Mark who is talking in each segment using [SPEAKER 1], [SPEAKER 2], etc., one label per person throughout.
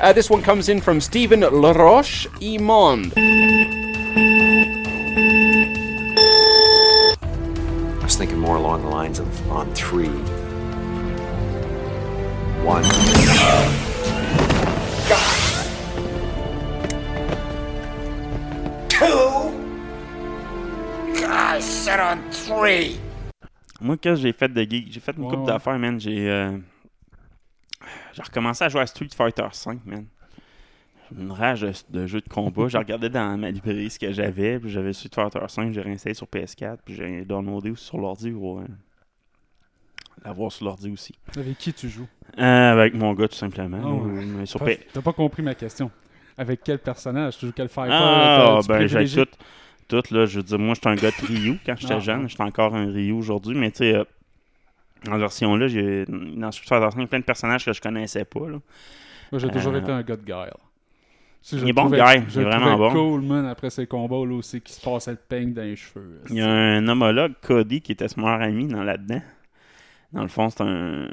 [SPEAKER 1] Uh, this one comes in from Stephen Laroche Imond.
[SPEAKER 2] I was thinking more along the lines of on three. One.
[SPEAKER 3] Moi, quand j'ai fait de geek, j'ai fait une
[SPEAKER 4] Ouais,
[SPEAKER 3] coupe d'affaires, man. J'ai euh, j'ai recommencé à jouer à Street Fighter V, man. J'ai Une rage de, de jeux de combat. j'ai regardé dans ma librairie ce que j'avais, puis j'avais Street Fighter V, j'ai réinstallé sur PS4, puis j'ai downloadé aussi sur l'ordi pour euh, l'avoir sur l'ordi aussi.
[SPEAKER 4] Avec qui tu joues?
[SPEAKER 3] Euh, avec mon gars, tout simplement.
[SPEAKER 4] Ouais.
[SPEAKER 3] Sur
[SPEAKER 4] T'as
[SPEAKER 3] P-
[SPEAKER 4] pas compris ma question. Avec quel personnage? Tu joues quel fighter?
[SPEAKER 3] Ah,
[SPEAKER 4] tu
[SPEAKER 3] ben j'ai tout. Tout, là, je veux dire, moi, j'étais un gars de Ryu quand j'étais
[SPEAKER 4] Ah,
[SPEAKER 3] jeune. J'étais encore un Ryu aujourd'hui, mais tu sais, euh, dans la version-là, j'ai dans Street Fighter plein de personnages que je connaissais pas, là.
[SPEAKER 4] Moi, j'ai toujours
[SPEAKER 3] Euh,
[SPEAKER 4] été un gars de guile. Si,
[SPEAKER 3] il est bon,
[SPEAKER 4] je
[SPEAKER 3] Il est vraiment bon.
[SPEAKER 4] cool, man, après ces combats, là aussi, qui se passait le peigne dans les cheveux.
[SPEAKER 3] Il y a un homologue, Cody, qui était son meilleur ami dans là-dedans. Dans le fond, c'est un,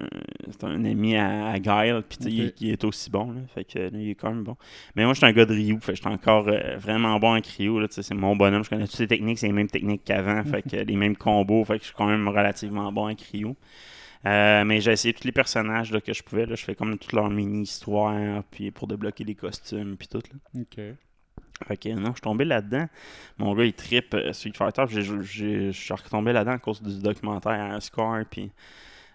[SPEAKER 3] c'est un ami à, à Guile, puis tu sais, il, il est aussi bon, là. Fait que là, il est quand même bon. Mais moi, j'étais un gars de Ryu, fait que j'étais encore euh, vraiment bon avec Ryu, c'est mon bonhomme, je connais toutes les techniques, c'est les mêmes techniques qu'avant, fait que les mêmes combos, fait que je suis quand même relativement bon avec Ryu. Euh, mais j'ai essayé tous les personnages là, que je pouvais, là. Je fais comme toute leur mini-histoire, puis pour débloquer les costumes, puis tout, là.
[SPEAKER 4] Ok.
[SPEAKER 3] Fait que non, je suis tombé là-dedans. Mon gars, il trippe euh, Street Fighter. Je suis retombé là-dedans à cause du documentaire à Score. Puis,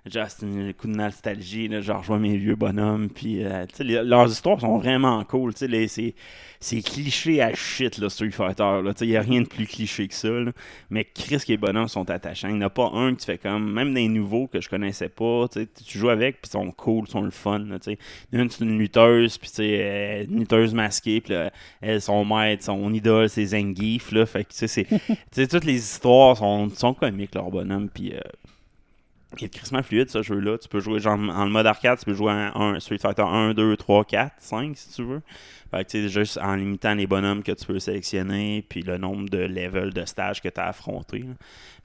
[SPEAKER 3] c'est un coup de nostalgie. Là, genre, je vois mes vieux bonhommes. Puis, euh, leurs histoires sont vraiment cool. C'est c'est cliché à shit, là, Street Fighter. Il n'y a rien de plus cliché que ça. Mais Chris, que les bonhommes sont attachants. Il n'y en a pas un que tu fais comme. Même des nouveaux que je connaissais pas. Tu joues avec, puis ils sont cool, ils sont le fun. là, une, c'est une lutteuse, puis euh, une lutteuse masquée, puis elle, son maître, son idole, c'est Zangief, là. Fait que, tu sais, toutes les histoires sont, sont comiques, leur bonhomme, puis... euh, il est crissement fluide, ce jeu-là. Tu peux jouer, genre, en mode arcade, tu peux jouer un Street Fighter 1, 2, 3, 4, 5, si tu veux. Fait que, tu sais, juste en limitant les bonhommes que tu peux sélectionner, puis le nombre de levels de stages que tu as affronté.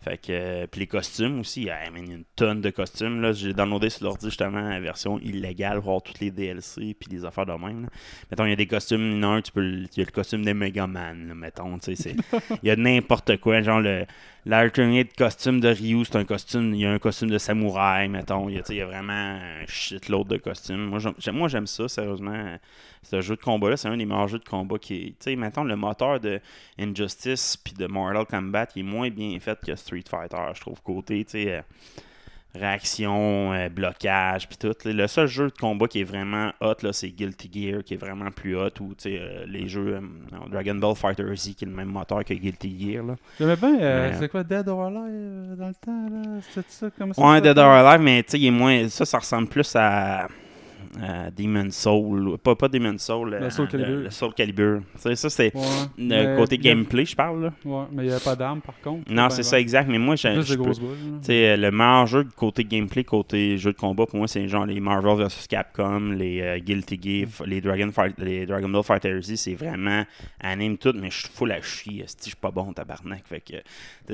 [SPEAKER 3] Fait que, euh, puis les costumes aussi, man, il y a une tonne de costumes. Là. J'ai downloadé sur l'ordi justement la version illégale, voir toutes les DLC puis les affaires de même. là. Mettons, il y a des costumes, en un, tu peux, il y a le costume des Megaman, là, mettons, il y a n'importe quoi, genre le l'alternate costume de Ryu, c'est un costume, il y a un costume de samouraï, mettons, il y a, il y a vraiment un shitload de costumes. Moi, j'aime- j'aime, moi, j'aime ça, sérieusement. Ce jeu de combat-là, c'est un des meilleurs jeux de combat qui est, tu sais, mettons, le moteur de Injustice puis de Mortal Kombat, il est moins bien fait que Street Fighter, je trouve, côté, tu sais, euh, réaction, euh, blocage, puis tout. Le seul jeu de combat qui est vraiment hot, là, c'est Guilty Gear, qui est vraiment plus hot, ou, tu sais, euh, les jeux euh, Dragon Ball Fighter Z, qui est le même moteur que Guilty Gear, là.
[SPEAKER 4] J'aimais bien, euh,
[SPEAKER 3] Mais,
[SPEAKER 4] c'est quoi, Dead or Alive dans le temps, là? C'était ça, comment ça
[SPEAKER 3] Ouais? Dead or Alive, mais tu sais, il est moins. Ça, ça ressemble plus à. À Demon Soul. ou- Pas, pas Demon Soul.
[SPEAKER 4] Le
[SPEAKER 3] euh,
[SPEAKER 4] Soul Calibur.
[SPEAKER 3] Le, le Soul Calibur. Sais, ça, c'est
[SPEAKER 4] Ouais,
[SPEAKER 3] le côté gameplay, je parle. Là.
[SPEAKER 4] Ouais, mais il n'y avait pas d'armes, par contre.
[SPEAKER 3] Non, c'est ça, exact. Mais moi, j'ai. Euh, le meilleur jeu côté gameplay, côté jeu de combat, pour moi, c'est genre les Marvel vs Capcom, les euh, Guilty Gear, les Dragon, Fight- les Dragon Ball Fighter Z, c'est vraiment anime tout, mais je suis full à chier. Je suis pas bon, tabarnak. Fait que,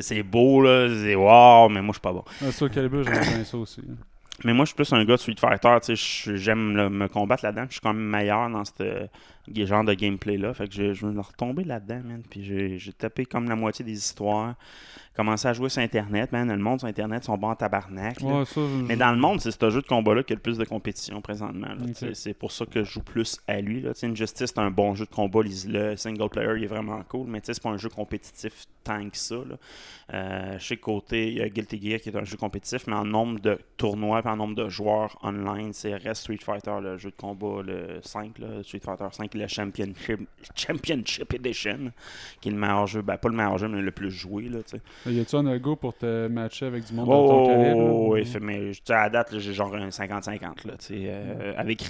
[SPEAKER 3] c'est beau, là, c'est wow, mais moi, je suis pas bon.
[SPEAKER 4] Le Soul Calibur, j'aimais bien ça aussi.
[SPEAKER 3] Mais moi, je suis plus un gars de Street Fighter. tu sais, je- J'aime me combattre là-dedans. Je suis quand même meilleur dans ce genre de gameplay-là. Fait que je, je vais retomber là-dedans, man. Puis j'ai tapé comme la moitié des histoires. Commencé à jouer sur Internet, man. Le monde sur Internet sont bons en tabarnak. là.
[SPEAKER 4] Ouais, ça, je-
[SPEAKER 3] Mais dans le monde, c'est ce jeu de combat-là qui a le plus de compétition présentement. là. C'est pour ça que je joue plus à lui. Là. Injustice, c'est un bon jeu de combat. Le le single player, il est vraiment cool. Mais c'est pas un jeu compétitif tant que ça. Là. Euh, je sais que côté, il y a Guilty Gear qui est un jeu compétitif, mais en nombre de tournois et en nombre de joueurs online, c'est reste Street Fighter, le jeu de combat, le 5, là, Street Fighter 5 le Championship, Championship Edition, qui est le meilleur jeu, ben pas le meilleur jeu, mais le plus joué. Là.
[SPEAKER 4] Y a-tu un algo pour te matcher avec du monde de
[SPEAKER 3] Oh,
[SPEAKER 4] ton calibre?
[SPEAKER 3] oh, oui, mais à la date, j'ai genre un 50-50 là, tu sais, euh, avec.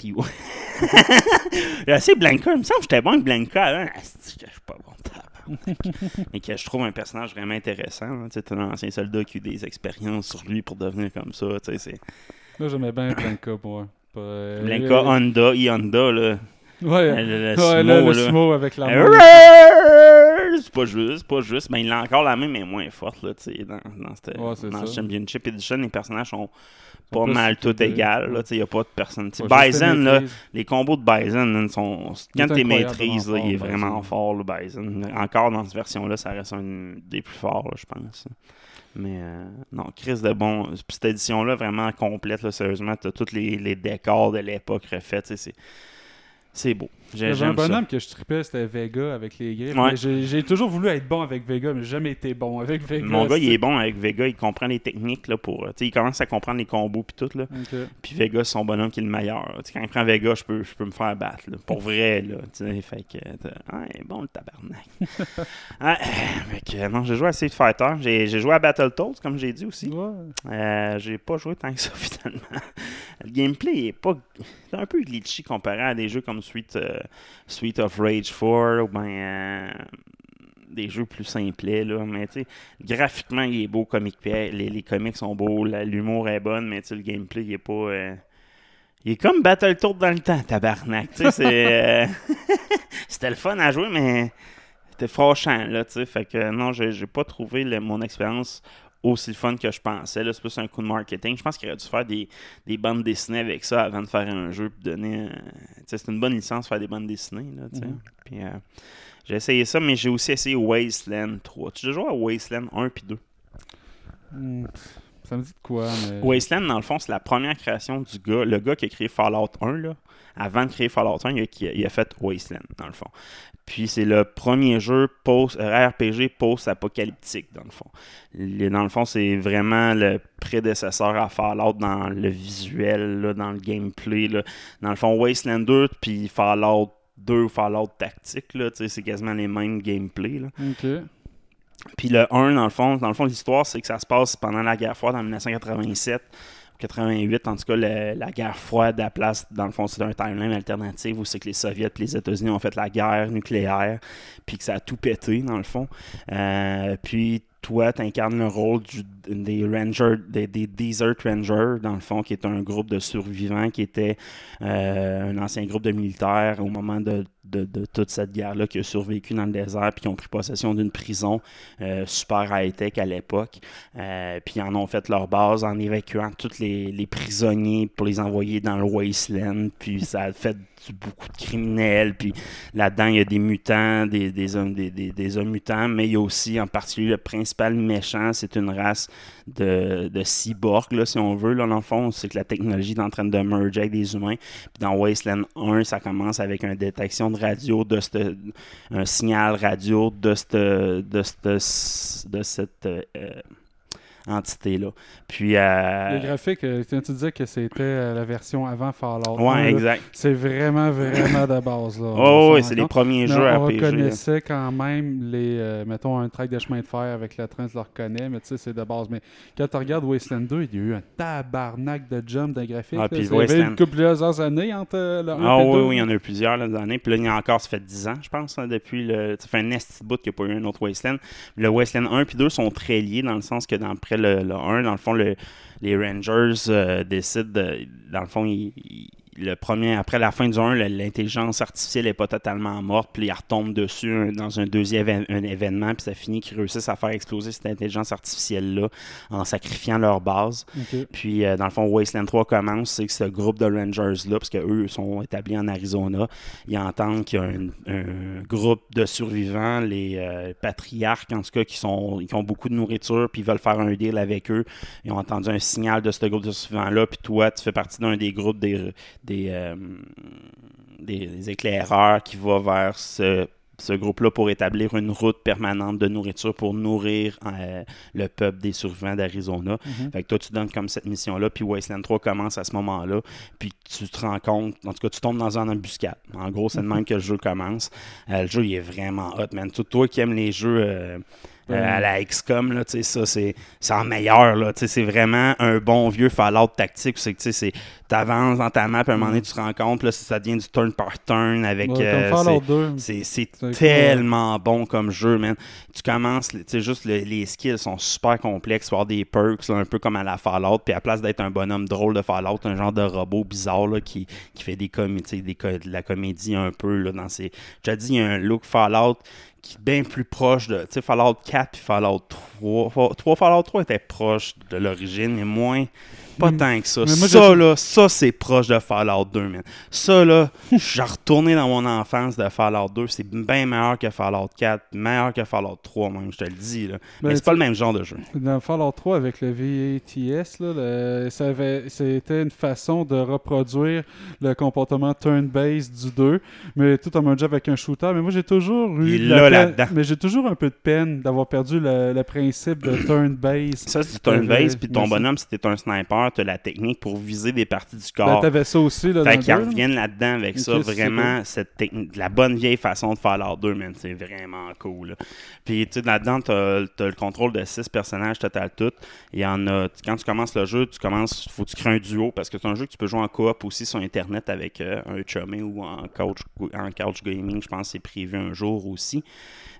[SPEAKER 3] J'ai assez Blanca, il me semble que j'étais bon avec Blanca avant. Que je suis pas bon, tabarnak. Mais que je trouve un personnage vraiment intéressant. Tu un ancien soldat qui a eu des expériences sur lui pour devenir comme ça. C'est
[SPEAKER 4] Là, j'aimais bien Blanca, moi. Euh,
[SPEAKER 3] Blanca Honda, E-Honda, là.
[SPEAKER 4] Ouais,
[SPEAKER 3] Le- le
[SPEAKER 4] ouais, le
[SPEAKER 3] là.
[SPEAKER 4] sumo avec la main.
[SPEAKER 3] Euh, C'est pas juste, c'est pas juste. Ben, il a encore la même, mais moins forte, là, tu sais, dans, dans, cette,
[SPEAKER 4] Ouais,
[SPEAKER 3] dans le. Championship Edition, les personnages sont pas
[SPEAKER 4] plus
[SPEAKER 3] mal tous
[SPEAKER 4] équilibrés.
[SPEAKER 3] égales, là, tu sais, il y a pas de personne. Bison,
[SPEAKER 4] les
[SPEAKER 3] là,
[SPEAKER 4] maîtrises.
[SPEAKER 3] les combos de Bison, là, sont, quand tu les
[SPEAKER 4] incroyablement
[SPEAKER 3] maîtrises, là, il est vraiment fort, le Bison. Encore dans cette version-là, ça reste un des plus forts, je pense. Mais euh, non, Chris de bon. Cette édition-là, vraiment complète, là, sérieusement, tu as tous les, les décors de l'époque refaits, c'est. C'est beau. J'ai-
[SPEAKER 4] J'avais un
[SPEAKER 3] ça.
[SPEAKER 4] bonhomme que je tripais, c'était Vega avec les griffes.
[SPEAKER 3] Ouais.
[SPEAKER 4] Mais J'ai toujours voulu être bon avec Vega, mais j'ai jamais été bon avec Vega.
[SPEAKER 3] Mon gars, il est bon avec Vega, il comprend les techniques là, pour. euh, il commence à comprendre les combos puis tout là. Puis Vega, c'est son bonhomme qui est le meilleur. Quand il prend Vega, je peux, je peux me faire battre. là, pour vrai, là. Fait que. euh, Ah, bon le tabarnak. ah, non, j'ai joué à Street Fighter. J'ai j'ai joué à Battletoads, comme j'ai dit aussi.
[SPEAKER 4] Ouais.
[SPEAKER 3] Euh, j'ai pas joué tant que ça finalement. Le gameplay est pas. C'est un peu glitchy comparé à des jeux comme Sweet, euh, Sweet of Rage 4 ou ben. euh, des jeux plus simplets, là. Mais tu sais, graphiquement, il est beau, comic les, les comics sont beaux, l'humour est bonne, mais tu sais, le gameplay, il est pas. euh, Il est comme Battletoads dans le temps, tabarnak. Tu sais, c'est. euh, C'était le fun à jouer, mais. C'était franchant, là, tu sais. Fait que non, j'ai j'ai pas trouvé le- mon expérience aussi le fun que je pensais. C'est plus un coup de marketing. Je pense qu'il aurait dû faire des, des bandes dessinées avec ça avant de faire un jeu donner. euh, c'est une bonne licence faire des bandes dessinées. Là, sais. Puis, euh, j'ai essayé ça, mais j'ai aussi essayé Wasteland 3. Tu as joué à Wasteland 1 puis 2
[SPEAKER 4] Hmm, Ça me dit de quoi, mais.
[SPEAKER 3] Wasteland, dans le fond, c'est la première création du gars. Le gars qui a créé Fallout 1, là, avant de créer Fallout 1, il a, il a fait Wasteland, dans le fond. Puis c'est le premier jeu post, euh, RPG post-apocalyptique, dans le fond. Dans le fond, c'est vraiment le prédécesseur à Fallout dans le visuel, là, dans le gameplay. là. Dans le fond, Wasteland 2, puis Fallout 2 ou Fallout Tactique, c'est quasiment les mêmes gameplays. là.
[SPEAKER 4] Ok.
[SPEAKER 3] Puis le 1, dans le fond, dans le fond, l'histoire, c'est que ça se passe pendant la guerre froide en 1987. 88, en tout cas, la guerre froide à place, dans le fond, c'est un timeline alternatif où c'est que les Soviets et les États-Unis ont fait la guerre nucléaire, puis que ça a tout pété, dans le fond. Euh, puis toi, tu incarnes le rôle des Rangers, des, des Desert Rangers, dans le fond, qui est un groupe de survivants qui était euh, un ancien groupe de militaires au moment de, de- toute cette guerre-là qui a survécu dans le désert, puis qui ont pris possession d'une prison euh, super high-tech à l'époque. Euh, puis en ont fait leur base en évacuant tous les, prisonniers pour les envoyer dans le wasteland. Puis ça a fait beaucoup de criminels. Puis là-dedans, il y a des mutants, des, hommes, des hommes mutants, mais il y a aussi en particulier le principal méchant, c'est une race de, de cyborgs, là, si on veut. Là, dans le fond, c'est que la technologie est en train de merger avec des humains. Puis dans Wasteland 1, ça commence avec une détection radio, de cette- un signal radio de cette, de cette, de cette euh, entité-là. Puis, euh,
[SPEAKER 4] Les graphiques, euh, tu disais que c'était euh, la version avant Fallout. 1,
[SPEAKER 3] ouais,
[SPEAKER 4] là,
[SPEAKER 3] exact.
[SPEAKER 4] C'est vraiment, vraiment de base. Là,
[SPEAKER 3] Oh,
[SPEAKER 4] On
[SPEAKER 3] oui, c'est les premiers jeux
[SPEAKER 4] on
[SPEAKER 3] RPG. là.
[SPEAKER 4] reconnaissait quand même les. euh, mettons, un track de chemin de fer avec la train, je le reconnais, mais tu sais, c'est de base. Mais quand tu regardes Wasteland 2, il y a eu un tabarnak de jump de graphique.
[SPEAKER 3] Ah, puis Wasteland-
[SPEAKER 4] une couple plusieurs années entre le 1
[SPEAKER 3] Ah
[SPEAKER 4] et le
[SPEAKER 3] oui,
[SPEAKER 4] 2.
[SPEAKER 3] oui, il y en a eu plusieurs là, années. Puis là, il y a encore, ça fait 10 ans, je pense, hein, depuis le. Ça fait un esti de bout qu'il n'y a pas eu un autre Wasteland. Le Wasteland 1 puis 2 sont très liés dans le sens que dans, après le, le 1, dans le fond, le- les Rangers euh, décident de. Dans le fond, ils- le premier, après la fin du 1, le- l'intelligence artificielle n'est pas totalement morte, puis ils retombent dessus un- dans un deuxième un événement, puis ça finit qu'ils réussissent à faire exploser cette intelligence artificielle-là en sacrifiant leur base. Puis, euh, dans le fond, Wasteland 3 commence, c'est que ce groupe de Rangers-là, parce qu'eux sont établis en Arizona, ils entendent qu'il y a un, un groupe de survivants, les euh, patriarches, en tout cas, qui, sont, qui ont beaucoup de nourriture, puis ils veulent faire un deal avec eux. Ils ont entendu un signal de ce groupe de survivants-là, puis toi, tu fais partie d'un des groupes des, des, euh, des, des éclaireurs qui va vers ce ce groupe-là pour établir une route permanente de nourriture pour nourrir euh, le peuple des survivants d'Arizona.
[SPEAKER 4] Mhm.
[SPEAKER 3] Fait que toi, tu donnes comme cette mission-là, puis Wasteland 3 commence à ce moment-là, puis tu te rends compte, en tout cas, tu tombes dans un embuscade. En gros, c'est de même que le jeu commence. Euh, le jeu, il est vraiment hot, man. Tout toi qui aimes les jeux... euh, à la XCOM, là, tu sais, ça, c'est en meilleur, là, tu sais, c'est vraiment un bon vieux Fallout tactique, c'est que, tu t'avances dans ta map, à un moment donné, tu te rends compte, là, ça devient du turn par turn avec...
[SPEAKER 4] Ouais,
[SPEAKER 3] euh, c'est-
[SPEAKER 4] 2.
[SPEAKER 3] c'est c'est
[SPEAKER 4] C'est
[SPEAKER 3] tellement bon comme jeu, man. Tu commences, tu sais, juste le- les skills sont super complexes. Avoir des perks, là, un peu comme à la Fallout. Puis à la place d'être un bonhomme drôle de Fallout, un genre de robot bizarre là, qui, qui fait des, sais, des de la comédie un peu là, dans ses. Je te dis, il y a un look Fallout qui est bien plus proche de. Tu Fallout 4 puis Fallout 3. Fa- 3 Fallout 3 était proche de l'origine, mais moins. Pas tant que ça.
[SPEAKER 4] mais moi,
[SPEAKER 3] ça,
[SPEAKER 4] j'ai-
[SPEAKER 3] là, ça, c'est proche de Fallout 2, man. Ça, là, suis retourné dans mon enfance de Fallout 2. C'est bien meilleur que Fallout 4, meilleur que Fallout 3, même, je te le dis. Là.
[SPEAKER 4] Ben,
[SPEAKER 3] Mais c'est pas le même genre de jeu.
[SPEAKER 4] Dans Fallout 3 avec le VATS, là, le- ça avait- c'était une façon de reproduire le comportement turn-based du 2, mais tout en un job avec un shooter. Mais moi, j'ai toujours eu.
[SPEAKER 3] Il
[SPEAKER 4] la
[SPEAKER 3] là,
[SPEAKER 4] peine-. Mais j'ai toujours un peu de peine d'avoir perdu le, le principe de turn-based.
[SPEAKER 3] Ça, c'est turn base,
[SPEAKER 4] Euh,
[SPEAKER 3] puis ton bonhomme, t'es un sniper, t'as la technique pour viser des parties du
[SPEAKER 4] Ben,
[SPEAKER 3] corps.
[SPEAKER 4] t'avais ça aussi, là,
[SPEAKER 3] Fait qu'ils reviennent là-dedans avec ça, vraiment, cette technique, la bonne vieille façon de Fallout 2, man, c'est vraiment cool. là. Puis, tu sais, là-dedans, t'as as le contrôle de six personnages total tout. Il y en a, quand tu commences le jeu, tu commences, faut que tu crées un duo, parce que c'est un jeu que tu peux jouer en coop aussi sur Internet avec euh, un chumé ou en couch, en couch gaming, je pense que c'est prévu un jour aussi,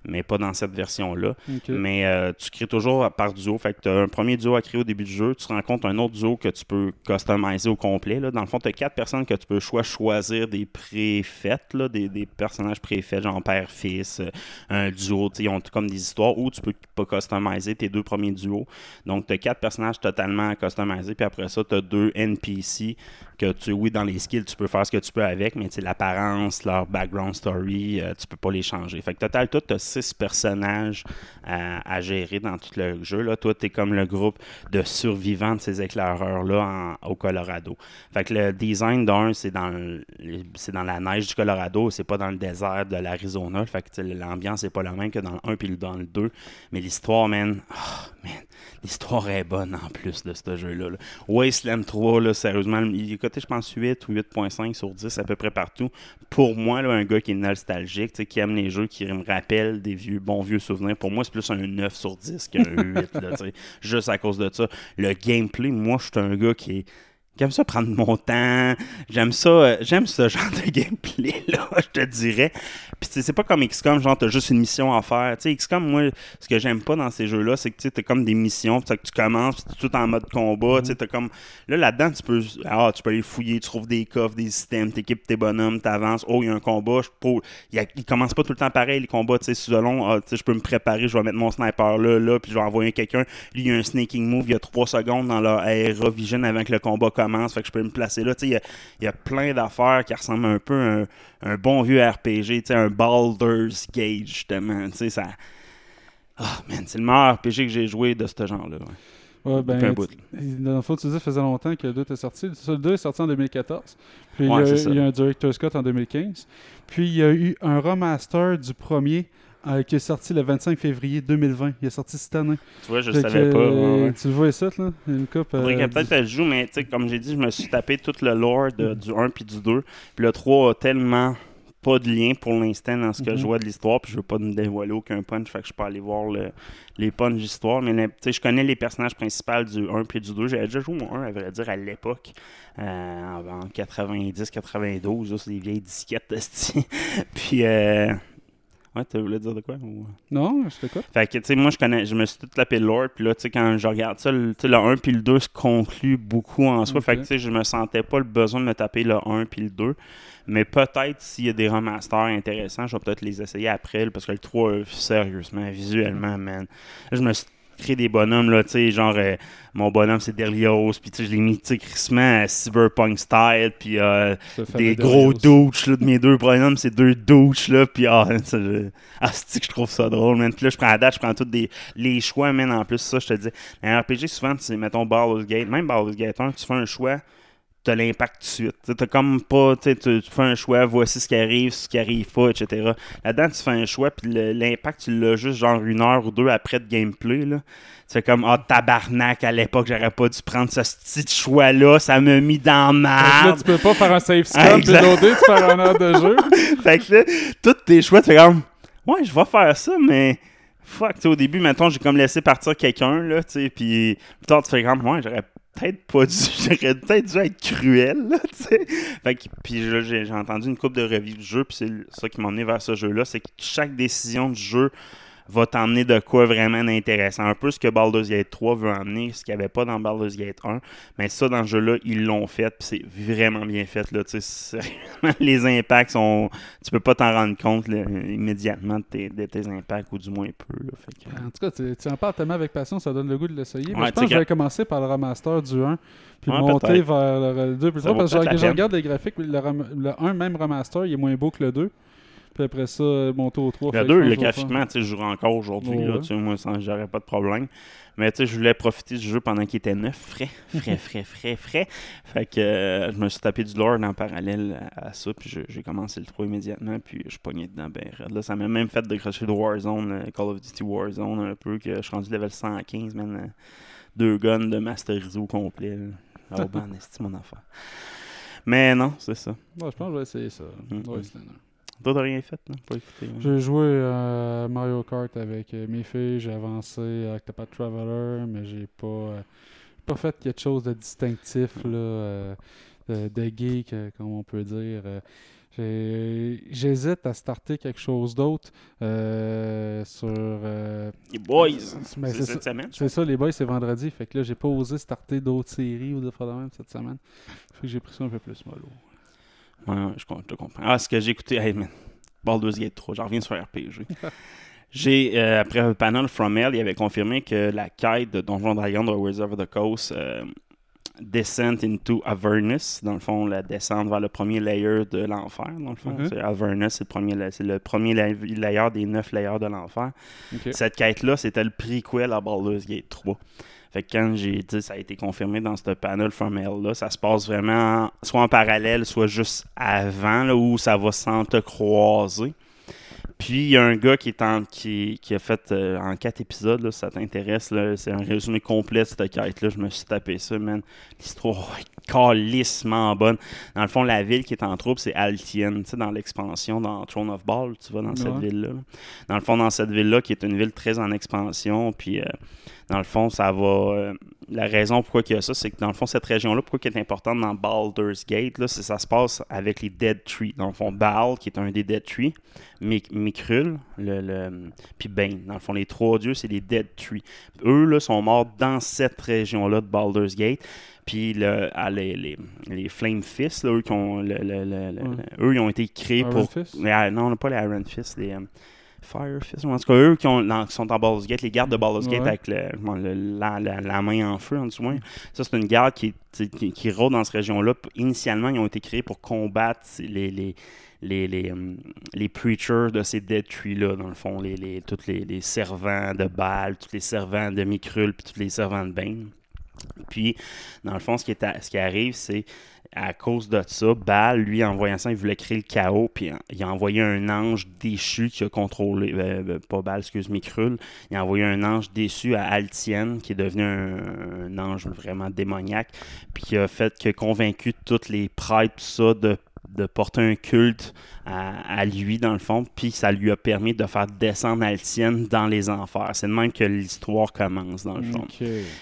[SPEAKER 3] mais pas dans cette version-là. Mais euh, tu crées toujours par duo. Fait que tu as un premier duo à créer au début du jeu. Tu rencontres un autre duo que tu peux customiser au complet. Là. Dans le fond, tu as quatre personnes que tu peux soit choisir des préfaites, là, des, des personnages préfaits, genre père-fils, euh, un duo. Ils ont comme des histoires où tu peux pas customiser tes deux premiers duos. Donc, tu as quatre personnages totalement à customiser. Puis après ça, tu as deux NPC que tu, oui, dans les skills, tu peux faire ce que tu peux avec, mais l'apparence, leur background story, euh, tu peux pas les changer. Fait que total, toi, tu as six personnages à, à gérer dans tout le jeu. Là. Toi, tu es comme le groupe de survivants de ces éclaireurs-là au Colorado. Fait que le design d'un, c'est dans, dans la neige du Colorado, c'est pas dans le désert de l'Arizona. Fait que l'ambiance est pas la même que dans le 1 puis dans le 2. Mais l'histoire, man, ah, man, l'histoire est bonne en plus de ce jeu-là. là. Wasteland 3, là, sérieusement, il est coté, je pense, 8 ou 8.5 sur 10 à peu près partout. Pour moi, là, un gars qui est nostalgique, qui aime les jeux, qui me rappelle des vieux, bons vieux souvenirs, pour moi, c'est plus un 9 sur 10 qu'un 8, là, tu sais, juste à cause de ça. Le gameplay, moi, je suis un gars qui est J'aime ça prendre mon temps. J'aime ça. euh, J'aime ce genre de gameplay-là, je te dirais. Puis c'est pas comme XCOM, genre t'as juste une mission à faire. Tu sais, XCOM, moi, ce que j'aime pas dans ces jeux-là, c'est que tu t'as comme des missions, que tu commences, puis t'es tout en mode combat. Tu sais, t'as comme. Là, là-dedans, tu peux. Ah, tu peux aller fouiller, tu trouves des coffres, des systèmes, t'équipes tes bonhommes, t'avances. Oh, il y a un combat. Je peux... il, y a- il commence pas tout le temps pareil, les combats. Tu sais, selon, ah, tu sais, je peux me préparer, je vais mettre mon sniper là, là, puis je vais envoyer quelqu'un. Lui, il y a un sneaking move, il y a 3 secondes dans leur Aera Vision avant que le combat commence. Fait que je peux me placer là. Il y a, y a plein d'affaires qui ressemblent un peu à un, un bon vieux RPG, un Baldur's Gate, justement. Ça. Ah, man, c'est le meilleur RPG que j'ai joué de ce genre-là. ouais.
[SPEAKER 4] Ouais, ben,
[SPEAKER 3] un bout.
[SPEAKER 4] dans le fond, tu disais, ça faisait longtemps que le 2 était sorti. Le 2 est sorti en 2014. Puis
[SPEAKER 3] Ouais,
[SPEAKER 4] il, y a, il y a un Director's Cut en 2015. Puis il y a eu un remaster du premier euh, qui est sorti le 25 février 2020. Il est sorti cette année.
[SPEAKER 3] Tu vois, je
[SPEAKER 4] Fait que,
[SPEAKER 3] savais pas.
[SPEAKER 4] euh,
[SPEAKER 3] ouais.
[SPEAKER 4] Tu le vois ça, là? Une coupe.
[SPEAKER 3] Faudrait
[SPEAKER 4] euh,
[SPEAKER 3] peut-être elle joue, mais tu sais, comme j'ai dit, je me suis tapé tout le lore de- du 1 puis du 2. Puis le 3 a tellement pas de lien pour l'instant dans ce que
[SPEAKER 4] Mhm.
[SPEAKER 3] je vois de l'histoire. Puis je veux pas me dévoiler aucun punch, fait que je peux aller voir le- les punchs d'histoire. Mais le- tu sais, je connais les personnages principaux du 1 puis du 2. J'avais déjà joué au 1, à vrai dire, à l'époque. euh, en 90-92, là, c'est des vieilles disquettes. puis, euh... ouais, tu voulais dire de quoi ou-
[SPEAKER 4] Non, je t'écoute.
[SPEAKER 3] fait que, tu sais, moi, je connais, je me suis tout tapé le lore, puis là, tu sais, quand je regarde ça, le, tu sais, le 1 puis le 2 se concluent beaucoup en soi. Fait que, tu sais, je me sentais pas le besoin de me taper le 1 puis le 2. Mais peut-être, s'il y a des remasters intéressants, je vais peut-être les essayer après, parce que le 3, euh, sérieusement, visuellement, man. Je me suis créé des bonhommes, là, tu sais, genre, euh, mon bonhomme, c'est Derlios, puis tu sais, je l'ai mis, tu sais, à cyberpunk style, puis euh, des gros douches là, de mes deux bonhommes, c'est deux douches là, puis ah, je- ah, c'est que je trouve ça drôle, man. Puis là, je prends la date, je prends tous des, les choix, man, en plus, ça, je te dis. Un RPG, souvent, c'est, mettons, Baldur's Gate, même Baldur's Gate 1, tu fais un choix, t'as l'impact tout de suite. T'as comme pas, tu fais un choix, voici ce qui arrive, ce qui arrive pas, etc. Là-dedans, tu fais un choix, puis l'impact, tu l'as juste genre une heure ou deux après de gameplay. Là. Tu fais comme, ah, tabarnak, à l'époque, j'aurais pas dû prendre ce petit choix-là, ça m'a mis dans merde.
[SPEAKER 4] tu peux pas faire un save
[SPEAKER 3] Ah,
[SPEAKER 4] scum, puis loader, tu fais un heure de jeu.
[SPEAKER 3] fait que là, tous tes choix, tu fais comme, ouais, je vais faire ça, mais fuck, tu au début, mettons, j'ai comme laissé partir quelqu'un, là, tu sais, puis plus tard, tu fais comme, ouais, j'aurais peut-être pas dû, j'aurais peut-être dû être cruel, là, tu sais. Fait que, puis j'ai entendu une coupe de reviews du jeu, puis c'est ça qui m'a amené vers ce jeu-là, c'est que chaque décision du jeu va t'emmener de quoi vraiment d'intéressant. Un peu ce que Baldur's Gate 3 veut emmener, ce qu'il n'y avait pas dans Baldur's Gate 1. Mais ça, dans ce jeu-là, ils l'ont fait, c'est vraiment bien fait. Là, les impacts sont. Tu peux pas t'en rendre compte là, immédiatement de tes, de tes impacts, ou du moins peu. Là, fait que-
[SPEAKER 4] En tout cas, tu, tu en parles tellement avec passion, ça donne le goût de l'essayer. Mais
[SPEAKER 3] Ouais,
[SPEAKER 4] je pense que je vais commencer par le remaster du 1, puis
[SPEAKER 3] Ouais,
[SPEAKER 4] monter vers le 2 plus
[SPEAKER 3] Ça
[SPEAKER 4] 3,
[SPEAKER 3] vaut
[SPEAKER 4] parce que je, je regarde les graphiques, le, le 1 même remaster, il est moins beau que le 2. Puis après ça, monter au 3.
[SPEAKER 3] Le
[SPEAKER 4] fait que
[SPEAKER 3] 2,
[SPEAKER 4] je pense
[SPEAKER 3] le graphiquement, tu sais, je jouerai encore aujourd'hui.
[SPEAKER 4] Oh, ouais.
[SPEAKER 3] moi, j'aurais pas de problème. Mais tu sais, je voulais profiter du jeu pendant qu'il était neuf, frais, frais, frais, frais, frais. Fait que euh, je me suis tapé du lore en parallèle à, à ça, puis j'ai commencé le 3 immédiatement, puis je suis pogné dedans ben. Là, ça m'a même fait décrocher de Warzone, euh, Call of Duty Warzone un peu, que je suis rendu level 115, man. euh, deux guns de masterisé au complet. Ah, oh, ben, c'est mon affaire. Mais non, c'est ça.
[SPEAKER 4] Ouais, je pense que je vais essayer ça.
[SPEAKER 3] Mhm.
[SPEAKER 4] Ouais, là.
[SPEAKER 3] Toi, t'as rien fait, non? Pas écouté. hein?
[SPEAKER 4] J'ai joué à Mario Kart avec euh, mes filles, j'ai avancé avec Octopath Traveler, mais j'ai pas, euh, pas fait quelque chose de distinctif, là, euh, de, de geek, euh, comme on peut dire. Euh, J'hésite à starter quelque chose d'autre euh, sur. euh,
[SPEAKER 3] Les boys!
[SPEAKER 4] mais
[SPEAKER 3] C'est cette
[SPEAKER 4] ça-
[SPEAKER 3] semaine?
[SPEAKER 4] c'est ça, les boys, c'est vendredi. Fait que là, j'ai pas osé starter d'autres séries ou fois de même cette semaine. Fait que j'ai pris ça un peu plus mollo.
[SPEAKER 3] Ouais, ouais, je, te comprends. Ah, ce que j'ai écouté, hey man, Baldur's Gate 3, j'en reviens sur RPG. j'ai, euh, après un panel From Hell, il avait confirmé que la quête de Donjon Dragon de Wizard of the Coast, euh, Descent into Avernus, dans le fond, la descente vers le premier layer de l'enfer, dans le fond.
[SPEAKER 4] Mhm.
[SPEAKER 3] C'est Avernus, c'est le premier, c'est le premier la- layer des neuf layers de l'enfer. Cette quête-là, c'était le prequel à Baldur's Gate 3. Fait que quand j'ai dit, ça a été confirmé dans ce panel From Hell-là, ça se passe vraiment soit en parallèle, soit juste avant, là, où ça va s'entrecroiser. Puis il y a un gars qui, est en, qui, qui a fait euh, en quatre épisodes, là, si ça t'intéresse, c'est un résumé complet de cette quête-là. Je me suis tapé ça, man. L'histoire est calissement bonne. Dans le fond, la ville qui est en troupe, c'est Altienne. Tu sais, dans l'expansion, dans Throne of Ball, tu vas dans cette ville-là. là. Dans le fond, dans cette ville-là, qui est une ville très en expansion, puis euh, dans le fond, ça va. euh, la raison pourquoi il y a ça, c'est que dans le fond, cette région-là, pourquoi elle est importante dans Baldur's Gate, là, c'est ça se passe avec les Dead Trees. Dans le fond, Baal, qui est un des Dead Trees, Mikrul, le, le, puis Bane. Dans le fond, les trois dieux, c'est les Dead Trees. Eux, là, sont morts dans cette région-là de Baldur's Gate. Puis le, ah, les, les, les Flame Fist, là, eux, qui ont, le- le-
[SPEAKER 4] Ouais.
[SPEAKER 3] eux, ils ont été créés
[SPEAKER 4] Iron
[SPEAKER 3] pour.
[SPEAKER 4] Fist?
[SPEAKER 3] Ah, non, pas les Iron Fist, les. Euh, Fire Fist, en tout cas, eux qui, ont, dans- qui sont en Baldur's Gate, les gardes de Baldur's Gate
[SPEAKER 4] Ouais.
[SPEAKER 3] avec le, bon, le- la, la- la main en feu, en dessous. moins. Ça, c'est une garde qui, qui, qui rôde dans cette région-là. Initialement, ils ont été créés pour combattre les, les, les, les, hum, les preachers de ces Dead Trees-là, dans le fond, les, les, tous les, servants de Baal, tous les servants de Mikrul, puis tous les servants de Bane. Puis, dans le fond, ce qui, est à- ce qui arrive, c'est à cause de ça, Baal, lui, en voyant ça, il voulait créer le chaos, puis il a envoyé un ange déchu qui a contrôlé, euh, euh, pas Baal, excuse Mikrul, il a envoyé un ange déçu à Altienne, qui est devenu un, ange vraiment démoniaque, puis qui a fait, qui a convaincu tous les prêtres, tout de de porter un culte à, à lui, dans le fond, puis ça lui a permis de faire descendre Altienne dans les enfers. C'est de même que l'histoire commence, dans le fond.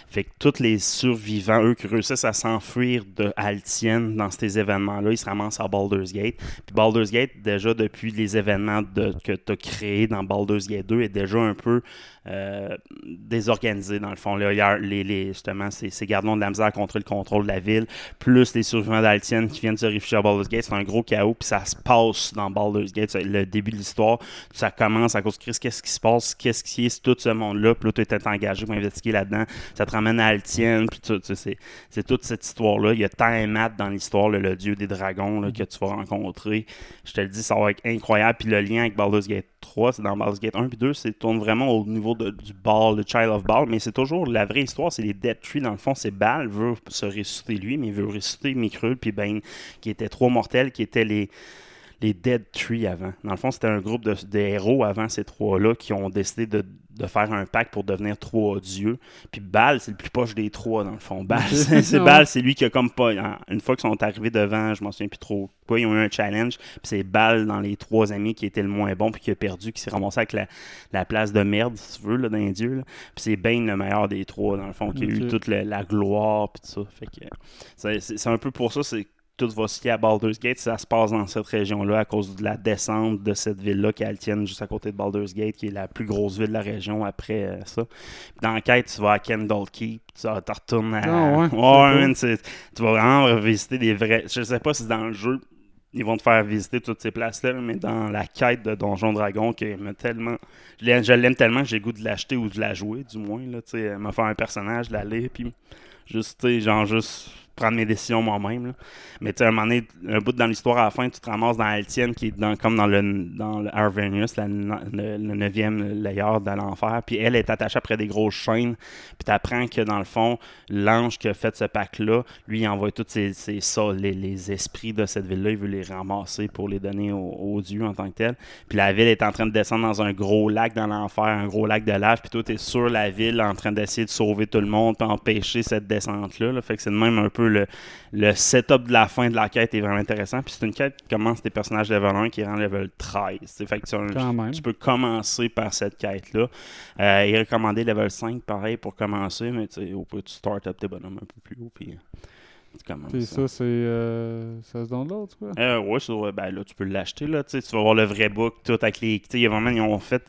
[SPEAKER 3] Fait que tous les survivants, eux qui réussissent à s'enfuir de Altienne dans ces événements-là, ils se ramassent à Baldur's Gate. Puis Baldur's Gate, déjà depuis les événements de- que tu as créés dans Baldur's Gate 2, est déjà un peu euh, désorganisé dans le fond. Là, il y a les, les- justement, ces, ces gardiens de la misère contre le contrôle de la ville, plus les survivants d'Altienne qui viennent se réfugier à Baldur's Gate, c'est un gros chaos, puis ça se passe dans Baldur's Gate. Le début de l'histoire, ça commence à cause de qu'est-ce qui se passe, qu'est-ce qui est tout ce monde-là, puis là, tu es engagé pour investiguer là-dedans. Ça te ramène à Altienne, puis tu sais, c'est, toute cette histoire-là. Il y a Tiamat dans l'histoire, le dieu des dragons que tu vas rencontrer. Je te le dis, ça va être incroyable. Puis le lien avec Baldur's Gate 3, c'est dans Baldur's Gate 1 puis 2, c'est tourne vraiment au niveau du ball, le Child of Ball, mais c'est toujours la vraie histoire, c'est les Dead Tree. Dans le fond, c'est Bal veut se ressusciter lui, mais il veut ressusciter Mikrul puis Bane, qui étaient trois mortels, qui étaient les les Dead Tree avant. Dans le fond, c'était un groupe de, de héros avant ces trois-là qui ont décidé de, de faire un pacte pour devenir trois dieux. Puis Bal, c'est le plus poche des trois, dans le fond. Bal, c'est. Bal, c'est lui qui a comme pas. Une fois qu'ils sont arrivés devant, je m'en souviens plus trop quoi, ils ont eu un challenge. Puis c'est Bal dans les trois amis qui était le moins bon, puis qui a perdu, qui s'est ramassé avec la, la place de merde, si tu veux, là, dieux. là. Puis c'est Bane le meilleur des trois, dans le fond, qui a eu toute la, la gloire, puis tout ça. Fait que c'est- un peu pour ça, c'est tout va se lier à Baldur's Gate, ça se passe dans cette région-là à cause de la descente de cette ville-là qui est Altienne, juste à côté de Baldur's Gate, qui est la plus grosse ville de la région après euh, ça. Puis dans la quête, tu vas à Kendall Keep, tu retournes à.
[SPEAKER 4] Ah ouais,
[SPEAKER 3] man, tu vas vraiment visiter des vrais. Je sais pas si dans le jeu. Ils vont te faire visiter toutes ces places-là, mais dans la quête de Donjon Dragon, qui tellement. Je l'aime- tellement que j'ai le goût de l'acheter ou de la jouer, du moins. Là, tu sais, elle m'a fait un personnage, la lire, puis juste, tu sais, genre, juste prendre mes décisions moi-même. Mais tu sais, un moment donné, un bout dans l'histoire à la fin, tu te ramasses dans Altienne, qui est dans, comme dans le, dans le le, neuvième layer de l'enfer. Puis elle est attachée après des grosses chaînes. Puis tu apprends que dans le fond, l'ange qui a fait ce pacte-là, lui, il envoie tous ses, sorts, les, les esprits de cette ville-là. Il veut les ramasser pour les donner aux, aux dieux en tant que tel. Puis la ville est en train de descendre dans un gros lac dans l'enfer, un gros lac de lave. Puis toi, tu es sur la ville en train d'essayer de sauver tout le monde, puis empêcher cette descente-là. là. Fait que c'est de même un peu le, le setup de la fin de la quête est vraiment intéressant. Puis c'est une quête qui commence des personnages level 1 qui rend level 13. t'sais. Fait que tu, un- tu peux commencer par cette quête-là. Euh, il est recommandé level 5, pareil, pour commencer, mais au peut tu start up tes bonhommes un peu plus haut, puis euh.
[SPEAKER 4] Puis ça, c'est. euh, ça se download, quoi?
[SPEAKER 3] Euh, ouais, euh, ben là, tu peux l'acheter, là, tu vas voir le vrai book, tout avec les... tu sais, il y a vraiment, ils ont fait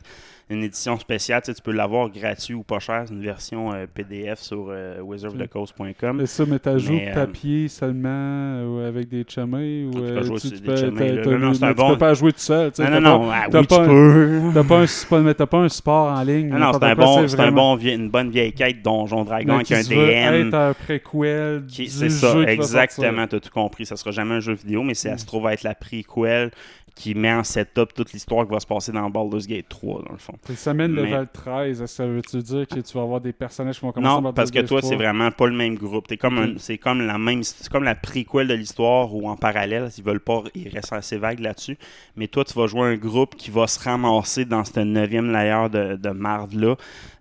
[SPEAKER 3] une édition spéciale, tu sais, tu peux l'avoir gratuit ou pas cher, c'est une version euh, PDF sur euh, wizardofthecoast.com.
[SPEAKER 4] Mais ça, mais t'as joué
[SPEAKER 3] euh,
[SPEAKER 4] papier seulement euh, ou avec des chumés ou
[SPEAKER 3] Tu peux
[SPEAKER 4] euh, tu, tu peux,
[SPEAKER 3] chumés,
[SPEAKER 4] t'as-
[SPEAKER 3] là.
[SPEAKER 4] t'as-
[SPEAKER 3] Non, non, c'est un
[SPEAKER 4] mais
[SPEAKER 3] bon-
[SPEAKER 4] tu peux pas jouer tout seul. tu sais,
[SPEAKER 3] Non,
[SPEAKER 4] t'as
[SPEAKER 3] non, non,
[SPEAKER 4] pas-
[SPEAKER 3] ah,
[SPEAKER 4] t'as
[SPEAKER 3] oui,
[SPEAKER 4] pas
[SPEAKER 3] tu
[SPEAKER 4] un-
[SPEAKER 3] peux.
[SPEAKER 4] T'as pas, un, c'est t'as pas un support en ligne.
[SPEAKER 3] Non, non, c'est un bon, c'est un bon une bonne vieille quête Donjon Dragon avec un DM.
[SPEAKER 4] être un préquel
[SPEAKER 3] C'est ça, exactement, tu as tout compris. Ça sera jamais un jeu vidéo, mais c'est, elle se trouve à être la prequel qui met en setup toute l'histoire qui va se passer dans Baldur's Gate 3, dans le fond.
[SPEAKER 4] Ça mène
[SPEAKER 3] Mais-
[SPEAKER 4] level 13. est-ce que Ça veut-tu dire que tu vas avoir des personnages qui vont commencer
[SPEAKER 3] Non,
[SPEAKER 4] par
[SPEAKER 3] parce que toi, c'est
[SPEAKER 4] 3?
[SPEAKER 3] vraiment pas le même groupe. Comme c'est comme la même, c'est comme la prequel de l'histoire ou en parallèle, ils veulent pas, ils restent assez vagues là-dessus. Mais toi, tu vas jouer un groupe qui va se ramasser dans ce neuvième layer de, de marde-là,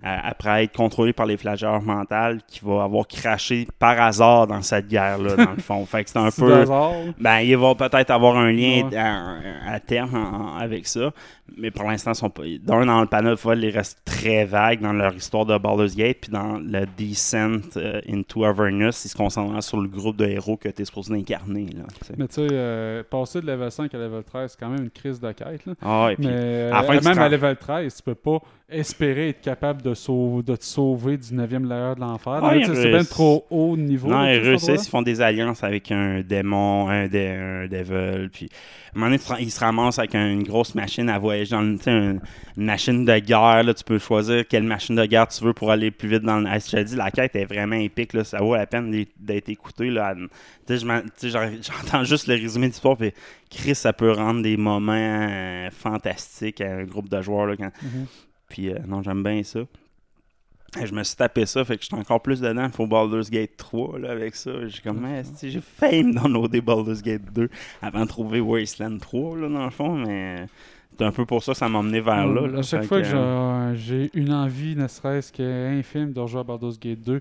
[SPEAKER 3] après être contrôlé par les flageurs mentales, qui va avoir craché par hasard dans cette guerre-là, dans le fond. Fait que c'est un peu...
[SPEAKER 4] hasard.
[SPEAKER 3] Ben, il va peut-être avoir un lien
[SPEAKER 4] Ouais.
[SPEAKER 3] à, à terme en- en- avec ça. Mais pour l'instant, ils sont pas- d'un dans le panel, ils restent très vagues dans leur histoire de Baldur's Gate. Puis dans le Descent euh, into Avernus, ils se concentrent sur le groupe de héros que tu es supposé incarner. Là.
[SPEAKER 4] Mais tu sais, euh, passer de level 5 à level 13, c'est quand même une crise de quête. Là.
[SPEAKER 3] Ah, et puis,
[SPEAKER 4] Mais euh,
[SPEAKER 3] à
[SPEAKER 4] même à level 13, tu peux pas espérer être capable de, sauver, de te sauver du 9e layer de l'enfer. C'est bien trop haut niveau.
[SPEAKER 3] non,
[SPEAKER 4] cet
[SPEAKER 3] réussissent, ils font des alliances avec un démon, un, dé, un devil. Puis, à un moment donné, ils se ramassent avec une grosse machine à voyager dans une, une machine de guerre. Là, tu peux choisir quelle machine de guerre tu veux pour aller plus vite dans le. Ah, Je te dis, la quête est vraiment épique. Là, ça vaut la peine d'être- écouté. Là. J'entends juste le résumé de l'histoire. Puis, Chris, ça peut rendre des moments euh, fantastiques à un groupe de joueurs. Là, quand...
[SPEAKER 4] Mhm.
[SPEAKER 3] Puis, euh, non, j'aime bien ça. Et je me suis tapé ça, fait que j'étais encore plus dedans pour Baldur's Gate 3 là, avec ça. J'ai comme, Eh, si, j'ai failli me downloader Baldur's Gate 2 avant de trouver Wasteland 3, là, dans le fond, mais c'est un peu pour ça que ça m'a emmené vers là. là.
[SPEAKER 4] à chaque
[SPEAKER 3] Fait
[SPEAKER 4] fois que, j'ai- j'ai une envie, ne serait-ce qu'infime, de rejouer à Baldur's Gate 2,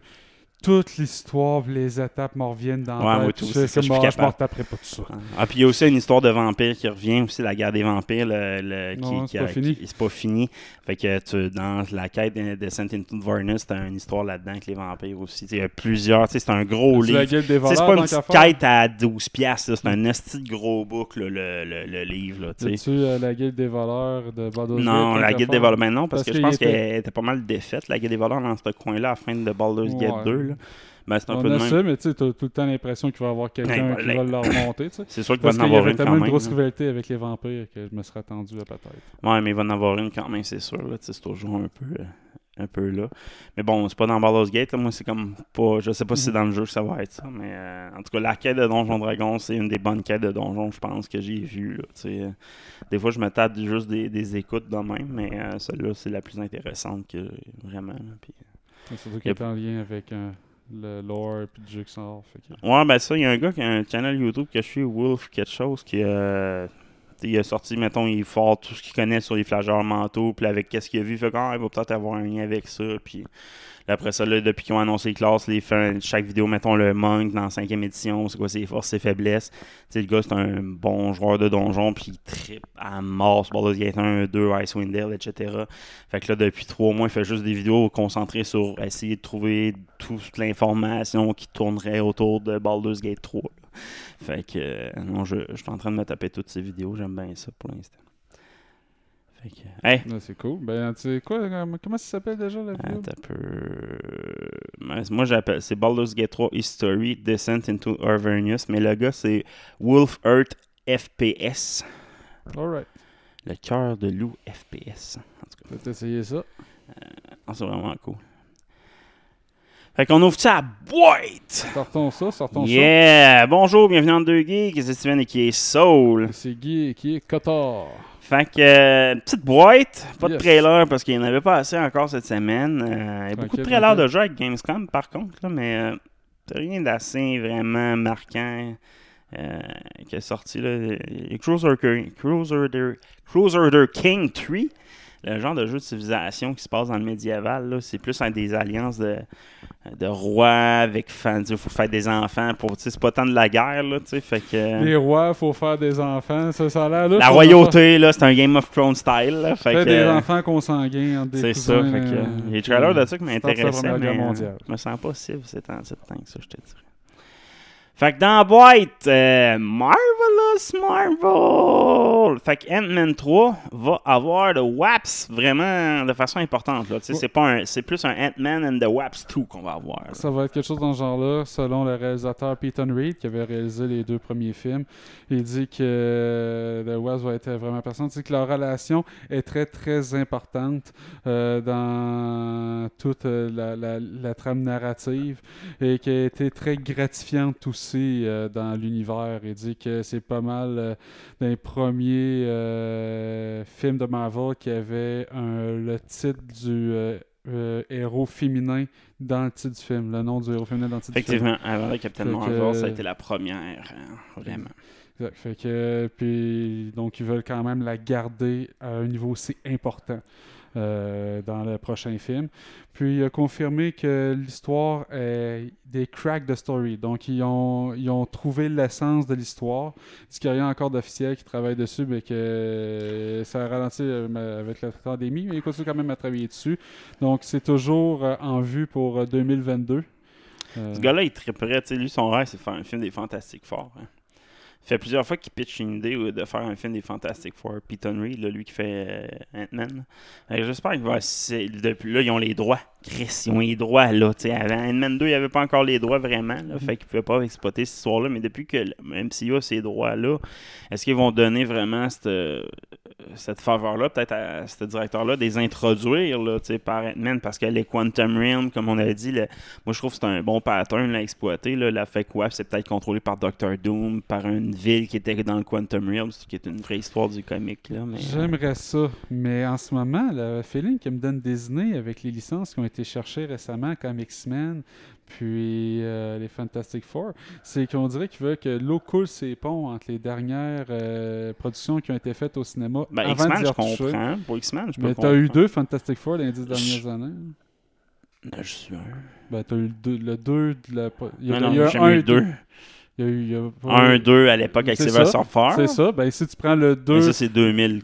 [SPEAKER 4] toute l'histoire, les étapes me reviennent dans
[SPEAKER 3] Ouais,
[SPEAKER 4] la
[SPEAKER 3] moi,
[SPEAKER 4] tête.
[SPEAKER 3] tout
[SPEAKER 4] fais
[SPEAKER 3] ça, je suis
[SPEAKER 4] Ah, je m'en retaperai pas tout ça.
[SPEAKER 3] Ah, puis il y a aussi une histoire de vampire qui revient aussi, la guerre des vampires, le, le- qui,
[SPEAKER 4] Non,
[SPEAKER 3] qui
[SPEAKER 4] c'est pas fini.
[SPEAKER 3] qui- c'est pas fini. Fait que tu, dans la quête de Descent into Varnus, t'as une histoire là-dedans avec les vampires aussi. Il y a plusieurs, tu sais, c'est un gros
[SPEAKER 4] C'est la
[SPEAKER 3] livre.
[SPEAKER 4] guilde des voleurs,
[SPEAKER 3] C'est pas une petite quête à 12 piastres, c'est un esti de gros book, là, le, le, le livre. Là, tu
[SPEAKER 4] euh, la guilde des voleurs de Baldur's Gate
[SPEAKER 3] Non, la guilde des voleurs, ben non, parce,
[SPEAKER 4] Parce
[SPEAKER 3] que je pense
[SPEAKER 4] était-
[SPEAKER 3] qu'elle était pas mal défaite, la guilde des voleurs, dans ce coin-là, à la fin de Baldur's Gate
[SPEAKER 4] Ouais.
[SPEAKER 3] 2. Là. Là. Ben, c'est un
[SPEAKER 4] On
[SPEAKER 3] peu de même.
[SPEAKER 4] ça, mais tu t'as tout le temps l'impression qu'il va y avoir quelqu'un
[SPEAKER 3] Ben,
[SPEAKER 4] qui
[SPEAKER 3] voilà.
[SPEAKER 4] va le remonter, tu sais.
[SPEAKER 3] C'est sûr qu'il va
[SPEAKER 4] Parce
[SPEAKER 3] en
[SPEAKER 4] qu'il y
[SPEAKER 3] avoir
[SPEAKER 4] avait
[SPEAKER 3] une
[SPEAKER 4] tellement
[SPEAKER 3] quand
[SPEAKER 4] une
[SPEAKER 3] même.
[SPEAKER 4] grosse rivalité avec les vampires que je me serais attendu à peut-être.
[SPEAKER 3] Ouais, mais il va en avoir une quand même, c'est sûr. C'est toujours un peu, euh, un peu là. Mais bon, c'est pas dans Baldur's Gate. Là, moi, c'est comme pas. Je sais pas si c'est dans le jeu que ça va être ça. Mais euh, en tout cas, la quête de Donjon Dragon, c'est une des bonnes quêtes de Donjon, je pense, que j'ai sais. Euh, Des fois, je me tape juste des, des écoutes de même, mais euh, celle-là, c'est la plus intéressante que vraiment. là,
[SPEAKER 4] Surtout qu'il est en lien avec euh, le lore et le jeu qui sort. Que...
[SPEAKER 3] Ouais, ben ça, il y a un gars qui a un channel YouTube que je suis, Wolf quelque chose, qui euh, il a sorti, mettons, il fort tout ce qu'il connaît sur les flageurs mentaux, puis avec qu'est-ce qu'il a vu, il fait ah, il va peut-être avoir un lien avec ça, puis après ça, là, depuis qu'ils ont annoncé les classes, les fin- chaque vidéo, mettons, le monk dans la cinquième édition, c'est quoi ses forces, ses faiblesses. Tu sais, le gars, c'est un bon joueur de donjon, puis il trippe à mort sur Baldur's Gate 1, 2, Icewind Dale, etc. Fait que là, depuis trois mois, il fait juste des vidéos concentrées sur essayer de trouver toute l'information qui tournerait autour de Baldur's Gate 3. là. Fait que, euh, non, je, je suis en train de me taper toutes ces vidéos. J'aime bien ça pour l'instant. Fait que, hey,
[SPEAKER 4] Ouais, c'est cool. Ben, tu sais quoi, euh, comment ça s'appelle déjà la vidéo
[SPEAKER 3] attends un peu. Mais Moi, j'appelle, c'est Baldur's Gate 3 History Descent into Avernus. Mais le gars, c'est Wolf Earth FPS.
[SPEAKER 4] Alright.
[SPEAKER 3] Le cœur de loup FPS. En tout cas.
[SPEAKER 4] Peut-être essayer ça.
[SPEAKER 3] Ah, c'est vraiment cool. Fait qu'on ouvre ça à boîte!
[SPEAKER 4] Sortons ça, sortons
[SPEAKER 3] Yeah! Bonjour, bienvenue dans Deux Geeks, c'est Steven et qui est Soul.
[SPEAKER 4] ça. C'est Guy qui est Cotard.
[SPEAKER 3] Fait que, euh, petite boîte, pas de trailer parce qu'il n'y en avait pas assez encore cette semaine. Euh, il y a beaucoup de trailers de jeux avec Gamescom par contre, là, mais euh, rien d'assez vraiment marquant euh, qui est sorti. Là. Cruiser, Cruiser, Cruiser King 3, le genre de jeu de civilisation qui se passe dans le médiéval. C'est plus un des alliances de, de rois avec fans. Il faut faire des enfants. pour C'est pas tant de la guerre. Là, tu sais, fait que,
[SPEAKER 4] Les rois, faut faire des enfants. Ça, ça là.
[SPEAKER 3] la royauté, là, c'est un Game of Thrones style. Là, fait que,
[SPEAKER 4] des
[SPEAKER 3] euh,
[SPEAKER 4] enfants consanguins
[SPEAKER 3] c'est ça. Fait que,
[SPEAKER 4] euh,
[SPEAKER 3] des trailers de ça qui m'intéressaient, mais
[SPEAKER 4] Guerre
[SPEAKER 3] euh, je me sens pas cible ces temps, ces temps que ça, je te dirais. Fait que dans la boîte, euh, Marvelous Marvel! Fait que Ant-Man 3 va avoir le WAPS vraiment de façon importante. Là.
[SPEAKER 4] Ouais.
[SPEAKER 3] C'est, pas un- c'est plus un Ant-Man and the WAPS 2 qu'on va avoir. là.
[SPEAKER 4] Ça va être quelque chose dans ce genre-là, selon le réalisateur Peyton Reed, qui avait réalisé les deux premiers films. Il dit que euh, le West va être vraiment personne. Il dit que leur relation est très, très importante euh, dans toute la, la- la trame narrative et qui a été très gratifiante aussi euh, dans l'univers. Il dit que c'est pas mal euh, d'un premier euh, film de Marvel qui avait un- le titre du héros féminin dans le titre du film, le nom du héros féminin dans le titre du film.
[SPEAKER 3] Effectivement, avant Captain Marvel, ça a été la première, hein, vraiment.
[SPEAKER 4] Exact. Fait que, puis, donc, ils veulent quand même la garder à un niveau aussi important dans le prochain film. Puis, il a confirmé que l'histoire est des cracks de story. Donc, ils ont, ils ont trouvé l'essence de l'histoire. Dit qu'il n'y a rien encore d'officiel qui travaille dessus, mais que ça a ralenti euh, avec la pandémie, mais ils continuent quand même à travailler dessus. Donc, c'est toujours euh, en vue pour euh, 2022. Euh,
[SPEAKER 3] Ce gars-là, triperait, tu sais, lui, son rêve, c'est faire un film des Fantastic Four. hein. Il fait plusieurs fois qu'il pitch une idée de faire un film des Fantastic Four. Peyton Reed, là, lui qui fait euh, Ant-Man. J'espère qu'il va. c'est- Depuis là, ils ont les droits. Chris, ils ont les droits, là. tu sais. Avant Ant-Man 2, il n'y avait pas encore les droits vraiment. Là, Fait qu'ils ne pouvaient pas exploiter cette histoire-là. Mais depuis que le MCU a ces droits-là, est-ce qu'ils vont donner vraiment cette, euh, cette faveur-là, peut-être à ce directeur-là, des introduire là, par Ant-Man? Parce que les Quantum Realm, comme on a dit, moi je trouve que c'est un bon pattern à exploiter. Là. La fait quoi c'est peut-être contrôlé par Doctor Doom, par une ville qui était dans le Quantum Realm, ce qui est une vraie histoire du comic. Là, mais, euh,
[SPEAKER 4] J'aimerais ça, mais en ce moment, le feeling qui me donne Disney avec les licences qui ont été cherchées récemment, comme X-Men, puis euh, les Fantastic Four, c'est qu'on dirait qu'ils veulent que l'eau coule ses ponts entre les dernières euh, productions qui ont été faites au cinéma
[SPEAKER 3] ben,
[SPEAKER 4] avant
[SPEAKER 3] X-Men, je comprends. Pour X-Men, je peux
[SPEAKER 4] Mais t'as eu deux Fantastic Four dans les dix
[SPEAKER 3] Je-
[SPEAKER 4] dernières années.
[SPEAKER 3] Non, je suis un.
[SPEAKER 4] Ben, t'as eu le deux, le deux de la... Il y a,
[SPEAKER 3] Non, non, j'ai
[SPEAKER 4] un
[SPEAKER 3] eu
[SPEAKER 4] et
[SPEAKER 3] deux.
[SPEAKER 4] Il y a eu... il y a pas-
[SPEAKER 3] Un, deux à l'époque avec Silver Surfer.
[SPEAKER 4] C'est ça. Ben, si tu prends le 2...
[SPEAKER 3] Mais ça, c'est 2000.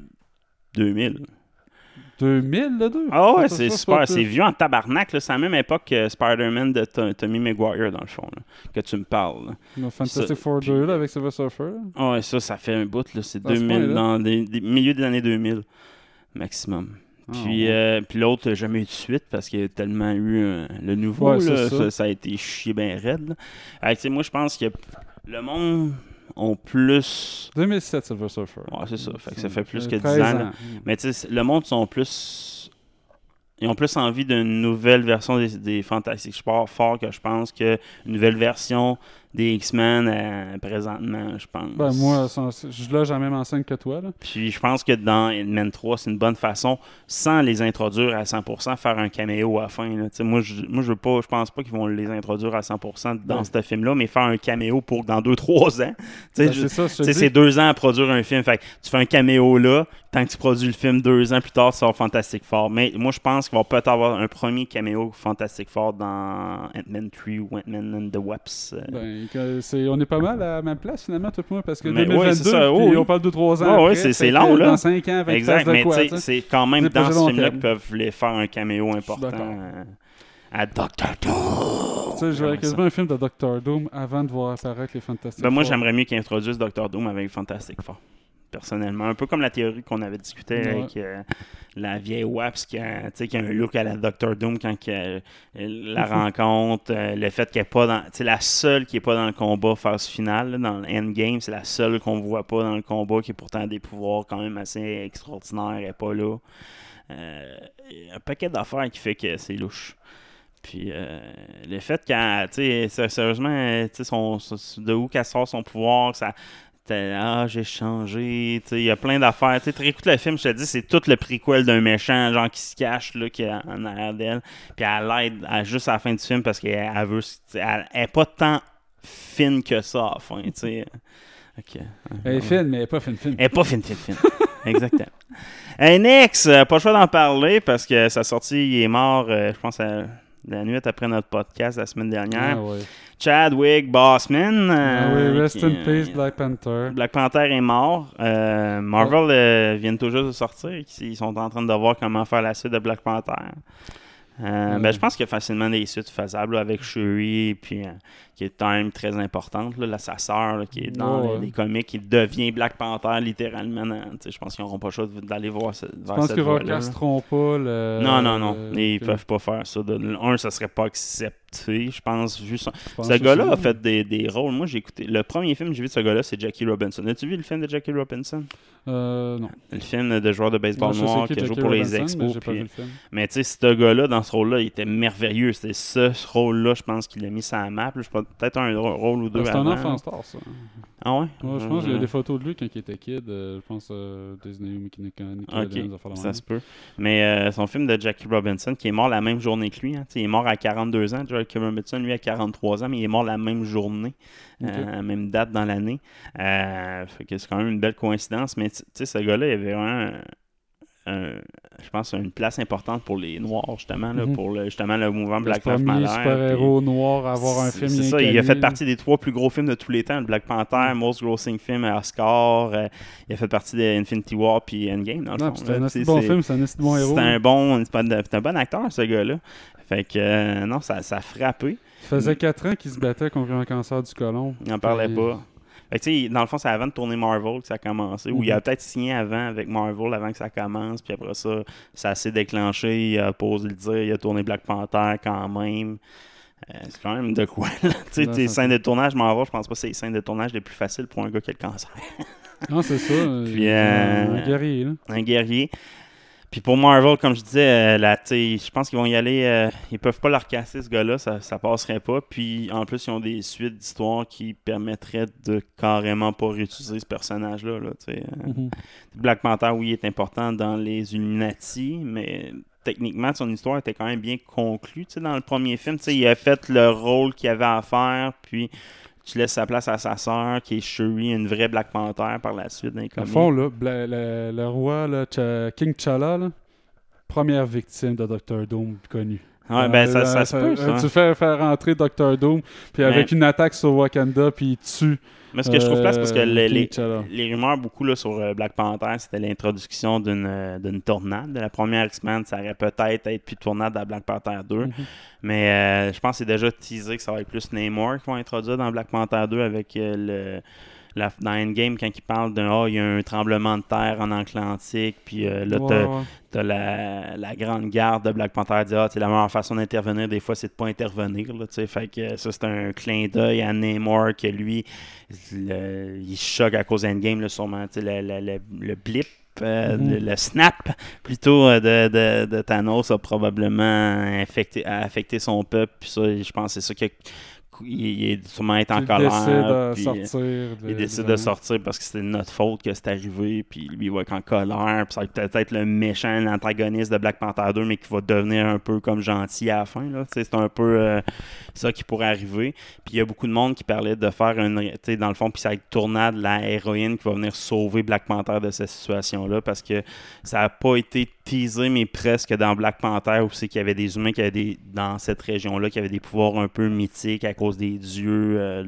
[SPEAKER 3] 2000.
[SPEAKER 4] 2000, le 2.
[SPEAKER 3] Ah ouais, c'est super. C'est vieux en tabarnak. C'est à la même époque que Spider-Man de To- Tommy Maguire, dans le fond, là, que tu me parles. là.
[SPEAKER 4] Le Fantastic
[SPEAKER 3] Ça,
[SPEAKER 4] Four
[SPEAKER 3] puis-
[SPEAKER 4] 2, là, avec Silver Surfer.
[SPEAKER 3] Ah ouais, ça, ça fait un bout. là. C'est
[SPEAKER 4] À ce
[SPEAKER 3] 2000,
[SPEAKER 4] point-là.
[SPEAKER 3] dans les milieu des années 2000, maximum. Puis,
[SPEAKER 4] ouais.
[SPEAKER 3] euh, puis l'autre, n'a jamais eu de suite parce qu'il y a tellement eu euh, le nouveau.
[SPEAKER 4] Ouais, c'est
[SPEAKER 3] là,
[SPEAKER 4] ça.
[SPEAKER 3] ça. ça a été chié bien raide. là. Moi, je pense que le monde ont plus.
[SPEAKER 4] 2007, Silver Surfer.
[SPEAKER 3] Ouais, c'est ça. Fait que ça fait plus que 10
[SPEAKER 4] 13
[SPEAKER 3] ans. là. Mais tu sais, le monde sont plus. Ils ont plus envie d'une nouvelle version des, des Fantastic Four fort que je pense qu'une nouvelle version des X-Men euh, présentement, je pense.
[SPEAKER 4] Ben, moi, je loge la même enseigne que toi. Là.
[SPEAKER 3] Puis je pense que dans Ant-Man 3, c'est une bonne façon, sans les introduire à 100%, faire un caméo à la fin. là. Moi, je, moi, je veux pas, je pense pas qu'ils vont les introduire à 100% dans
[SPEAKER 4] Ouais.
[SPEAKER 3] ce film-là, mais faire un caméo pour dans 2-3 ans.
[SPEAKER 4] Ben, c'est ça,
[SPEAKER 3] deux ans à produire un film. Fait que tu fais un caméo là, tant que tu produis le film deux ans plus tard, tu sors Fantastic Four. Mais moi, je pense qu'il va peut-être avoir un premier caméo Fantastic Four dans Ant-Man 3 ou Ant-Man and the Wasp. euh.
[SPEAKER 4] Ben, on est pas mal à la même place finalement, toi et moi, parce que
[SPEAKER 3] Mais
[SPEAKER 4] 2022,
[SPEAKER 3] ouais, c'est ça, oh oui.
[SPEAKER 4] on parle de 3 ans.
[SPEAKER 3] Ouais, c'est- long, là.
[SPEAKER 4] Dans 5 ans, 20
[SPEAKER 3] Exact, mais c'est quand même dans ce film-là qu'ils peuvent les faire un caméo important euh, à Doctor Doom.
[SPEAKER 4] Tu sais, je verrais quasiment un film de Doctor Doom avant de voir apparaître les Fantastiques.
[SPEAKER 3] Ben moi, j'aimerais mieux qu'ils introduisent Doctor Doom avec Fantastic Four. Personnellement, un peu comme la théorie qu'on avait discuté
[SPEAKER 4] Ouais.
[SPEAKER 3] avec euh, la vieille Waps qui a, qui un look à la Doctor Doom quand que, euh, la rencontre, euh, le fait qu'elle est pas dans. C'est la seule qui est pas dans le combat phase finale, là, dans le endgame, c'est la seule qu'on voit pas dans le combat qui pourtant a des pouvoirs quand même assez extraordinaires, elle est pas là. Euh, il y a un paquet d'affaires qui fait que c'est louche. Puis euh, le fait qu'elle, tu sais, sé- sérieusement, tu sais, de où qu'elle sort son pouvoir, ça. Ah, j'ai changé. Il y a plein d'affaires. Tu réécoutes le film, je te dis, c'est tout le prequel d'un méchant, genre qui se cache, là, qui est en arrière d'elle. Puis elle l'aide juste à la fin du film parce qu'elle elle veut. Elle, elle est pas tant fine que ça à la fin, tu sais. Ok.
[SPEAKER 4] Elle est fine, mais elle est pas fine, fine.
[SPEAKER 3] Elle est pas fine, fine, fine. Exactement. Hey, Nex, euh, pas le choix d'en parler parce que sa sortie, il est mort, euh, je pense, à- la nuit après notre podcast la semaine dernière.
[SPEAKER 4] Ah, ouais.
[SPEAKER 3] Chadwick Boseman.
[SPEAKER 4] Ah
[SPEAKER 3] euh,
[SPEAKER 4] oui, rest
[SPEAKER 3] qui-
[SPEAKER 4] in peace, Black Panther.
[SPEAKER 3] Black Panther est mort. Euh, Marvel euh, vient tout juste de sortir. Ils sont en train de voir comment faire la suite de Black Panther.
[SPEAKER 4] Mm.
[SPEAKER 3] ben, je pense qu'il y a facilement des suites faisables là, avec Shuri, puis qui est quand même très importante. Là, là, sa sœur, qui est dans
[SPEAKER 4] Ouais,
[SPEAKER 3] les,
[SPEAKER 4] ouais.
[SPEAKER 3] les comics, qui devient Black Panther littéralement. je pense qu'ils n'auront pas le choix d'aller voir ce,
[SPEAKER 4] Je
[SPEAKER 3] vers
[SPEAKER 4] pense
[SPEAKER 3] cette
[SPEAKER 4] qu'ils
[SPEAKER 3] voie-là.
[SPEAKER 4] recasteront pas le.
[SPEAKER 3] Non, non, non.
[SPEAKER 4] le-
[SPEAKER 3] Ils
[SPEAKER 4] que-
[SPEAKER 3] peuvent pas faire ça. De, un, ça serait pas accepté, je pense. Vu son-
[SPEAKER 4] pense
[SPEAKER 3] Ce gars-là a fait des, des rôles. Moi, j'ai écouté. Le premier film que j'ai vu de ce gars-là, c'est Jackie Robinson. As-tu vu le film de Jackie Robinson?
[SPEAKER 4] Euh, non.
[SPEAKER 3] Le film de joueur de baseball
[SPEAKER 4] Non,
[SPEAKER 3] noir
[SPEAKER 4] qui
[SPEAKER 3] qui a joué
[SPEAKER 4] Jackie
[SPEAKER 3] pour les
[SPEAKER 4] Robinson,
[SPEAKER 3] Expos. Mais tu sais, ce gars-là, dans ce rôle-là, il était merveilleux. C'était ce rôle-là, je pense, qu'il a mis sur la map. peut-être un rôle ou deux
[SPEAKER 4] C'est un enfant star, ça.
[SPEAKER 3] Ah ouais?
[SPEAKER 4] Ouais, je pense qu'il y a des photos de lui quand il était kid. euh, je pense euh, Disney ou Nickelodeon,
[SPEAKER 3] Ok, ça se peut. Mais son film de Jackie Robinson, qui est mort la même journée que lui, hein, il est mort à 42 ans. Jackie Robinson, lui, à 43 ans, mais il est mort la même journée, euh, même date dans l'année. Euh, c'est quand même une belle coïncidence. Mais tu sais, ce gars-là, il avait vraiment, un- je pense, une place importante pour les Noirs, justement, là,
[SPEAKER 4] Mhm.
[SPEAKER 3] pour le, justement le mouvement
[SPEAKER 4] Le
[SPEAKER 3] Black Lives Matter.
[SPEAKER 4] super-héros noir avoir un film
[SPEAKER 3] C'est ça, il a fait partie des trois plus gros films de tous les temps. Black Panther, Most Grossing Film Oscar. euh, il a fait partie de Infinity War puis Endgame, dans le
[SPEAKER 4] Non,
[SPEAKER 3] fond.
[SPEAKER 4] c'est
[SPEAKER 3] là.
[SPEAKER 4] un bon film, c'est un bon héros.
[SPEAKER 3] c'est un bon, c'est un bon acteur, ce gars-là. Fait que, euh, non, ça, ça a frappé.
[SPEAKER 4] Ça faisait 4 ans qu'il se battait contre un cancer du côlon.
[SPEAKER 3] Il n'en parlait pas. Fait que, tu sais, dans le fond, c'est avant de tourner Marvel que ça a commencé. Ou il
[SPEAKER 4] Mhm.
[SPEAKER 3] a peut-être signé avant avec Marvel avant que ça commence. Puis après ça, ça s'est déclenché. Il a posé le dire. Il a tourné Black Panther quand même. Euh, c'est quand même de quoi. Tu sais, scènes de tournage, Marvel, je pense pas que c'est les scènes de tournage les plus faciles pour un gars qui a le cancer.
[SPEAKER 4] Non, c'est ça.
[SPEAKER 3] Puis,
[SPEAKER 4] euh, Un guerrier, là.
[SPEAKER 3] un guerrier. Puis pour Marvel, comme je disais, euh, je pense qu'ils vont y aller. euh, ils peuvent pas leur casser ce gars-là, ça, ça passerait pas. Puis en plus, ils ont des suites d'histoires qui permettraient de carrément pas réutiliser ce personnage-là. Là. Euh,
[SPEAKER 4] Mhm.
[SPEAKER 3] Black Panther, oui, est important dans les Illuminati, mais techniquement, son histoire était quand même bien conclue. Dans le premier film, il a fait le rôle qu'il avait à faire, puis tu laisses sa place à sa sœur, qui est Shuri, une vraie Black Panther par la suite dans les
[SPEAKER 4] fond, là, le, le roi, là, King T'Challa, là, première victime de Dr. Doom connu.
[SPEAKER 3] Ouais, ben ça,
[SPEAKER 4] Euh,
[SPEAKER 3] ça se peut, ça.
[SPEAKER 4] Tu fais faire rentrer Dr. Doom, puis avec une attaque sur Wakanda, puis il tue.
[SPEAKER 3] Mais ce que je trouve place, parce que
[SPEAKER 4] euh,
[SPEAKER 3] les, les, rumeurs beaucoup là, sur euh, Black Panther, c'était l'introduction d'une euh, tornade. De la première X-Men, ça aurait peut-être être plus de tornade dans Black Panther 2.
[SPEAKER 4] Mhm.
[SPEAKER 3] Mais euh, je pense que c'est déjà teasé que ça va être plus Namor qui vont introduire dans Black Panther 2 avec euh, le, la- dans Endgame, quand il parle d'un Ah, il y a un tremblement de terre en Atlantique, puis euh, là, t'as- la, la grande garde de Black Panther dit Ah, la meilleure façon d'intervenir, des fois, c'est de pas intervenir. Là, fait que ça, c'est un clin d'œil à Namor que lui, le- il choque à cause d'Endgame, là, sûrement. Le, le, le, le blip, euh,
[SPEAKER 4] Mhm.
[SPEAKER 3] le, le snap plutôt euh, de, de, de Thanos a probablement affecté, a affecté son peuple. Puis ça, je pense que c'est ça qui a. Il, il est sûrement être en
[SPEAKER 4] Qui
[SPEAKER 3] colère.
[SPEAKER 4] décide de
[SPEAKER 3] puis,
[SPEAKER 4] sortir.
[SPEAKER 3] il
[SPEAKER 4] de-
[SPEAKER 3] décide
[SPEAKER 4] de-
[SPEAKER 3] de sortir parce que de notre faute que c'est arrivé, puis lui, il va être en colère, puis ça va peut-être être le méchant, l'antagoniste de Black Panther 2, mais qui va devenir un peu comme gentil à la fin. C'est un peu euh, ça qui pourrait arriver. Puis il y a beaucoup de monde qui parlait de faire une. Dans le fond, puis ça va être tournade, la héroïne qui va venir sauver Black Panther de cette situation-là, parce que ça n'a pas été mais presque dans Black Panther, où c'est qu'il y avait des humains qui avaient des, dans cette région-là, qui avaient des pouvoirs un peu mythiques à cause des dieux, euh,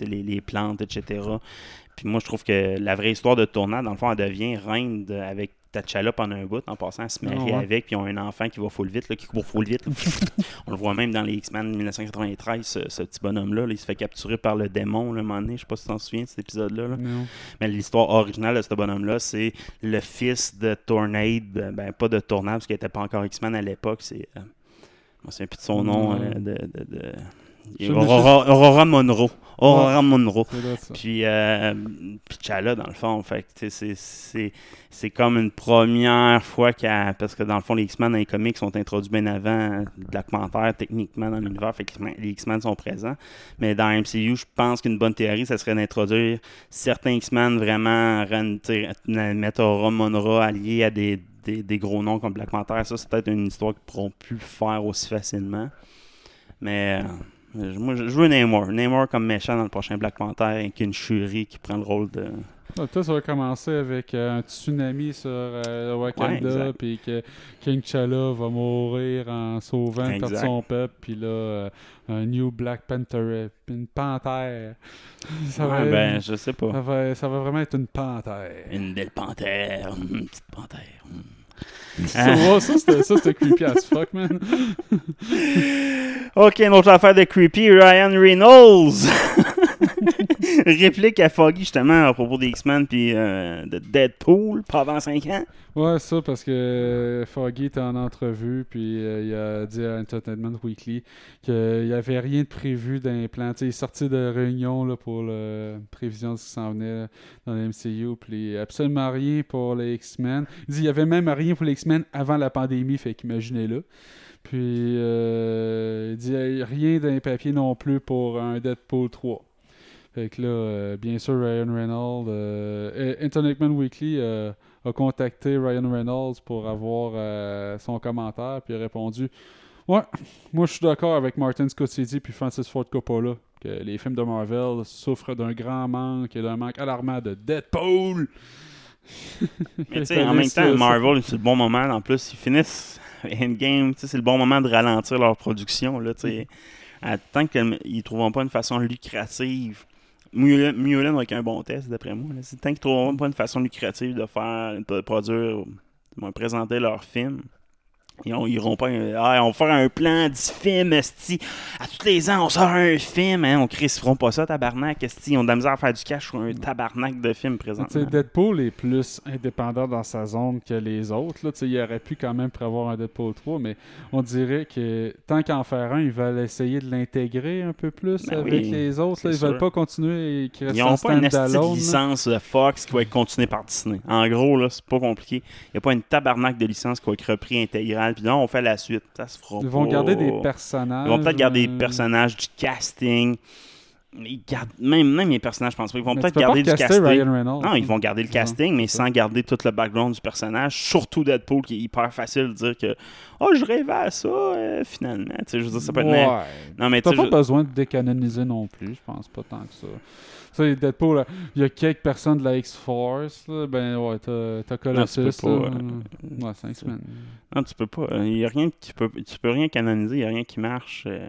[SPEAKER 3] les, plantes, etc. Puis moi, je trouve que la vraie histoire de Tournade, dans le fond, elle devient reine avec T'Challa pendant un bout, en passant, elle se marie
[SPEAKER 4] Ah ouais.
[SPEAKER 3] avec, puis ils ont un enfant qui va full vite, là, qui court full vite. On le voit même dans les X-Men 1993, ce, ce petit bonhomme-là, là, il se fait capturer par le démon, un moment donné, je sais pas si tu t'en souviens de cet épisode-là. là. Mais l'histoire originale de ce bonhomme-là, c'est le fils de Tornade, ben, pas de Tornade, parce qu'il n'était pas encore X-Men à l'époque, c'est... Euh, me souviens plus de son nom, euh, de... de, de- Aurora, Aurora Monroe. Aurora Monroe. Puis, euh, dans le fond, fait c'est- comme une première fois qu'elle. Parce que dans le fond, les X-Men dans les comics sont introduits bien avant Black Panther, techniquement, dans l'univers. Fait que les X-Men sont présents. Mais dans MCU, je pense qu'une bonne théorie, ça serait d'introduire certains X-Men vraiment. Mettre Aurora Monroe allié à des, des, des gros noms comme Black Panther. Ça, c'est peut-être une histoire qu'ils pourront plus faire aussi facilement. Mais. euh, moi, je veux Namor. Namor comme méchant dans le prochain Black Panther avec une Shuri qui prend le rôle de.
[SPEAKER 4] Ah, Toi, ça va commencer avec euh, un tsunami sur euh, Wakanda, puis que King T'Challa va mourir en sauvant de son peuple, puis là, euh, un New Black Panther, une panthère. Ça,
[SPEAKER 3] Ouais, ben, je sais
[SPEAKER 4] ça,
[SPEAKER 3] pas.
[SPEAKER 4] va, ça va vraiment être une panthère.
[SPEAKER 3] Une belle panthère. Une petite panthère.
[SPEAKER 4] Ça, ça, c'était creepy as fuck, man.
[SPEAKER 3] Ok, une autre affaire de creepy, Ryan Reynolds. Réplique à Foggy justement à propos des X-Men puis euh, de Deadpool, pas avant 5 ans.
[SPEAKER 4] Ouais, ça, parce que euh, Foggy était en entrevue, puis euh, il a dit à Entertainment Weekly qu'il n'y avait rien de prévu d'implant. Il est sorti de réunion là, pour la prévision de ce qui s'en venait dans le MCU, puis absolument rien pour les X-Men. Il dit qu'il n'y avait même rien pour les X-Men avant la pandémie, fait qu'imaginez-là. Puis euh, il dit euh, rien d'un papier non plus pour un Deadpool 3. Fait que là, euh, bien sûr, Ryan Reynolds, euh, Weekly euh, a contacté Ryan Reynolds pour avoir euh, son commentaire, puis a répondu Ouais, moi je suis d'accord avec Martin Scorsese puis Francis Ford Coppola que les films de Marvel souffrent d'un grand manque et d'un manque alarmant de Deadpool.
[SPEAKER 3] Mais tu sais, en même temps, Marvel, c'est le bon moment. En plus, ils finissent Endgame. tu sais, C'est le bon moment de ralentir leur production. Là, tu sais. À- tant qu'ils ne trouveront pas une façon lucrative. Là avec un bon test, d'après moi. C'est tant qu'ils trouveront pas une façon lucrative de faire, de produire, de présenter leur film. Ils ont- ils iront pas. Ah, on va faire un plan du film, esti. À tous les ans, on sort un film. Hein, on feront pas ça, tabarnak, esti. Ils ont de la misère à faire du cash sur un tabarnak de film
[SPEAKER 4] Tu sais,
[SPEAKER 3] présentement.
[SPEAKER 4] Deadpool est plus indépendant dans sa zone que les autres. Là. Il aurait pu quand même prévoir un Deadpool 3, mais on dirait que tant qu'en faire un, ils veulent essayer de l'intégrer un peu plus
[SPEAKER 3] Ben
[SPEAKER 4] avec
[SPEAKER 3] oui,
[SPEAKER 4] les autres. là. Ils veulent
[SPEAKER 3] sûr.
[SPEAKER 4] pas continuer et
[SPEAKER 3] Ils n'ont pas une de licence de Fox qui va être continuée par Disney. En gros, là, c'est pas compliqué. Il n'y a pas une tabarnak de licence qui va être repris intégrale. Puis non, on fait la suite. Ça se fera
[SPEAKER 4] Ils vont
[SPEAKER 3] pas.
[SPEAKER 4] garder des personnages.
[SPEAKER 3] Ils vont peut-être garder des
[SPEAKER 4] euh,
[SPEAKER 3] personnages du casting. Ils gardent, même, même les personnages, je pense pas. Ils vont peut-être
[SPEAKER 4] tu peux pas
[SPEAKER 3] garder du casting. Non, ils vont garder le casting, mais sans garder tout le background du personnage. Surtout Deadpool, qui est hyper facile de dire que Oh, je rêvais à ça, euh, finalement. Tu sais, je veux dire, ça peut être.
[SPEAKER 4] Ouais.
[SPEAKER 3] Non, mais tu
[SPEAKER 4] T'as pas
[SPEAKER 3] je-
[SPEAKER 4] besoin de décanoniser non plus, je pense pas tant que ça. Tu sais, Deadpool, là, il y a quelques personnes de la X-Force, ben ouais, t'as Colossus.
[SPEAKER 3] Non, tu peux pas,
[SPEAKER 4] là.
[SPEAKER 3] euh,
[SPEAKER 4] ouais, cinq semaines.
[SPEAKER 3] Non, tu peux pas. Il y a rien qui peut, tu peux rien canoniser, il n'y a rien qui marche. euh,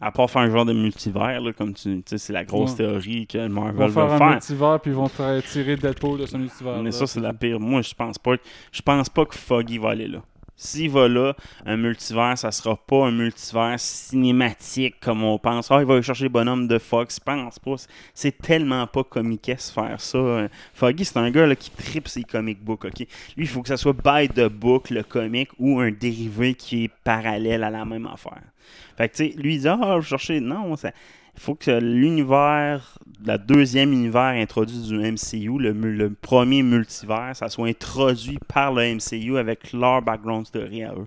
[SPEAKER 3] à part faire un genre de multivers, là, comme tu sais, c'est la grosse
[SPEAKER 4] Ouais.
[SPEAKER 3] théorie que
[SPEAKER 4] Ils
[SPEAKER 3] Marvel
[SPEAKER 4] vont
[SPEAKER 3] veut
[SPEAKER 4] faire un
[SPEAKER 3] faire.
[SPEAKER 4] multivers, puis ils vont tirer Deadpool de son multivers.
[SPEAKER 3] Mais
[SPEAKER 4] là.
[SPEAKER 3] ça, c'est la pire. Moi, je pense pas. Je pense pas que Foggy va aller là. S'il va là, un multivers, ça sera pas un multivers cinématique comme on pense. Ah, il va aller chercher les bonhommes de Fox. Je pense pas. C'est tellement pas comiquesque faire ça. Euh, Foggy, c'est un gars là, qui tripe ses comic books. ok? Lui, il faut que ça soit by the book, le comic, ou un dérivé qui est parallèle à la même affaire. Fait que, tu sais, lui, il dit Ah, je vais chercher. Non, ça- faut que l'univers, la deuxième univers introduit du MCU, le, premier multivers, ça soit introduit par le MCU avec leur background story à eux.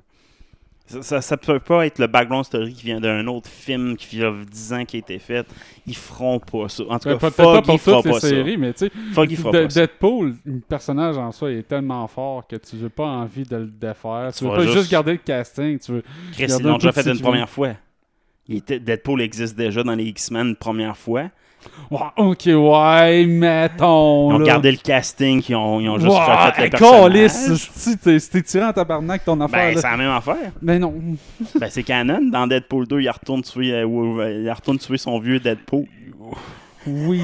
[SPEAKER 3] Ça, ça peut pas être le background story qui vient d'un autre film qui vient 10 ans qui a été fait. Ils feront pas ça. En tout cas,
[SPEAKER 4] pas
[SPEAKER 3] Foggy
[SPEAKER 4] pour
[SPEAKER 3] fera pas ça.
[SPEAKER 4] séries, mais tu sais,
[SPEAKER 3] Foggy fera
[SPEAKER 4] de-
[SPEAKER 3] pas ça.
[SPEAKER 4] Deadpool, le personnage en soi est tellement fort que tu veux pas envie de le défaire. Tu,
[SPEAKER 3] Tu
[SPEAKER 4] veux pas
[SPEAKER 3] juste-
[SPEAKER 4] juste garder le casting, tu veux
[SPEAKER 3] Chris, ils l'ont déjà fait une première fois. Il était- Deadpool existe déjà dans les X-Men première fois.
[SPEAKER 4] Ok, ouais, mettons.
[SPEAKER 3] Ils ont
[SPEAKER 4] là.
[SPEAKER 3] gardé le casting, ils ont, ils ont juste
[SPEAKER 4] Ouais,
[SPEAKER 3] refait le personnage.
[SPEAKER 4] t'es tiré en tabarnak ton affaire.
[SPEAKER 3] Ben, c'est la même affaire.
[SPEAKER 4] Ben non.
[SPEAKER 3] Ben, c'est canon. Dans Deadpool 2, il retourne tuer, euh, Wolverine- il retourne tuer son vieux Deadpool.
[SPEAKER 4] Oui.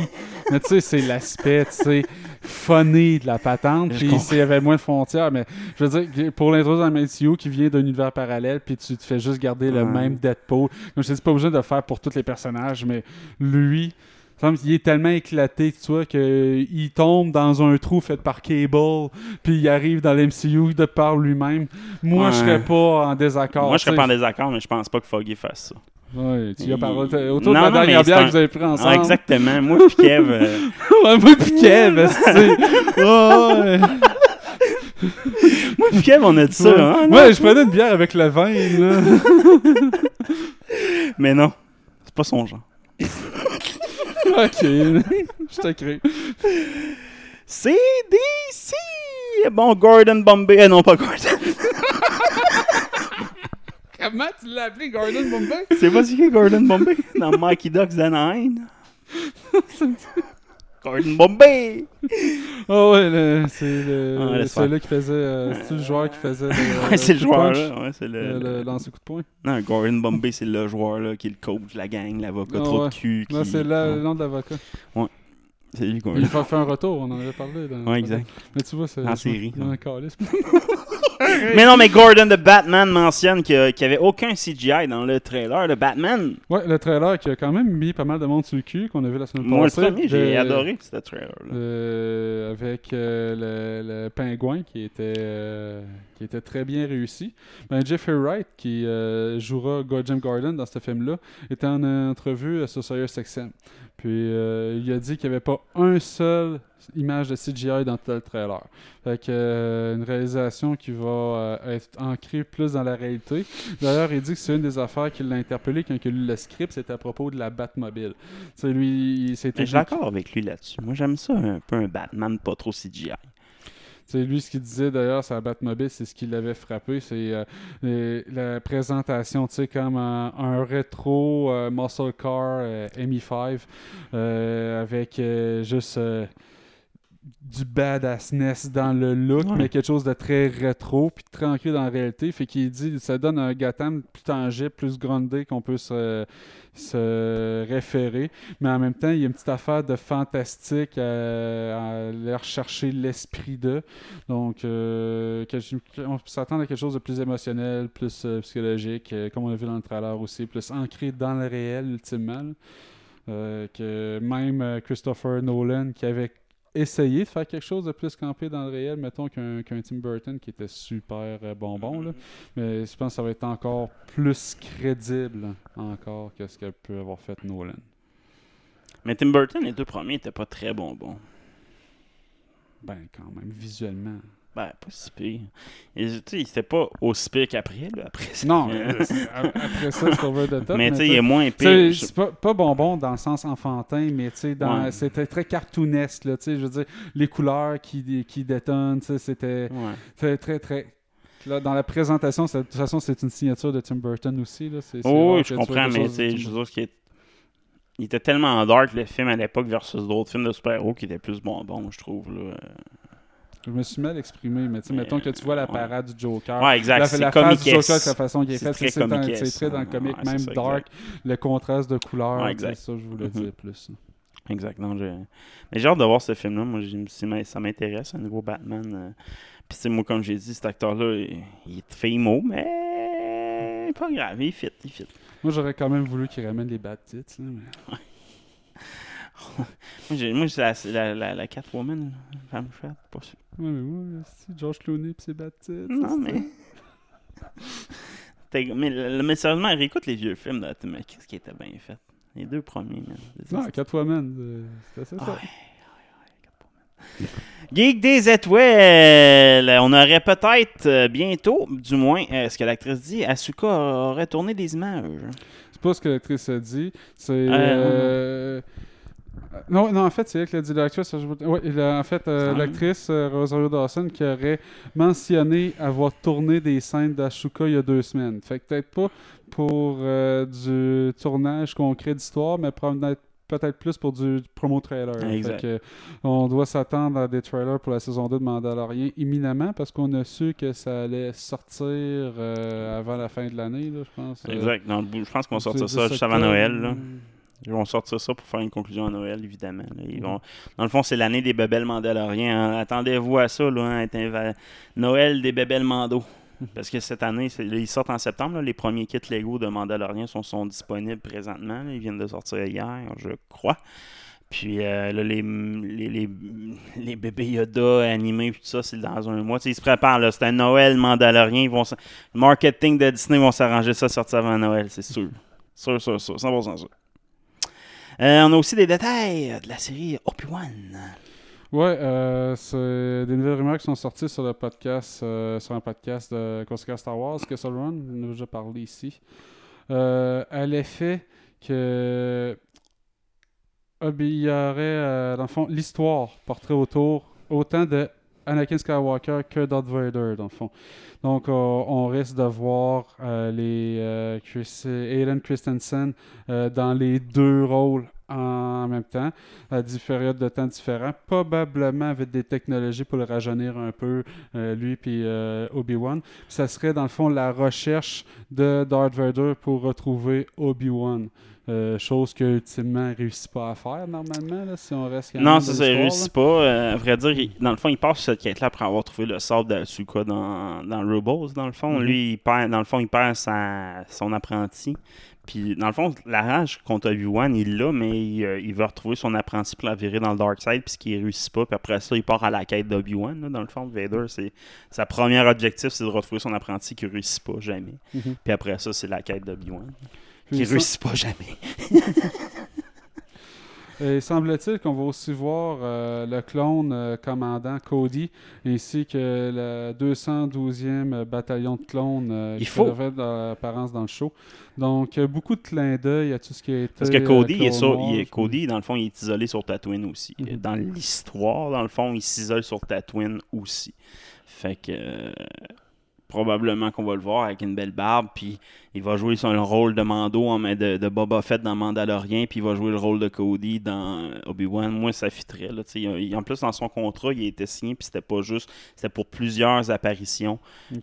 [SPEAKER 4] Mais tu sais, c'est l'aspect, tu sais, funny de la patente.
[SPEAKER 3] Je
[SPEAKER 4] Puis s'il y avait moins de frontières, mais je veux dire, pour l'introduire dans MCU qui vient d'un univers parallèle, puis tu te fais juste garder le même Deadpool. Donc je dis pas obligé de le faire pour tous les personnages, mais lui. il est tellement éclaté, tu vois, qu'il tombe dans un trou fait par Cable, puis il arrive dans l'MCU de par lui-même. Moi, je
[SPEAKER 3] Ouais.
[SPEAKER 4] serais pas en désaccord.
[SPEAKER 3] Moi, je serais pas en désaccord, mais je pense pas que Foggy fasse ça.
[SPEAKER 4] Ouais, tu y as parlé autour
[SPEAKER 3] Non,
[SPEAKER 4] de la
[SPEAKER 3] non,
[SPEAKER 4] dernière
[SPEAKER 3] c'est
[SPEAKER 4] bière
[SPEAKER 3] un-
[SPEAKER 4] que vous avez pris
[SPEAKER 3] Ah,
[SPEAKER 4] ensemble.
[SPEAKER 3] exactement. Moi et Kev, euh,
[SPEAKER 4] Ouais, moi pis Kev, esti. Ouais.
[SPEAKER 3] moi pis Kev, on a dit ça.
[SPEAKER 4] Ouais.
[SPEAKER 3] hein?
[SPEAKER 4] Ouais, je prenais une bière avec le vin, là.
[SPEAKER 3] Mais non, c'est pas son genre.
[SPEAKER 4] ok, je te crie.
[SPEAKER 3] C'est DC! Bon, Gordon Bombay. Eh non, pas Gordon.
[SPEAKER 4] Comment tu l'as appelé Gordon Bombay?
[SPEAKER 3] c'est pas qui Gordon Bombay? Dans Mikey Ducks d'Anaheim. Gordon Bombay!
[SPEAKER 4] Oh ouais, le- c'est le,
[SPEAKER 3] Ah,
[SPEAKER 4] celui-là qui faisait. euh, c'est le joueur qui faisait. Le,
[SPEAKER 3] Ouais, c'est le
[SPEAKER 4] coup de
[SPEAKER 3] joueur,
[SPEAKER 4] punch?
[SPEAKER 3] là. Ouais, c'est le,
[SPEAKER 4] Euh,
[SPEAKER 3] le-
[SPEAKER 4] le lancer coup de poing?
[SPEAKER 3] Non, Gordon Bombay, c'est le joueur là, qui est le coach, la gang, l'avocat
[SPEAKER 4] Ah,
[SPEAKER 3] trop
[SPEAKER 4] ouais.
[SPEAKER 3] de cul. Qui...
[SPEAKER 4] C'est
[SPEAKER 3] Ouais.
[SPEAKER 4] le nom de l'avocat.
[SPEAKER 3] C'est lui qu'on
[SPEAKER 4] Il a fait un retour, on en avait parlé. Dans,
[SPEAKER 3] Ouais, exact.
[SPEAKER 4] Mais tu vois, c'est.
[SPEAKER 3] En série,
[SPEAKER 4] dans un.
[SPEAKER 3] Mais non, mais Gordon de Batman mentionne qu'il n'y avait aucun CGI dans le trailer de Batman.
[SPEAKER 4] Ouais, le trailer qui a quand même mis pas mal de monde sur le cul qu'on a vu la semaine
[SPEAKER 3] Moi, le
[SPEAKER 4] passée.
[SPEAKER 3] premier, j'ai
[SPEAKER 4] De-
[SPEAKER 3] adoré ce trailer-là.
[SPEAKER 4] Euh, avec euh, le, le pingouin qui était, euh, qui était très bien réussi. Ben, Jeffrey Wright, qui euh, jouera Jim Gordon dans ce film-là, était en entrevue euh, sur Sirius XM. Puis euh, il a dit qu'il n'y avait pas un seul image de CGI dans le trailer. Fait que euh, une réalisation qui va euh, être ancrée plus dans la réalité. D'ailleurs, il dit que c'est une des affaires qui l'a interpellé quand il a lu le script, c'était à propos de la Batmobile. Tu sais, lui,
[SPEAKER 3] Mais Je suis d'accord avec lui là-dessus. Moi, j'aime ça un peu un Batman pas trop CGI.
[SPEAKER 4] C'est lui ce qu'il disait d'ailleurs la Batmobile, c'est ce qui l'avait frappé, c'est euh, la présentation, tu sais, comme un, un rétro euh, muscle car euh, MI5 euh, avec juste du badassness dans le look,
[SPEAKER 3] Ouais.
[SPEAKER 4] mais quelque chose de très rétro puis très ancré dans la réalité. Fait qu'il dit ça donne un Gotham plus tangible, plus grandé qu'on peut se, se référer. Mais en même temps, il y a une petite affaire de fantastique à, à aller rechercher l'esprit de. Donc, euh, que on peut s'attendre à quelque chose de plus émotionnel, plus euh, psychologique, euh, comme on a vu dans le trailer aussi, plus ancré dans le réel, ultimement. que même Christopher Nolan, qui avait essayé de faire quelque chose de plus campé dans le réel, mettons qu'un Tim Burton qui était super euh, bonbon. Là. Mais je pense que ça va être encore plus crédible encore que ce que peut avoir fait Nolan.
[SPEAKER 3] Mais Tim Burton, les deux premiers n'étaient pas très bonbons.
[SPEAKER 4] Ben, quand même, visuellement.
[SPEAKER 3] Ben, pas si pire. Et, tu sais, c'était pas aussi pire qu'après, là. Après ça.
[SPEAKER 4] Non, mais c'est- a- après ça, c'est over the top.
[SPEAKER 3] Mais tu sais, il est moins pire.
[SPEAKER 4] C'est pas, pas bonbon dans le sens enfantin, mais tu sais,
[SPEAKER 3] Ouais.
[SPEAKER 4] c'était très cartoonesque. Là, tu sais, je veux dire, les couleurs qui, qui détonnent, tu sais, c'était
[SPEAKER 3] Ouais.
[SPEAKER 4] très, très. Là, dans la présentation, c'est- de toute façon, c'est une signature de Tim Burton aussi. Là. C'est, c'est
[SPEAKER 3] Oh, oui, je comprends, mais
[SPEAKER 4] chose
[SPEAKER 3] tu
[SPEAKER 4] de
[SPEAKER 3] sais,
[SPEAKER 4] Tim
[SPEAKER 3] je veux dire, ce qui est- il était tellement dark le film à l'époque versus d'autres films de super-héros qui étaient plus bonbons, je trouve. Là.
[SPEAKER 4] Je me suis mal exprimé, mais tu sais, mettons que tu vois la
[SPEAKER 3] ouais.
[SPEAKER 4] parade du Joker.
[SPEAKER 3] Ouais, exact.
[SPEAKER 4] La,
[SPEAKER 3] c'est
[SPEAKER 4] la face du. Joker, la façon qu'il est
[SPEAKER 3] C'est
[SPEAKER 4] fait,
[SPEAKER 3] très
[SPEAKER 4] c'est, c'est dans- c'est très dans le comique,
[SPEAKER 3] ouais, c'est
[SPEAKER 4] même
[SPEAKER 3] ça,
[SPEAKER 4] dark,
[SPEAKER 3] exact.
[SPEAKER 4] le contraste de couleurs,
[SPEAKER 3] Ouais,
[SPEAKER 4] c'est
[SPEAKER 3] exact.
[SPEAKER 4] ça je voulais
[SPEAKER 3] Mhm.
[SPEAKER 4] dire plus.
[SPEAKER 3] Exact. non, je- Mais j'ai hâte de voir ce film-là. Moi, c'est- ça m'intéresse, un nouveau Batman. euh. Puis, tu sais, moi, comme j'ai dit, cet acteur-là, il, il est fameux, mais pas grave, il fit, il fit.
[SPEAKER 4] Moi, j'aurais quand même voulu qu'il ramène les bad tits. là, mais-
[SPEAKER 3] Moi, j'ai, moi, c'est la, c'est la, la, la Catwoman, femme chouette, pas sûr.
[SPEAKER 4] Ouais, mais moi, c'est George Clooney pis ses bad tits.
[SPEAKER 3] Non, mais. Mais, le- mais sérieusement, réécoute les vieux films de mais qu'est-ce qui était bien fait? Les deux premiers, man.
[SPEAKER 4] Non,
[SPEAKER 3] hosties.
[SPEAKER 4] Catwoman, euh, c'était ça.
[SPEAKER 3] Ah
[SPEAKER 4] ça.
[SPEAKER 3] ouais. Geek des étoiles. On aurait peut-être euh, bientôt, du moins, euh, ce que l'actrice dit, Asuka aurait tourné des images.
[SPEAKER 4] C'est pas ce que l'actrice a dit. C'est.
[SPEAKER 3] Euh,
[SPEAKER 4] Non, non, en fait, c'est elle qui l'a dit. L'actrice, a- en fait, euh,
[SPEAKER 3] Ah.
[SPEAKER 4] l'actrice euh, Rosario Dawson qui aurait mentionné avoir tourné des scènes d'Ashuka il y a deux semaines. Fait que peut-être pas pour euh, du tournage concret d'histoire, mais peut-être peut-être plus pour du promo trailer.
[SPEAKER 3] Exact.
[SPEAKER 4] Fait que, on doit s'attendre à des trailers pour la saison 2 de Mandalorian imminemment parce qu'on a su que ça allait sortir euh, avant la fin de l'année, je pense. Euh,
[SPEAKER 3] Exact. Je pense qu'on va sortir ça
[SPEAKER 4] 10
[SPEAKER 3] juste avant. Noël. là. Ils vont sortir ça pour faire une conclusion à Noël, évidemment. là. Ils vont... Dans le fond, c'est l'année des bébelles mandaloriens. hein. Attendez-vous à ça, là, hein, Noël des bébelles mando. Parce que cette année, ils sortent en septembre. là. Les premiers kits Lego de Mandalorian sont, sont disponibles présentement. là. Ils viennent de sortir hier, je crois. Puis euh, là, les, les, les, les bébés Yoda animés, puis tout ça, c'est dans un mois. Tu sais, ils se préparent, là. C'est un Noël Mandalorien. Ils vont Le marketing de Disney vont s'arranger ça, sortir avant Noël, c'est sûr. Sûr, sûr, sûr. 100% sûr. Euh, on a aussi des détails de la série Obi-Wan.
[SPEAKER 4] Ouais, euh, c'est des nouvelles rumeurs qui sont sorties sur le podcast, euh, sur un podcast de Conséquence Star Wars, Castle Run, en a déjà parlé ici, euh, à l'effet que euh, dans le fond, l'histoire porterait autour autant de Anakin Skywalker que Darth Vader, dans le fond. Donc, euh, on risque de voir euh, les euh, Chris, Aiden Christensen dans les deux rôles en même temps, à des périodes de temps différents, probablement avec des technologies pour le rajeunir un peu, lui puis Obi-Wan. Ça serait dans le fond la recherche de Darth Vader pour retrouver Obi-Wan. Euh, chose que ultimement réussit pas à faire normalement là, si on reste quand
[SPEAKER 3] Non, ça, réussit pas. Euh, à vrai dire, il- dans le fond, il passe cette quête-là après avoir trouvé le sable d'Asuka dans, dans Rebels, dans le fond.
[SPEAKER 4] Mhm.
[SPEAKER 3] Lui, il perd, dans le fond, il perd sa- son apprenti. Puis, dans le fond, la rage contre Obi-Wan, il l'a, mais il, euh, il veut retrouver son apprenti pour la virer dans le Dark Side, puis ce qui réussit pas. Puis après ça, il part à la quête d'Obi-Wan. là, Dans le fond, Vader, c'est sa première objectif, c'est de retrouver son apprenti qui réussit pas jamais.
[SPEAKER 4] Mhm.
[SPEAKER 3] Puis après ça, c'est la quête d'Obi-Wan.
[SPEAKER 4] Puis
[SPEAKER 3] Qui
[SPEAKER 4] ça-
[SPEAKER 3] réussit pas jamais.
[SPEAKER 4] Et semble-t-il qu'on va aussi voir euh, le clone euh, commandant Cody ainsi que le 212e bataillon de clones euh,
[SPEAKER 3] Il
[SPEAKER 4] qui
[SPEAKER 3] faut.
[SPEAKER 4] devrait de l'apparence dans le show. Donc, euh, beaucoup de clins d'œil à tout ce qui a été.
[SPEAKER 3] Parce que Cody, il est sur- il Cody, dans le fond, il est isolé sur Tatooine aussi.
[SPEAKER 4] Mhm.
[SPEAKER 3] Dans l'histoire, dans le fond, il s'isole sur Tatooine aussi. Fait que probablement qu'on va le voir avec une belle barbe, puis il va jouer son rôle de Mando en, de, de Boba Fett dans Mandalorian, puis il va jouer le rôle de Cody dans Obi-Wan. Moi, ça fitterait. Là, il- en plus, dans son contrat, il a été signé, puis c'était pas juste, c'était pour plusieurs apparitions.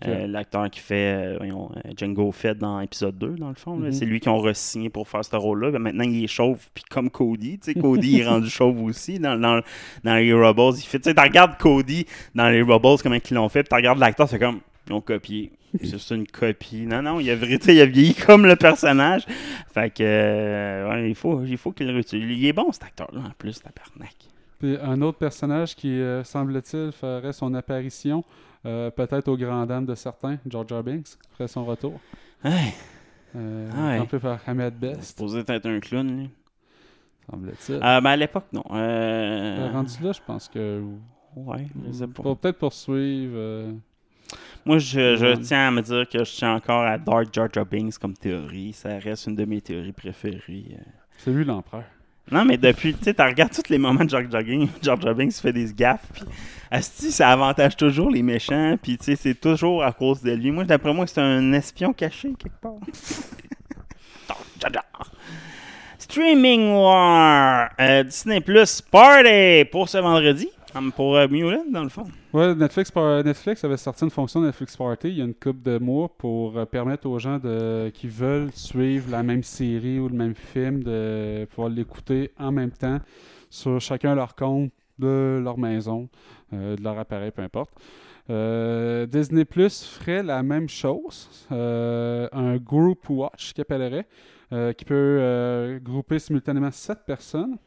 [SPEAKER 3] Euh, L'acteur qui fait euh, voyons, euh, Django Fett dans épisode 2, dans le fond,
[SPEAKER 4] Mhm.
[SPEAKER 3] c'est lui qui ont re-signé pour faire ce rôle-là. Ben, maintenant, il est chauve, puis comme Cody, Cody est rendu chauve aussi dans, dans, dans les Rebels. Tu regardes Cody dans les Rebels, comment ils l'ont fait, puis tu regardes l'acteur, c'est comme, ils ont copié. C'est juste une copie. Non, non, il a, vérité, il a vieilli comme le personnage. Fait que, euh, ouais, il faut, il faut qu'il le réutilise. Il est bon, cet acteur-là, en plus, tabarnak.
[SPEAKER 4] Puis un autre personnage qui, euh, semble-t-il, ferait son apparition, euh, peut-être aux grandes dames de certains, George. Binks, ferait son retour.
[SPEAKER 3] Ouais,
[SPEAKER 4] Euh,
[SPEAKER 3] ouais.
[SPEAKER 4] Par Ahmed Best,
[SPEAKER 3] supposé être un clown, lui.
[SPEAKER 4] semble-t-il.
[SPEAKER 3] Euh, ben, à l'époque, non. Euh,
[SPEAKER 4] rendu là, je pense que.
[SPEAKER 3] Ouais,
[SPEAKER 4] peut-être poursuivre.
[SPEAKER 3] Moi, je, tiens à me dire que je tiens encore à Dark Jar Jar Binks comme théorie. Ça reste une de mes théories préférées. euh.
[SPEAKER 4] C'est lui l'empereur.
[SPEAKER 3] Non, mais depuis, tu sais, tu regardes tous les moments de Binks, Jar Jar Binks fait des gaffes, puis Asti, ça avantage toujours les méchants, puis tu sais, c'est toujours à cause de lui. Moi, d'après moi, c'est un espion caché quelque part. Streaming War, euh, Disney Plus Party pour ce vendredi, pour euh, dans le fond.
[SPEAKER 4] Ouais, Netflix, Netflix avait sorti une fonction Netflix Party il y a une couple de mois pour euh, permettre aux gens de, qui veulent suivre la même série ou le même film de pouvoir l'écouter en même temps sur chacun leur compte de leur maison, euh, de leur appareil, peu importe. Euh, Disney Plus ferait la même chose, un group watch qui appellerait, qui peut grouper simultanément 7 personnes,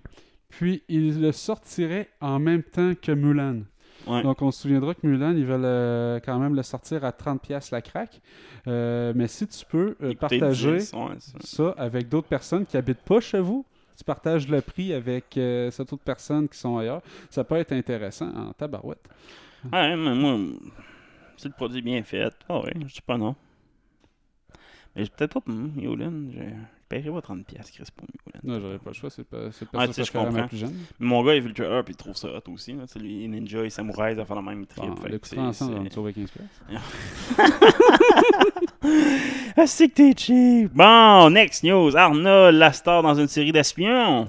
[SPEAKER 4] puis il le sortirait en même temps que Mulan.
[SPEAKER 3] Ouais.
[SPEAKER 4] Donc on se souviendra que Mulan, ils veulent euh, quand même le sortir à 30$ la craque, Euh, mais si tu peux euh, partager
[SPEAKER 3] 10, ouais, ça.
[SPEAKER 4] avec d'autres personnes qui habitent pas chez vous, tu partages le prix avec euh, cette autre personne qui sont ailleurs, ça peut être intéressant en tabarouette.
[SPEAKER 3] Ouais, mais moi, c'est le produit bien fait. Ah ouais, je dis pas non. Mais peut-être pas pour Mulan. Je je paierais pas 30$ Chris pour Mulan.
[SPEAKER 4] Non, j'aurais pas le choix, c'est pas c'est pas
[SPEAKER 3] sais,
[SPEAKER 4] ça
[SPEAKER 3] je comprends.
[SPEAKER 4] plus jeune.
[SPEAKER 3] Mais mon gars, il vu le trailer puis il trouve ça hot aussi. Là. Tu sais, lui, ninja, est samouraï, va faire la même trip.
[SPEAKER 4] Bon,
[SPEAKER 3] fait
[SPEAKER 4] ensemble, on va te sauver 15 pièces.
[SPEAKER 3] Ah, c'est que t'es cheap. Bon, next news. Arnold, la star dans une série d'espions.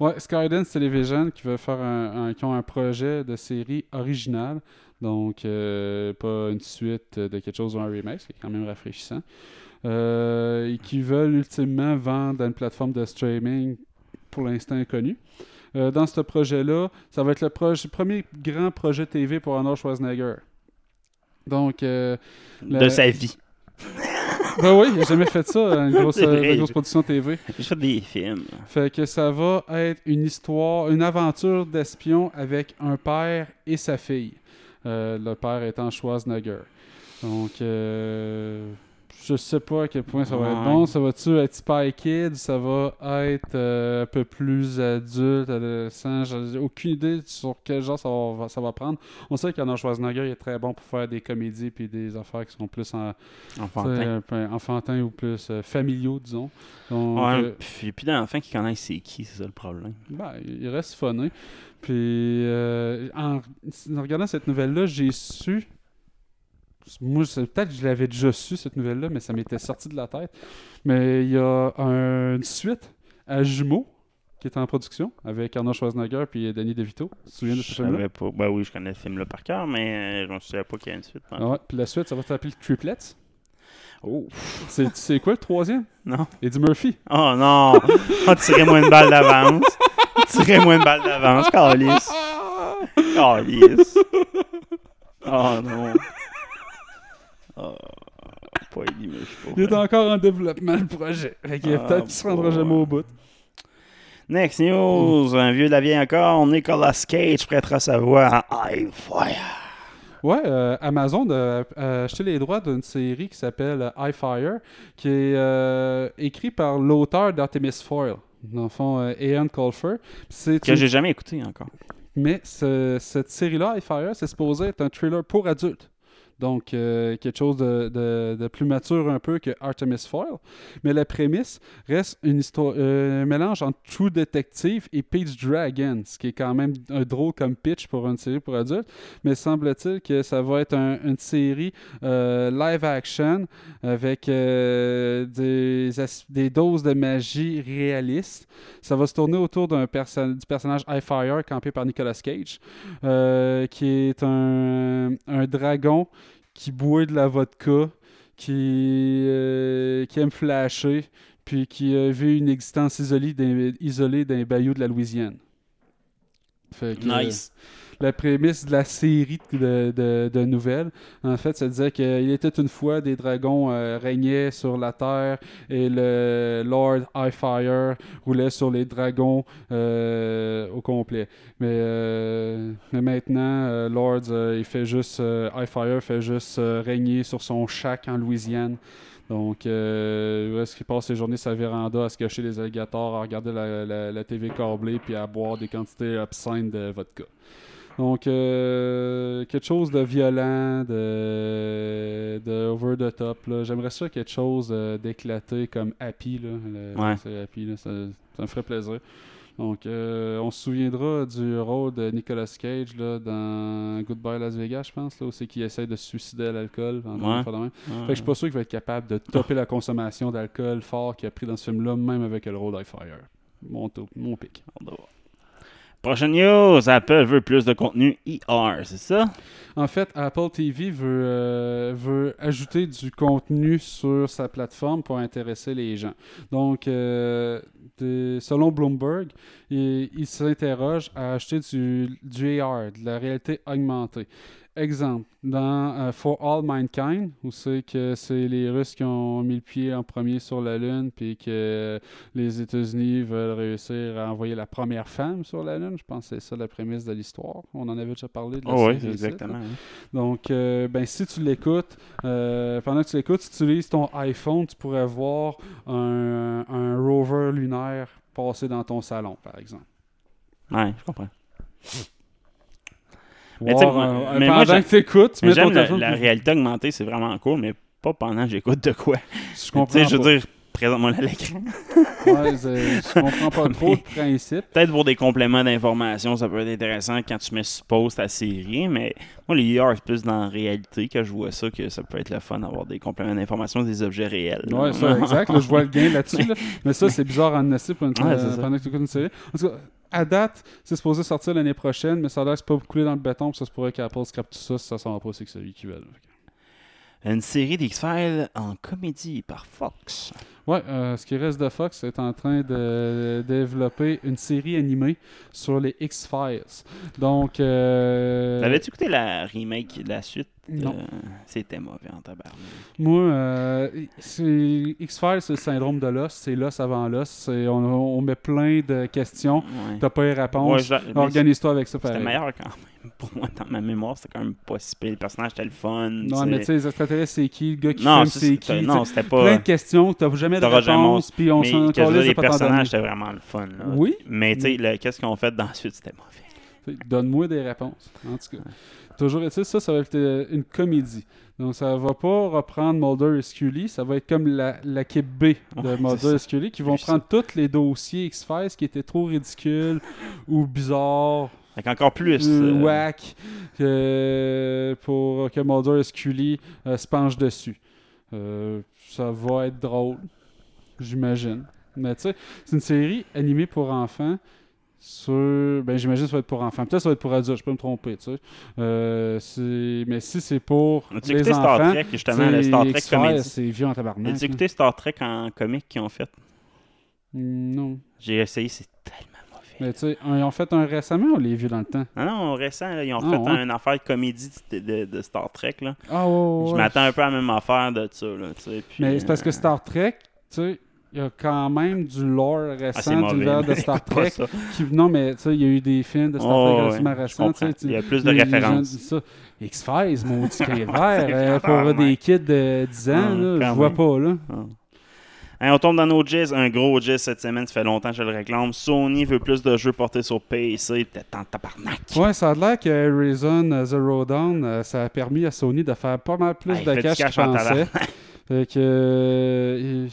[SPEAKER 4] Ouais, Skydance Television qui veut faire un, un- qui ont un projet de série originale. Donc, euh, pas une suite de quelque chose ou un remake, c'est quand même rafraîchissant. Euh, et qui veulent ultimement vendre à une plateforme de streaming pour l'instant inconnue. Euh, dans ce projet-là, ça va être le projet- premier grand projet TV pour Arnold Schwarzenegger. Donc, euh,
[SPEAKER 3] De sa vie.
[SPEAKER 4] ben oui, il a jamais fait ça, une grosse, une production TV.
[SPEAKER 3] J'ai fait des films.
[SPEAKER 4] Fait que ça va être une histoire, une aventure d'espion avec un père et sa fille. Euh, le père étant Schwarzenegger. Donc, euh, je sais pas à quel point ça va être bon. Ça va-tu être Spy Kids? Ça va être euh, un peu plus adulte, adolescent? J'ai aucune idée sur quel genre ça va, ça va prendre. On sait qu'Arnold Schwarzenegger il est très bon pour faire des comédies puis des affaires qui sont plus en,
[SPEAKER 3] Enfantin.
[SPEAKER 4] enfantins ou plus euh, familiaux, disons. Donc,
[SPEAKER 3] Ouais,
[SPEAKER 4] euh,
[SPEAKER 3] puis plus d'enfants qui connaissent c'est qui, c'est ça le problème.
[SPEAKER 4] ben, il reste funné. Puis, euh, en, en regardant cette nouvelle-là, j'ai su. Moi, peut-être que je l'avais déjà su, cette nouvelle-là, mais ça m'était sorti de la tête. Mais il y a un- une suite à Jumeaux qui est en production avec Arnold Schwarzenegger puis Danny DeVito. Tu te souviens de ce film-là?
[SPEAKER 3] pas. Ben oui, je connais le film là par cœur, mais euh, je ne savais pas qu'il y a une suite.
[SPEAKER 4] Ah ouais, puis la suite, ça va s'appeler Triplets.
[SPEAKER 3] Oh.
[SPEAKER 4] C'est c'est quoi le troisième?
[SPEAKER 3] Non.
[SPEAKER 4] Eddie Murphy.
[SPEAKER 3] Oh non! Oh, tirez-moi une balle d'avance. Tirez-moi une balle d'avance, Calice. Calice. Oh non. Oh, pas pour
[SPEAKER 4] Il est encore en développement, le projet. Fait qu'il
[SPEAKER 3] Ah,
[SPEAKER 4] peut-être qu'il se rendra jamais au bout.
[SPEAKER 3] Next news. Un vieux de la vieille encore. Nicolas Cage prêtera sa voix à High Fire.
[SPEAKER 4] Ouais, euh, Amazon a a acheté les droits d'une série qui s'appelle High Fire, qui est euh, écrit par l'auteur d'Artemis Foil. Dans le fond, euh, Ian Colfer. C'est
[SPEAKER 3] Que
[SPEAKER 4] une-
[SPEAKER 3] j'ai jamais écouté encore.
[SPEAKER 4] Mais ce- cette série-là, High Fire, c'est supposé être un thriller pour adultes. Donc, euh, quelque chose de, de- plus mature un peu que Artemis Foil. Mais la prémisse reste une histoire, euh, un mélange entre True Detective et Peach Dragon, ce qui est quand même un drôle comme pitch pour une série pour adultes. Mais semble-t-il que ça va être un- une série euh, live action avec des, des doses de magie réalistes. Ça va se tourner autour d'un perso- du personnage High Fire campé par Nicolas Cage, qui est un, un dragon qui boit de la vodka, qui, euh, qui aime flasher, puis qui a vu une existence isolée d'un, isolée bayou de la Louisiane.
[SPEAKER 3] Nice.
[SPEAKER 4] La prémisse de la série de, de- nouvelles. En fait, ça disait qu'il était une fois des dragons euh, régnaient sur la terre et le Lord Highfire roulait sur les dragons euh, au complet. Mais, euh, mais maintenant, Lord, il fait juste Highfire fait juste régner sur son shack en Louisiane. Donc, où est-ce qu'il passe ses journées sa véranda à se cacher les alligators, à regarder la, la- la TV câblée, puis à boire des quantités obscènes de vodka. Donc, euh, quelque chose de violent, de, de over the top. J'aimerais ça quelque chose euh, d'éclaté comme Happy. Là. Le-
[SPEAKER 3] Ouais.
[SPEAKER 4] c'est Happy, là, ça, ça me ferait plaisir. Donc, euh, on se souviendra du rôle de Nicolas Cage là, dans Goodbye Las Vegas, je pense, là, où c'est qu'il essaie de se suicider à l'alcool.
[SPEAKER 3] Ouais. Ouais.
[SPEAKER 4] Fait que je suis pas sûr qu'il va être capable de topper la consommation d'alcool fort qu'il a pris dans ce film-là, même avec le rôle d'Highfire. Mon, top- mon pic.
[SPEAKER 3] On doit voir. Prochaine news, Apple veut plus de contenu ER, c'est ça?
[SPEAKER 4] En fait, Apple TV veut, euh, veut ajouter du contenu sur sa plateforme pour intéresser les gens. Donc, euh, selon Bloomberg, il, il s'interroge à acheter du, du AR, de la réalité augmentée. Exemple, dans euh, For All Mankind, où c'est que c'est les Russes qui ont mis le pied en premier sur la Lune, puis que les États-Unis veulent réussir à envoyer la première femme sur la Lune. Je pense que c'est ça la prémisse de l'histoire. On en avait déjà parlé de la
[SPEAKER 3] Oh, oui,
[SPEAKER 4] ici,
[SPEAKER 3] exactement. oui.
[SPEAKER 4] Donc, euh, ben, si tu l'écoutes, euh, pendant que tu l'écoutes, si tu utilises ton iPhone, tu pourrais voir un, un rover lunaire passer dans ton salon, par exemple.
[SPEAKER 3] Ouais, je comprends. Mais tu sais,
[SPEAKER 4] Voir,
[SPEAKER 3] moi-
[SPEAKER 4] euh,
[SPEAKER 3] mais
[SPEAKER 4] pendant que tu mets ton
[SPEAKER 3] j'aime la, réalité augmentée, c'est vraiment cool, mais pas pendant que j'écoute de quoi.
[SPEAKER 4] Je
[SPEAKER 3] Tu
[SPEAKER 4] comprends
[SPEAKER 3] sais, je veux dire, présente-moi à l'écran.
[SPEAKER 4] Ouais, je comprends pas trop le principe.
[SPEAKER 3] Peut-être pour des compléments d'information, ça peut être intéressant quand tu mets suppose ta série, mais moi, les IR, c'est plus dans la réalité que je vois ça, que ça peut être le fun d'avoir des compléments d'information des objets réels. là.
[SPEAKER 4] Ouais, ça, exact. Là, je vois le gain là-dessus. là. Mais ça, c'est bizarre en assez pour une,
[SPEAKER 3] Ouais,
[SPEAKER 4] euh, pendant que tu écoutes une série. En tout cas, à date, c'est supposé sortir l'année prochaine, mais ça a l'air que c'est pas coulé dans le béton, puis ça se pourrait qu'Apple scrape tout ça si ça s'en va pas, c'est que celui qui veulent.
[SPEAKER 3] Une série d'X-Files en comédie par Fox.
[SPEAKER 4] Ouais, euh, ce qui reste de Fox est en train de développer une série animée sur les X-Files. Donc. Euh,
[SPEAKER 3] T'avais-tu écouté la remake, la suite?
[SPEAKER 4] Non.
[SPEAKER 3] Euh, C'était mauvais en tabarnak.
[SPEAKER 4] Moi, euh, c'est- X-Files, c'est le syndrome de l'os. C'est l'os avant l'os. On, on met plein de questions.
[SPEAKER 3] Ouais.
[SPEAKER 4] T'as pas les
[SPEAKER 3] Ouais,
[SPEAKER 4] réponses.
[SPEAKER 3] mais
[SPEAKER 4] Organise-toi avec ça,
[SPEAKER 3] C'était meilleur quand même. Pour moi, dans ma mémoire, c'était quand même pas si pire. Le personnage était le fun.
[SPEAKER 4] Non, mais tu sais, les extraterrestres, c'est qui? Le gars qui
[SPEAKER 3] non,
[SPEAKER 4] c'est qui?
[SPEAKER 3] non, c'était pas.
[SPEAKER 4] Plein de questions, t'as jamais de réponse, puis on s'en
[SPEAKER 3] les personnages, c'était vraiment le fun. là.
[SPEAKER 4] Oui.
[SPEAKER 3] Mais tu sais, qu'est-ce qu'ils ont fait dans la suite, c'était mauvais.
[SPEAKER 4] Donne-moi des réponses. En tout cas, toujours est-il, ça, ça va être euh, une comédie. Donc, ça va pas reprendre Mulder et Scully, ça va être comme la- l'équipe B de
[SPEAKER 3] Ouais,
[SPEAKER 4] Mulder et Scully qui vont prendre tous les dossiers X-Files qui étaient trop ridicules ou bizarres
[SPEAKER 3] Fait qu'encore plus.
[SPEAKER 4] euh,
[SPEAKER 3] euh,
[SPEAKER 4] whack que- pour que Mulder et Scully euh, se penchent dessus. Euh, ça va être drôle, j'imagine. Mais tu sais, c'est une série animée pour enfants. Sur... Ben, j'imagine que ça va être pour enfants. Peut-être que ça va être pour adultes, je peux me tromper, tu sais. Euh, mais si c'est pour
[SPEAKER 3] As-tu écouté
[SPEAKER 4] enfants,
[SPEAKER 3] Star Trek, justement, le Star Trek
[SPEAKER 4] c'est vieux en tabarnak.
[SPEAKER 3] As-tu écouté Star Trek en comique qu'ils ont fait?
[SPEAKER 4] Hmm, Non.
[SPEAKER 3] J'ai essayé, c'est tellement mauvais.
[SPEAKER 4] Mais tu sais, ils ont fait un récemment ou les vieux dans le temps?
[SPEAKER 3] Non, non, récent, là, ils ont
[SPEAKER 4] Ah,
[SPEAKER 3] fait
[SPEAKER 4] ouais.
[SPEAKER 3] une affaire de comédie de, de- de Star Trek. Là.
[SPEAKER 4] Ah ouais, ouais,
[SPEAKER 3] Je m'attends un peu à la même affaire de ça. Là, tu sais, puis,
[SPEAKER 4] Mais c'est parce que
[SPEAKER 3] euh,
[SPEAKER 4] Star Trek, tu sais, il y a quand même du lore
[SPEAKER 3] ah,
[SPEAKER 4] récent
[SPEAKER 3] mauvais,
[SPEAKER 4] du l'univers de Star Trek. Qui, non, mais tu sais, il y a eu des films de Star
[SPEAKER 3] Oh,
[SPEAKER 4] Trek relativement
[SPEAKER 3] je
[SPEAKER 4] récents.
[SPEAKER 3] Il y a plus de références.
[SPEAKER 4] X-Files, maudit calvaire, euh, pour des kids de 10 ans,
[SPEAKER 3] Ah,
[SPEAKER 4] là,
[SPEAKER 3] quand
[SPEAKER 4] je vois pas, là.
[SPEAKER 3] Hein, on tombe dans nos jazz, un gros jazz cette semaine, ça fait longtemps que je le réclame. Sony veut plus de jeux portés sur PC, t'es en tabarnak.
[SPEAKER 4] Ouais, ça a l'air que Horizon Zero Dawn, euh, ça a permis à Sony de faire pas mal plus
[SPEAKER 3] Ah,
[SPEAKER 4] de cash
[SPEAKER 3] cash en
[SPEAKER 4] pensaient. Fait que, euh,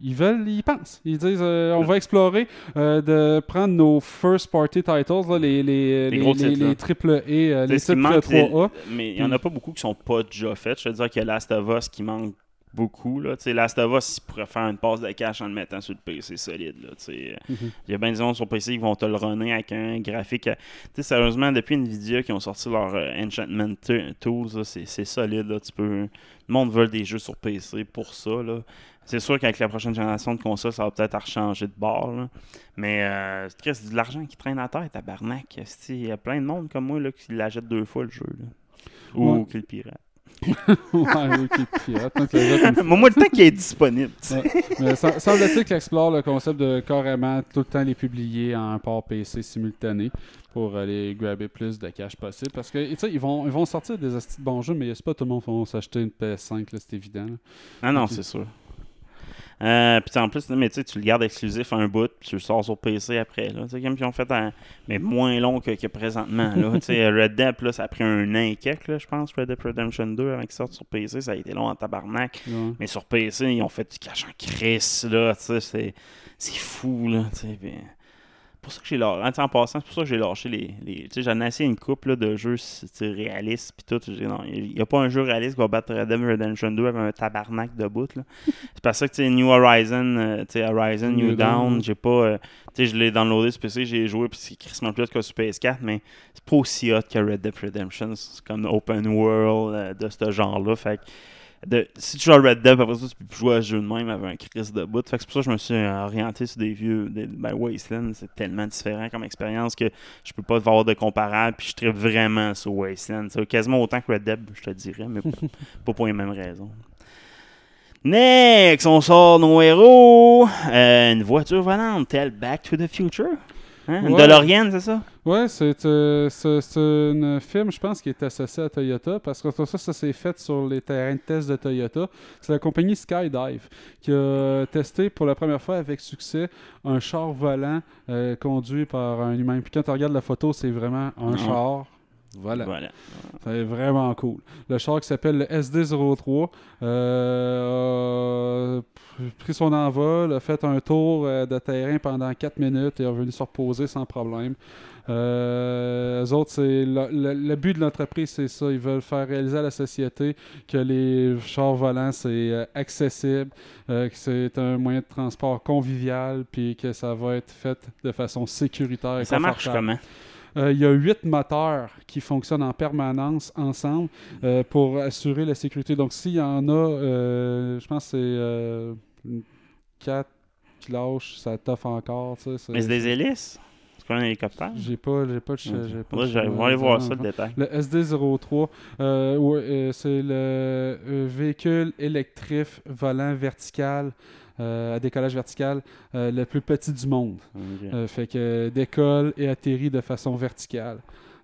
[SPEAKER 4] ils, veulent, ils pensent. Ils disent, euh, on va explorer euh, de prendre nos first party titles, là, les, les,
[SPEAKER 3] Les gros
[SPEAKER 4] les, les triple A, euh, les
[SPEAKER 3] manque,
[SPEAKER 4] 3A.
[SPEAKER 3] c'est- mais il n'y en a pas beaucoup qui sont pas déjà faits. Je veux dire que Last of Us qui manque beaucoup. Là. Tu sais, Last of Us, ils pourraient faire une passe de cash en le mettant sur le PC solide. Là, tu sais.
[SPEAKER 4] Mhm.
[SPEAKER 3] Il y a bien des gens sur PC qui vont te le runner avec un graphique. euh, Tu sais, sérieusement, depuis Nvidia qui ont sorti leur euh, Enchantment Tools, c'est solide. Là. Tu peux... Le monde veut des jeux sur PC pour ça. Là. C'est sûr qu'avec la prochaine génération de consoles, ça va peut-être à rechanger de bord. là. Mais euh, c'est c'est de l'argent qui traîne à terre, tabarnak. Il y a plein de monde comme moi là, qui l'achète deux fois le jeu. Là. Ou
[SPEAKER 4] Ouais.
[SPEAKER 3] qui le pirate.
[SPEAKER 4] Ouais, oui, qui est pirate, hein, c'est vrai, comme-
[SPEAKER 3] Moi, le temps qu'il est disponible.
[SPEAKER 4] Ouais. Semble-t-il qu'il explore le concept de carrément tout le temps les publier en port PC simultané pour aller grabber plus de cash possible. Parce que, tu sais, ils vont, ils vont sortir des astis de bons jeux, mais c'est pas tout le monde qui va s'acheter une PS5, là, c'est évident. là.
[SPEAKER 3] Ah non, c'est sûr. Euh, puis en plus, mais tu le gardes exclusif un bout, puis tu le sors sur PC après. Là. Tu sais, Comme ils ont fait un. Mais moins long que, que présentement. Là. Tu sais, Red Dead, là, ça a pris un an et quelques, je pense, Red Dead Redemption 2 avant qu'il sorte sur PC. Ça a été long en tabarnak.
[SPEAKER 4] Ouais.
[SPEAKER 3] Mais sur PC, ils ont fait du cash en crise, là. Tu sais, c'est, c'est fou, là. Tu sais, puis- pour ça que j'ai lâché. En passant, c'est pour ça que j'ai lâché les. les tu sais, j'en ai essayé une couple là, de jeux réalistes, puis tout. Non, il n'y a pas un jeu réaliste qui va battre Red Dead Redemption 2 avec un tabarnak de bout, c'est parce ça que, tu sais, New Horizon, euh, tu sais, Horizon New,
[SPEAKER 4] New
[SPEAKER 3] Dawn. j'ai pas. euh, tu sais, je l'ai downloadé sur PC, j'ai joué, puis c'est crissement plus que sur PS4, mais c'est pas aussi hot que Red Dead Redemption. C'est comme open world euh, de ce genre-là. Fait que de, si tu joues à Red Dead, après ça, tu peux plus jouer à ce jeu de même avec un Chris de bout. Fait que c'est pour ça que je me suis orienté sur des vieux. Des, ben, Wasteland, c'est tellement différent comme expérience que je peux pas avoir de comparable. Puis je tripe vraiment sur Wasteland. C'est quasiment autant que Red Dead, je te dirais, mais pas, pas pour les mêmes raisons. Next, on sort nos héros. Euh, une voiture volante, telle Back to the Future. Hein? Une
[SPEAKER 4] Ouais.
[SPEAKER 3] DeLorean, c'est ça?
[SPEAKER 4] Ouais, c'est euh, c'est- c'est un film, je pense, qui est associé à Toyota, parce que ça, ça s'est fait sur les terrains de test de Toyota. C'est la compagnie Skydive qui a testé pour la première fois avec succès un char volant euh, conduit par un humain. Puis quand tu regardes la photo, c'est vraiment un
[SPEAKER 3] Ouais.
[SPEAKER 4] char. Voilà.
[SPEAKER 3] Voilà.
[SPEAKER 4] C'est vraiment cool. Le char qui s'appelle le SD03 euh, a pris son envol, a fait un tour euh, de terrain pendant 4 minutes et est revenu se reposer sans problème. Euh, eux autres, c'est le, le- le but de l'entreprise, c'est ça. Ils veulent faire réaliser à la société que les chars volants, c'est euh, accessible, euh, que c'est un moyen de transport convivial, puis que ça va être fait de façon sécuritaire et
[SPEAKER 3] Ça marche comment?
[SPEAKER 4] Euh, il y a huit moteurs qui fonctionnent en permanence ensemble euh, pour assurer la sécurité. Donc, s'il y en a, euh, je pense que c'est quatre qui lâchent, ça toffe encore. tu sais,
[SPEAKER 3] Mais c'est des hélices? Un hélicoptère?
[SPEAKER 4] J'ai pas, j'ai pas, j'ai pas
[SPEAKER 3] vais
[SPEAKER 4] chemin
[SPEAKER 3] aller voir ça, le détail.
[SPEAKER 4] Le SD03, euh, ouais, euh, c'est le véhicule électrique volant vertical, à décollage vertical, euh, le plus petit du monde. Euh, fait que décolle et atterrit de façon verticale.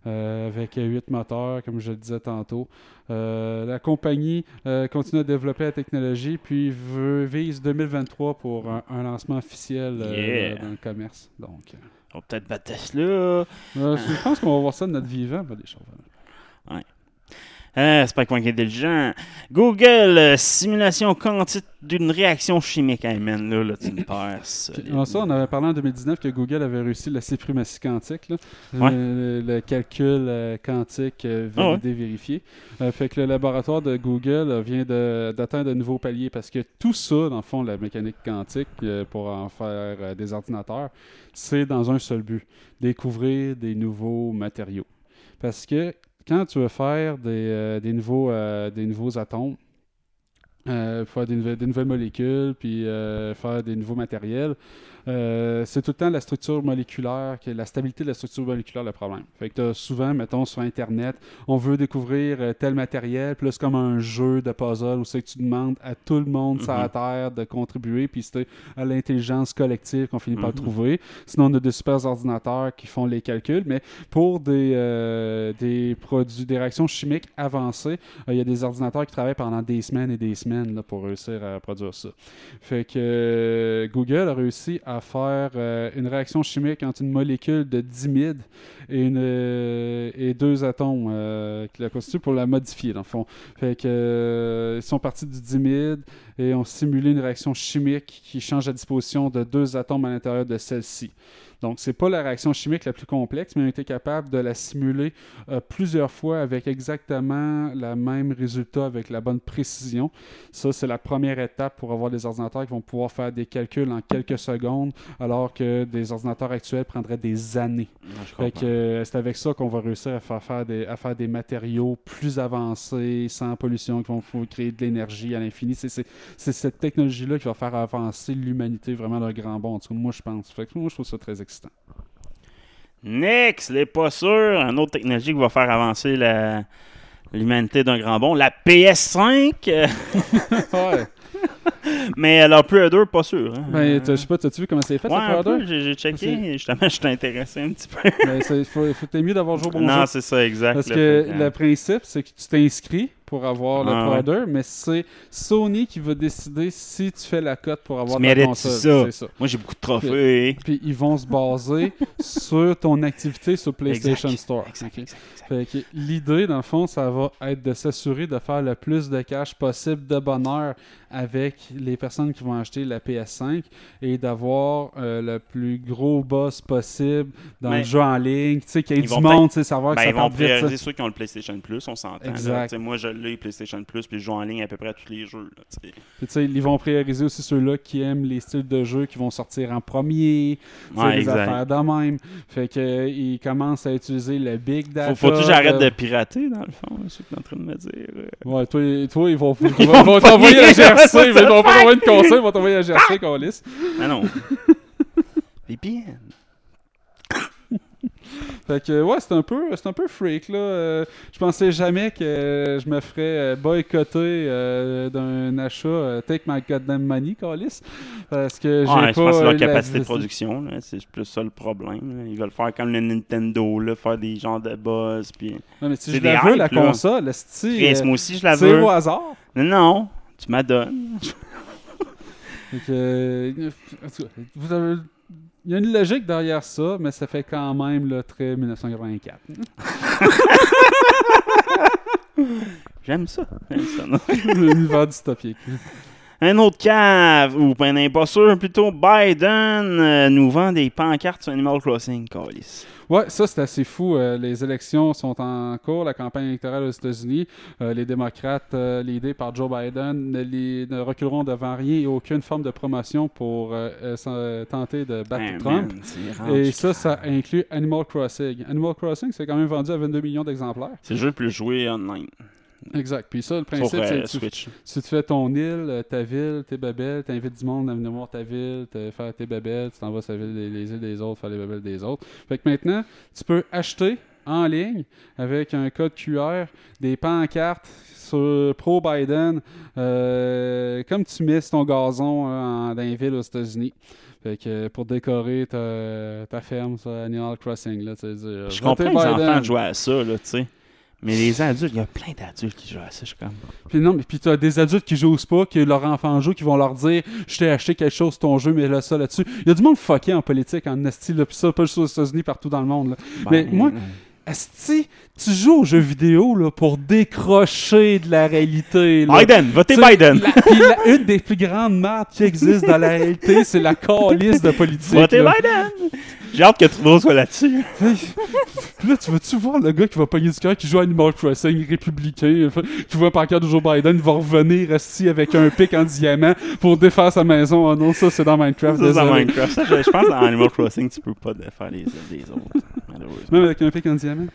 [SPEAKER 4] euh, avec 8 moteurs, comme je le disais tantôt. Euh, la compagnie euh, continue à développer la technologie, puis veut, vise 2023 pour un, un lancement officiel euh,
[SPEAKER 3] Yeah.
[SPEAKER 4] dans le commerce. Donc, euh,
[SPEAKER 3] On va peut-être battre Tesla.
[SPEAKER 4] euh, je pense qu'on va voir ça de notre vivant, pas des choses.
[SPEAKER 3] Ah, c'est pas quoi intelligent. Google, euh, simulation quantique d'une réaction chimique. Hey man, là, là tu me perds.
[SPEAKER 4] ça, on avait parlé en 2019 que Google avait réussi la suprématie quantique, là.
[SPEAKER 3] Ouais.
[SPEAKER 4] le, le calcul euh, quantique euh,
[SPEAKER 3] Ah ouais.
[SPEAKER 4] validé, vérifié. Euh, fait que le laboratoire de Google vient de- d'atteindre de nouveaux paliers parce que tout ça, dans le fond, la mécanique quantique, pour en faire des ordinateurs, c'est dans un seul but, découvrir des nouveaux matériaux. Parce que quand tu veux faire des, euh, euh, nouveaux atomes, euh, faire des, nouvelles- des nouvelles molécules, puis faire des nouveaux matériels. Euh, c'est tout le temps la structure moléculaire, que la stabilité de la structure moléculaire le problème. Fait que souvent, mettons, sur Internet, on veut découvrir euh, tel matériel, c'est comme un jeu de puzzle où c'est que tu demandes à tout le monde sur la
[SPEAKER 3] Mhm.
[SPEAKER 4] Terre de contribuer, puis c'est à l'intelligence collective qu'on finit par le
[SPEAKER 3] Mhm.
[SPEAKER 4] trouver. Sinon, on a des super ordinateurs qui font les calculs, mais pour des, euh, des produits, des réactions chimiques avancées, euh, il y a des ordinateurs qui travaillent pendant des semaines et des semaines là, pour réussir à produire ça. Fait que Google a réussi à faire euh, une réaction chimique entre une molécule de dimide et, euh, deux atomes euh, qui la constituent pour la modifier, dans le fond. Ils sont partis du dimide et ont simulé une réaction chimique qui change la disposition de deux atomes à l'intérieur de celle-ci. Donc, c'est pas la réaction chimique la plus complexe, mais on été capable de la simuler euh, plusieurs fois avec exactement le même résultat, avec la bonne précision. Ça, c'est la première étape pour avoir des ordinateurs qui vont pouvoir faire des calculs en quelques secondes, alors que des ordinateurs actuels prendraient des années. Euh, c'est avec ça qu'on va réussir à faire, faire des, à faire des matériaux plus avancés, sans pollution, qui vont créer de l'énergie à l'infini. C'est- cette technologie-là qui va faire avancer l'humanité vraiment d'un grand bond. En tout cas, moi, je pense. Fait que moi, je trouve ça très excitant.
[SPEAKER 3] Next, les pas sûr. Une autre technologie qui va faire avancer la- l'humanité d'un grand bond. La PS5. euh,
[SPEAKER 4] ouais.
[SPEAKER 3] mais alors, plus 2, pas sûr. Hein.
[SPEAKER 4] Ben, je sais pas, t'as-tu vu comment c'est fait,
[SPEAKER 3] Ouais, j'ai checké. Justement, je suis intéressé un petit peu.
[SPEAKER 4] Ben, faut, faut mieux d'avoir joué au bon
[SPEAKER 3] non, c'est ça, exact.
[SPEAKER 4] Parce que le principe, c'est que tu t'inscris pour avoir
[SPEAKER 3] Ah,
[SPEAKER 4] le
[SPEAKER 3] ouais.
[SPEAKER 4] Predator, mais c'est Sony qui va décider si tu fais la cote pour avoir
[SPEAKER 3] Tu
[SPEAKER 4] console.
[SPEAKER 3] ça.
[SPEAKER 4] C'est ça.
[SPEAKER 3] Moi, j'ai beaucoup de trophées.
[SPEAKER 4] Puis ils vont se baser sur ton activité sur PlayStation
[SPEAKER 3] Exact,
[SPEAKER 4] Store. l'idée, dans le fond, ça va être de s'assurer de faire le plus de cash possible de bonheur avec les personnes qui vont acheter la PS5 et d'avoir euh, le plus gros boss possible dans
[SPEAKER 3] Mais
[SPEAKER 4] le jeu en ligne. Tu sais, qu'il y ait du monde, tu sais, savoir
[SPEAKER 3] Ben,
[SPEAKER 4] que ça
[SPEAKER 3] ils vont
[SPEAKER 4] vite.
[SPEAKER 3] prioriser ceux qui ont le PlayStation Plus, on s'entend. Moi, je consoles-là, PlayStation Plus, puis je joue en ligne à peu près à tous les jeux. Là, tu.
[SPEAKER 4] Puis, tu ils vont prioriser aussi ceux-là qui aiment les styles de jeu qui vont sortir en premier, tu
[SPEAKER 3] Ouais,
[SPEAKER 4] des
[SPEAKER 3] exact.
[SPEAKER 4] affaires de même. Fait que ils commencent à utiliser le big data.
[SPEAKER 3] Faut, faut-tu que j'arrête
[SPEAKER 4] de-
[SPEAKER 3] pirater, dans le fond, c'est ce que t'es en train de me dire. euh?
[SPEAKER 4] Ouais, toi, toi ils vont, ils
[SPEAKER 3] Ils
[SPEAKER 4] vont,
[SPEAKER 3] vont
[SPEAKER 4] t'envoyer
[SPEAKER 3] pogner,
[SPEAKER 4] GRC, ils
[SPEAKER 3] the
[SPEAKER 4] vont pas t'envoyer une console, ils vont t'envoyer la GRC, qu'on lisse.
[SPEAKER 3] Ah non. VPN.
[SPEAKER 4] Fait que, ouais, c'est un peu, c'est un peu freak, là. Euh, je pensais jamais que je me ferais euh, boycotter euh, d'un achat euh, Take My Goddamn Money, Calis. Parce que j'ai
[SPEAKER 3] Ouais,
[SPEAKER 4] pas.
[SPEAKER 3] je pense que c'est leur
[SPEAKER 4] la-
[SPEAKER 3] capacité de production, là, c'est plus ça le problème. là. Ils veulent faire comme le Nintendo, là, faire des genres de buzz, puis...
[SPEAKER 4] Non, mais si je la veux, la
[SPEAKER 3] hype,
[SPEAKER 4] console,
[SPEAKER 3] moi aussi, je la
[SPEAKER 4] c'est au hasard.
[SPEAKER 3] Non, non, tu m'adonnes.
[SPEAKER 4] Euh, cas, vous avez- Il y a une logique derrière ça, mais ça fait quand même là, très 1984.
[SPEAKER 3] J'aime ça. J'aime ça, non?
[SPEAKER 4] L'univers dystopique.
[SPEAKER 3] Un autre cave, ou ben pas sûr, plutôt Biden euh, nous vend des pancartes sur Animal Crossing, Callis.
[SPEAKER 4] Ouais, ça c'est assez fou. Euh, les élections sont en cours, la campagne électorale aux États-Unis. Euh, les démocrates, euh, l'idée par Joe Biden, ne, les- ne reculeront devant rien et aucune forme de promotion pour tenter de battre
[SPEAKER 3] Hey,
[SPEAKER 4] Trump.
[SPEAKER 3] man,
[SPEAKER 4] Et ça, ça inclut Animal Crossing. Animal Crossing, c'est quand même vendu à 22 millions d'exemplaires.
[SPEAKER 3] C'est le jeu le plus joué online.
[SPEAKER 4] Exact. Puis ça, le principe,
[SPEAKER 3] euh,
[SPEAKER 4] c'est que tu,
[SPEAKER 3] Switch.
[SPEAKER 4] si tu fais ton île, euh, ta ville, tes babelles, t'invites du monde à venir voir ta ville, faire tes babelles, tu t'en vas sur la ville des- les îles des autres, faire les babelles des autres. Fait que maintenant, tu peux acheter en ligne avec un code QR des pancartes sur Pro Biden, euh, comme tu mets sur ton gazon euh, en, dans les villes aux États-Unis. Fait que euh, pour décorer ta, ta ferme sur Animal Crossing, là, tu sais,
[SPEAKER 3] Je comprends que les
[SPEAKER 4] Biden.
[SPEAKER 3] enfants jouent à ça, là, tu sais. Mais les adultes, il y a plein d'adultes qui jouent à ça, je suis comme...
[SPEAKER 4] Puis non, mais puis t'as des adultes qui jouent pas, que leur enfant joue, qui vont leur dire Je t'ai acheté quelque chose ton jeu, mais là, ça là-dessus. Il y a du monde fucké en politique, en esti, là, pis ça, pas juste aux États-Unis, partout dans le monde. Là. mais
[SPEAKER 3] Ben,
[SPEAKER 4] moi, Tu joues aux jeux vidéo là, pour décrocher de la réalité. Là.
[SPEAKER 3] Biden, votez Biden!
[SPEAKER 4] la- la- une des plus grandes marques qui existent dans la réalité, c'est la calice de politique.
[SPEAKER 3] Votez
[SPEAKER 4] là.
[SPEAKER 3] Biden! J'ai hâte que Trudeau soit là-dessus.
[SPEAKER 4] Là, tu vas-tu voir le gars qui va pogner du cœur, qui joue à Animal Crossing, républicain, qui voit un pancarte de Joe Biden, il va revenir assis avec un pic en diamant pour défaire sa maison. Oh non, ça c'est dans Minecraft.
[SPEAKER 3] C'est dans. Minecraft. Je, je pense que dans Animal Crossing, tu peux pas défaire les des autres, malheureusement.
[SPEAKER 4] Même avec un pic en diamant.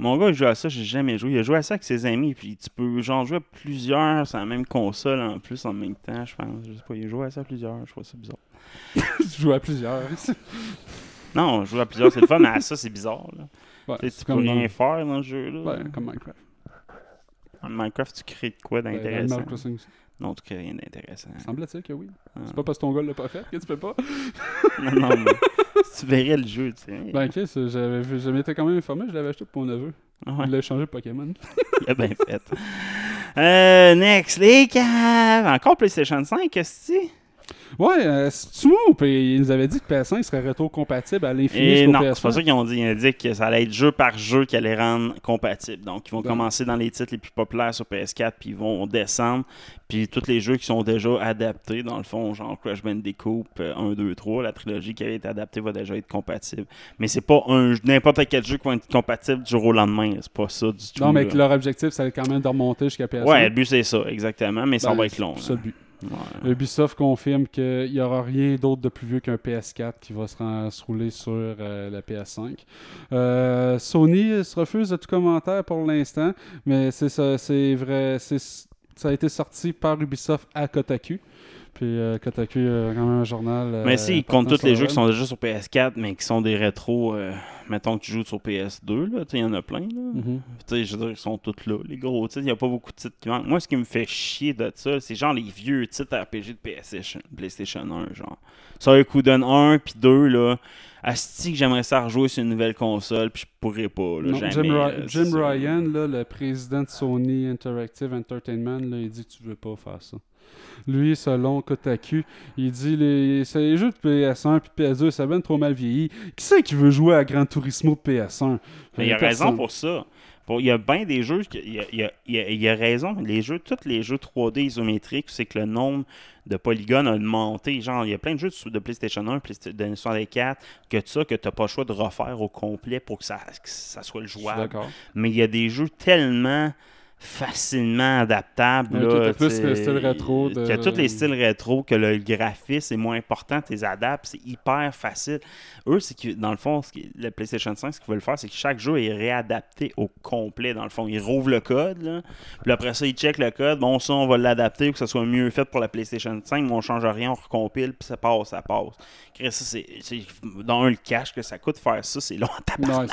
[SPEAKER 3] Mon gars, il joue à ça, j'ai jamais joué. Il a joué à ça avec ses amis, puis tu peux genre jouer à plusieurs sur la même console en plus en même temps, je pense. Je sais pas, il a joué à ça à plusieurs, je trouve ça bizarre.
[SPEAKER 4] tu joues à plusieurs.
[SPEAKER 3] Non, jouer à plusieurs, c'est le fun, mais à ça, c'est bizarre. Là.
[SPEAKER 4] Ouais,
[SPEAKER 3] Tu peux rien
[SPEAKER 4] dans-
[SPEAKER 3] faire dans le jeu. Là.
[SPEAKER 4] Ouais, comme Minecraft.
[SPEAKER 3] En Minecraft, tu crées de quoi d'intéressant?
[SPEAKER 4] Animal
[SPEAKER 3] Non, tu crées rien d'intéressant.
[SPEAKER 4] Semble-t-il que oui.
[SPEAKER 3] Ah.
[SPEAKER 4] C'est pas parce que ton gars l'a pas fait que tu peux pas.
[SPEAKER 3] non, non, mais tu verrais le jeu, tu sais.
[SPEAKER 4] Ben, ok, j'avais je m'étais quand même informé, je l'avais acheté pour mon neveu.
[SPEAKER 3] Ouais.
[SPEAKER 4] Il l'a échangé pour Pokémon.
[SPEAKER 3] Il a bien fait. Euh, next, les caves. Encore PlayStation 5, qu'est-ce que c'est?
[SPEAKER 4] Ouais, euh, c'est puis ils nous avaient dit que PS5 serait rétro-compatible à l'infini
[SPEAKER 3] non,
[SPEAKER 4] PS5.
[SPEAKER 3] c'est pas ça qu'ils ont dit. Ils ont dit que ça allait être jeu par jeu qui allait rendre compatible. Donc, ils vont commencer dans les titres les plus populaires sur PS4, puis ils vont descendre. Puis tous les jeux qui sont déjà adaptés, dans le fond, genre Crash Bandicoot euh, 1, 2, 3, la trilogie qui avait été adaptée va déjà être compatible. Mais c'est pas un n'importe quel jeu qui va être compatible du jour au lendemain. C'est pas ça du tout.
[SPEAKER 4] Non, mais que leur objectif, c'est quand même de remonter jusqu'à PS5.
[SPEAKER 3] Ouais, le but c'est ça, exactement. Mais ça
[SPEAKER 4] Ben,
[SPEAKER 3] va être long.
[SPEAKER 4] C'est le but. Ubisoft confirme qu'il n'y aura rien d'autre de plus vieux qu'un PS4 qui va se, rouler sur euh, la PS5. Euh, Sony se refuse de tout commentaire pour l'instant, mais c'est ça, vrai, ça a été sorti par Ubisoft à Kotaku. Puis euh, Kotaku, euh, quand même un journal. euh,
[SPEAKER 3] Mais si, ils comptent tous les jeux qui sont déjà sur PS4, mais qui sont des rétros, euh, mettons que tu joues sur PS2, là, tu sais, il y en a plein, là.
[SPEAKER 4] Mhm.
[SPEAKER 3] Je veux dire, ils sont tous là, les gros titres, il n'y a pas beaucoup de titres qui manquent. Moi, ce qui me fait chier de ça, c'est genre les vieux titres RPG de PlayStation, PlayStation 1, genre. Suikoden 1 puis 2, là, asti que j'aimerais ça rejouer sur une nouvelle console, puis je pourrais pas, là,
[SPEAKER 4] Non,
[SPEAKER 3] jamais.
[SPEAKER 4] Jim,
[SPEAKER 3] là,
[SPEAKER 4] Jim
[SPEAKER 3] ça.
[SPEAKER 4] Ryan, là, le président de Sony Interactive Entertainment, là, il dit que tu veux pas faire ça. Lui, selon Kotaku, il dit les, c'est les jeux de PS1 puis de PS2, ça va trop mal vieilli. Qui c'est qui veut jouer à Gran Turismo de PS1
[SPEAKER 3] Mais il a
[SPEAKER 4] Personne.
[SPEAKER 3] raison pour ça. Pour- il y a bien des jeux, il y a, il y a- il y a- y a raison. Les jeux, tous les jeux 3D isométriques, c'est que le nombre de polygones a augmenté. Genre, il y a plein de jeux de de PlayStation 1, Playsta- de 64, que ça, que tu n'as pas le choix de refaire au complet pour que ça, que ça soit le jouable. Mais il y a des jeux tellement facilement adaptable.
[SPEAKER 4] Ouais,
[SPEAKER 3] là,
[SPEAKER 4] qui plus le style rétro de-
[SPEAKER 3] Qui a tous les styles rétro, que le graphisme est moins important, tu les adaptes, c'est hyper facile. Eux, c'est que dans le fond, ce le PlayStation 5, ce qu'ils veulent faire, c'est que chaque jeu est réadapté au complet. Dans le fond, ils rouvrent le code, là, puis après ça, ils checkent le code. Bon, ça, on va l'adapter pour que ça soit mieux fait pour la PlayStation 5, mais on change rien, on recompile, puis ça passe, ça passe. Ça, c'est, dans un, le cash que ça coûte faire ça, c'est long à tabarnak,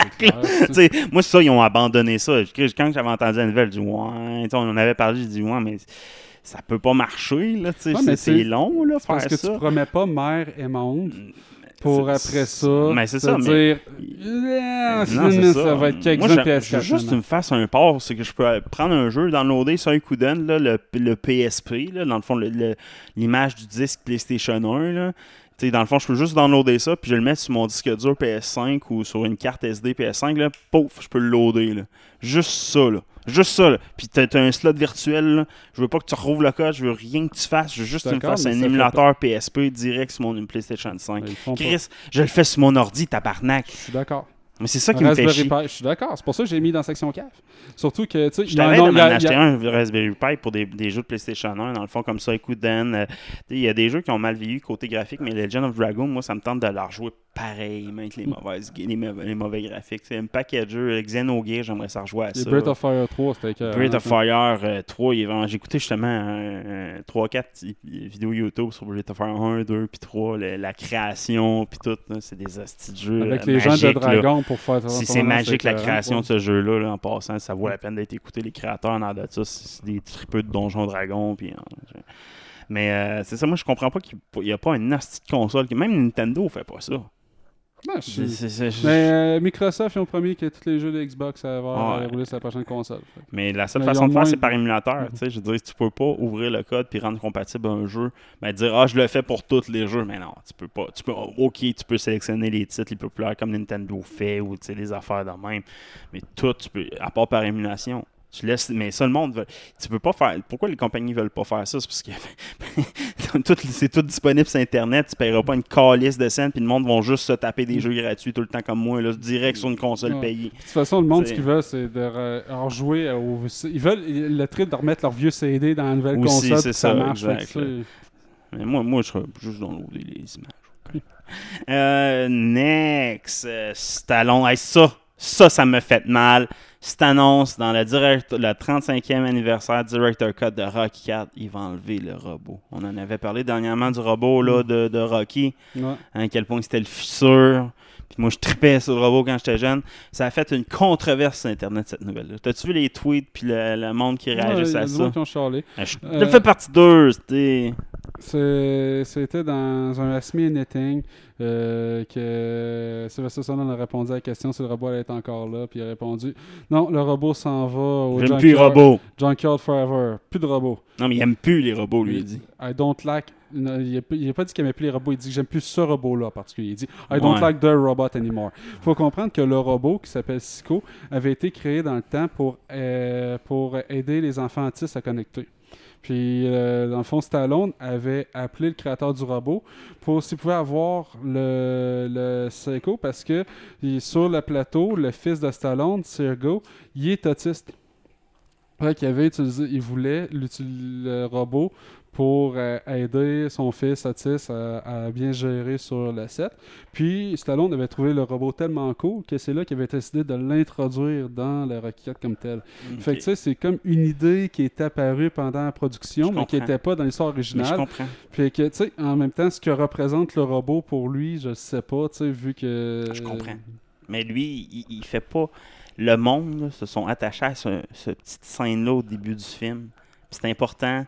[SPEAKER 4] Ouais,
[SPEAKER 3] moi, ça, ils ont abandonné ça. Quand j'avais entendu la nouvelle, j'ai dit, ouais, on en avait parlé, j'ai dit, ouais, mais ça peut pas marcher, là, tu sais, c'est,
[SPEAKER 4] mais
[SPEAKER 3] long, là,
[SPEAKER 4] Parce
[SPEAKER 3] faire
[SPEAKER 4] que
[SPEAKER 3] ça.
[SPEAKER 4] tu promets pas mère et monde pour
[SPEAKER 3] C'est-
[SPEAKER 4] après ça
[SPEAKER 3] mais c'est ça, mais-
[SPEAKER 4] dire Ah,
[SPEAKER 3] Non,
[SPEAKER 4] ça. va être quelques
[SPEAKER 3] Moi,
[SPEAKER 4] jeux
[SPEAKER 3] j'ai-
[SPEAKER 4] PS4.
[SPEAKER 3] j'ai juste que me fasses un port, c'est que je peux prendre un jeu, downloader sur un coup là, le, le PSP, là, dans le fond, l'image du disque PlayStation 1. Là. Tu sais, dans le fond, je peux juste downloader ça, puis je le mets sur mon disque dur PS5 ou sur une carte SD PS5, là, pouf, je peux le loader. Là. Juste ça, là. Juste ça, là. Puis t'as t'as un slot virtuel, là. Je veux pas que tu rouvres le code, je veux rien que tu fasses, je veux juste que tu me fasses un émulateur PSP direct sur mon PlayStation 5.
[SPEAKER 4] Mais ils font pas.
[SPEAKER 3] Chris, je le fais sur mon ordi, tabarnak.
[SPEAKER 4] Je suis d'accord.
[SPEAKER 3] Mais c'est ça qui me fait chier.
[SPEAKER 4] Je suis d'accord. C'est pour ça que j'ai mis dans la section CAF. Surtout que, tu sais,
[SPEAKER 3] Je
[SPEAKER 4] il y en
[SPEAKER 3] t'avais
[SPEAKER 4] a-
[SPEAKER 3] de
[SPEAKER 4] il y a-
[SPEAKER 3] m'en
[SPEAKER 4] il y a-
[SPEAKER 3] acheter un Raspberry Pi pour des, des jeux de PlayStation 1, dans le fond, comme ça, Ekuden. euh, tu sais, Il y a des jeux qui ont mal vieilli côté graphique, mais Legend of Dragon, moi, ça me tente de la rejouer pareil, même avec les, mauvaises, les, mauvais- les mauvais graphiques. C'est un paquet de jeux. Xenogears, j'aimerais ça rejouer à ça.
[SPEAKER 4] Breath of Fire 3, c'était que.
[SPEAKER 3] Breath of Fire euh, 3, il est vraiment- j'ai écouté justement 3-4 vidéos YouTube sur Breath of Fire 1, 2 puis 3, le- la création puis tout, c'est des astis de jeux
[SPEAKER 4] Avec
[SPEAKER 3] euh,
[SPEAKER 4] les gens de. Dragon pour faire
[SPEAKER 3] C'est magique la création de ce jeu-là, là, en passant. Ça vaut la peine d'être écouté. Les créateurs dans de ça, c'est des tripeux de Donjons Dragons. Puis, hein, Mais euh, c'est ça, moi je comprends pas qu'il n'y a pas une de console. que Même Nintendo fait pas ça.
[SPEAKER 4] Je
[SPEAKER 3] C'est- c'est-
[SPEAKER 4] Mais euh, Microsoft, ils ont promis que tous les jeux de Xbox allaient avoir-
[SPEAKER 3] Ouais.
[SPEAKER 4] allaient rouler sur la prochaine console. Fait
[SPEAKER 3] Mais la seule
[SPEAKER 4] Mais
[SPEAKER 3] façon de faire,
[SPEAKER 4] moins-
[SPEAKER 3] c'est par émulateur. tu sais, Je veux dire, tu peux pas ouvrir le code puis rendre compatible un jeu. Mais dire, ah, je le fais pour tous les jeux. Mais non, tu peux pas. Tu peux, ok, tu peux sélectionner les titres les populaires comme Nintendo fait ou tu sais, des affaires de même. Mais tout, tu peux, à part par émulation. Tu laisses, mais ça, le monde veut. Tu peux pas faire. Pourquoi les compagnies veulent pas faire ça? C'est parce que tout- c'est tout disponible sur Internet. Tu paieras pas une calice de scènes, puis le monde va juste se taper des jeux gratuits tout le temps comme moi, là, direct sur une console
[SPEAKER 4] Ouais.
[SPEAKER 3] payée.
[SPEAKER 4] De toute façon, le monde, ce qu'ils veulent, c'est de re- rejouer au. Ils veulent le trip de remettre leur vieux CD dans la nouvelle
[SPEAKER 3] Aussi,
[SPEAKER 4] console.
[SPEAKER 3] c'est
[SPEAKER 4] ça,
[SPEAKER 3] ça,
[SPEAKER 4] marche.
[SPEAKER 3] Exact. Mais moi, moi je serais juste downloader les images. Euh, next, euh, Stallone. Hey, ça, ça, ça me fait mal. Cette annonce dans le, direct, le 35e anniversaire Director Cut de Rocky 4, il va enlever le robot. On en avait parlé dernièrement du robot là, de, de Rocky,
[SPEAKER 4] Ouais.
[SPEAKER 3] à quel point c'était le futur. Puis moi, je tripais sur le robot quand j'étais jeune. Ça a fait une controverse sur Internet, cette nouvelle-là. T'as-tu vu les tweets puis le, le monde qui réagissait à ça?
[SPEAKER 4] qui ont.
[SPEAKER 3] Ah, Je
[SPEAKER 4] Euh,
[SPEAKER 3] je fais partie d'eux, c'était...
[SPEAKER 4] C'était dans un Ask Me Anything euh, que Sylvester Stallone a répondu à la question si le robot allait être encore là. Puis il a répondu Non, le robot s'en va au
[SPEAKER 3] J'aime plus les robots.
[SPEAKER 4] Junkyard Forever. Plus de robots.
[SPEAKER 3] Non, mais il aime plus les robots, lui, il dit.
[SPEAKER 4] I don't like. non, il n'a pas, il dit qu'il aimait plus les robots. Il dit que j'aime plus ce robot-là en particulier. Il dit I don't
[SPEAKER 3] Ouais.
[SPEAKER 4] like the robot anymore. faut comprendre que le robot qui s'appelle Sico avait été créé dans le temps pour, euh, pour aider les enfants autistes à connecter. Puis, euh, dans le fond, Stallone avait appelé le créateur du robot pour s'il pouvait avoir le, le Seiko parce que il- sur le plateau, le fils de Stallone, Sergo, il est autiste. Qu'il avait utilisé, il voulait le robot pour euh, aider son fils autiste à, à bien gérer sur le set. Puis Stallone avait trouvé le robot tellement cool que c'est là qu'il avait décidé de l'introduire dans le Rocky 4 comme tel. Fait que tu sais, c'est comme une idée qui est apparue pendant la production,
[SPEAKER 3] Je
[SPEAKER 4] mais qui n'était pas dans l'histoire
[SPEAKER 3] Mais je
[SPEAKER 4] originale.
[SPEAKER 3] comprends.
[SPEAKER 4] Puis que, tu sais, en même temps, ce que représente le robot pour lui, je sais pas, tu sais, vu que...
[SPEAKER 3] Je comprends. Mais lui, il, il fait pas. Le monde là, se sont attachés à ce, ce petite scène-là au début du film. C'est important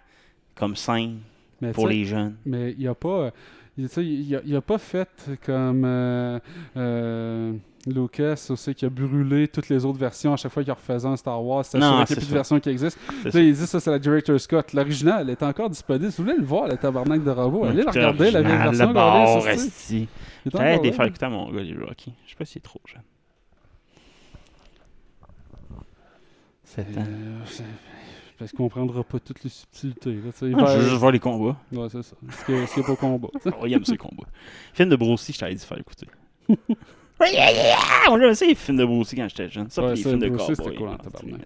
[SPEAKER 3] comme scène
[SPEAKER 4] Mais
[SPEAKER 3] pour les jeunes.
[SPEAKER 4] Mais il a pas. Il, sais, il, a, il a pas fait comme euh, euh, Lucas aussi qui a brûlé toutes les autres versions à chaque fois qu'il refaisait un Star Wars. C'est
[SPEAKER 3] Non,
[SPEAKER 4] sûr qu'il n'y a
[SPEAKER 3] c'est
[SPEAKER 4] plus de version qui existe.
[SPEAKER 3] C'est
[SPEAKER 4] sais, il dit ça, c'est la Director Scott. L'original est encore disponible. Si vous voulez le voir, le tabarnak de robot, allez le regarder, la vieille version.
[SPEAKER 3] le bord,
[SPEAKER 4] regardez, ça, c'est-
[SPEAKER 3] esti.
[SPEAKER 4] il est
[SPEAKER 3] J'arrête
[SPEAKER 4] encore
[SPEAKER 3] de les
[SPEAKER 4] là.
[SPEAKER 3] faire écouter à mon gars, les Rocky. Je sais pas s'il est trop jeune. Ans.
[SPEAKER 4] Euh, c'est- Parce qu'il comprendra pas toutes les subtilités. Là, il
[SPEAKER 3] Ah,
[SPEAKER 4] va-
[SPEAKER 3] je veux juste voir les combats.
[SPEAKER 4] Ouais, c'est ça. Ce qui est, ce qui est pas combat.
[SPEAKER 3] Oh, il aime ces combats. Film de Lee, je t'avais dit faire écouter. On l'a essayé, les films de Bruce quand j'étais jeune. Ça,
[SPEAKER 4] Ouais,
[SPEAKER 3] puis les films de cowboy.
[SPEAKER 4] c'était cool en
[SPEAKER 3] hein,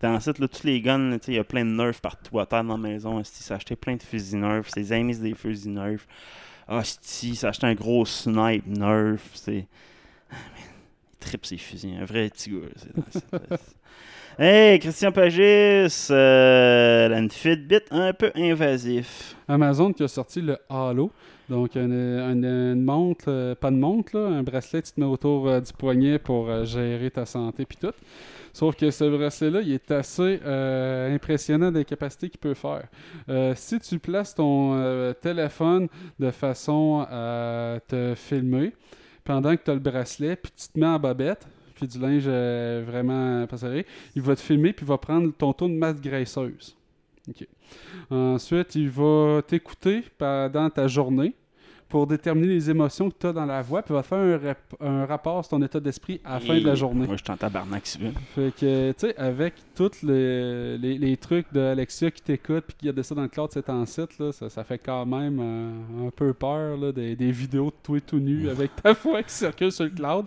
[SPEAKER 3] Dans site, là, tous les guns, là, tu sais, il y a plein de nerfs partout à terre dans la maison. S'est acheté plein de fusils nerfs. Ses amis, c'est des fusils nerfs. Ah, Esti, s'est acheté un gros snipe nerf. C'est. Ah, man, il tripe ses fusils. Un vrai petit gars. Hey, Christian Pagis, euh, une Fitbit un peu invasif.
[SPEAKER 4] Amazon qui a sorti le Halo. Donc, une, une- montre, euh, pas de montre, là, un bracelet que tu te mets autour euh, du poignet pour euh, gérer ta santé puis tout. Sauf que ce bracelet-là, il est assez euh, impressionnant des capacités qu'il peut faire. Euh, si tu places ton euh, téléphone de façon à te filmer pendant que tu as le bracelet, puis tu te mets en bobette, puis du linge euh, vraiment pas serré, il va te filmer puis il va prendre ton taux de masse graisseuse. Ensuite, il va t'écouter pendant ta journée pour déterminer les émotions que tu as dans la voix, puis va te faire un, rap- un rapport sur ton état d'esprit à la fin de la journée.
[SPEAKER 3] Moi, je en tabarnak, si.
[SPEAKER 4] Fait que, tu sais, avec tous les, les, les trucs de Alexia qui t'écoute puis qui a ça dans le cloud, c'est en site, là, ça, ça fait quand même euh, un peu peur, là, des, des vidéos de toi tout nu avec ta voix qui circule sur le cloud.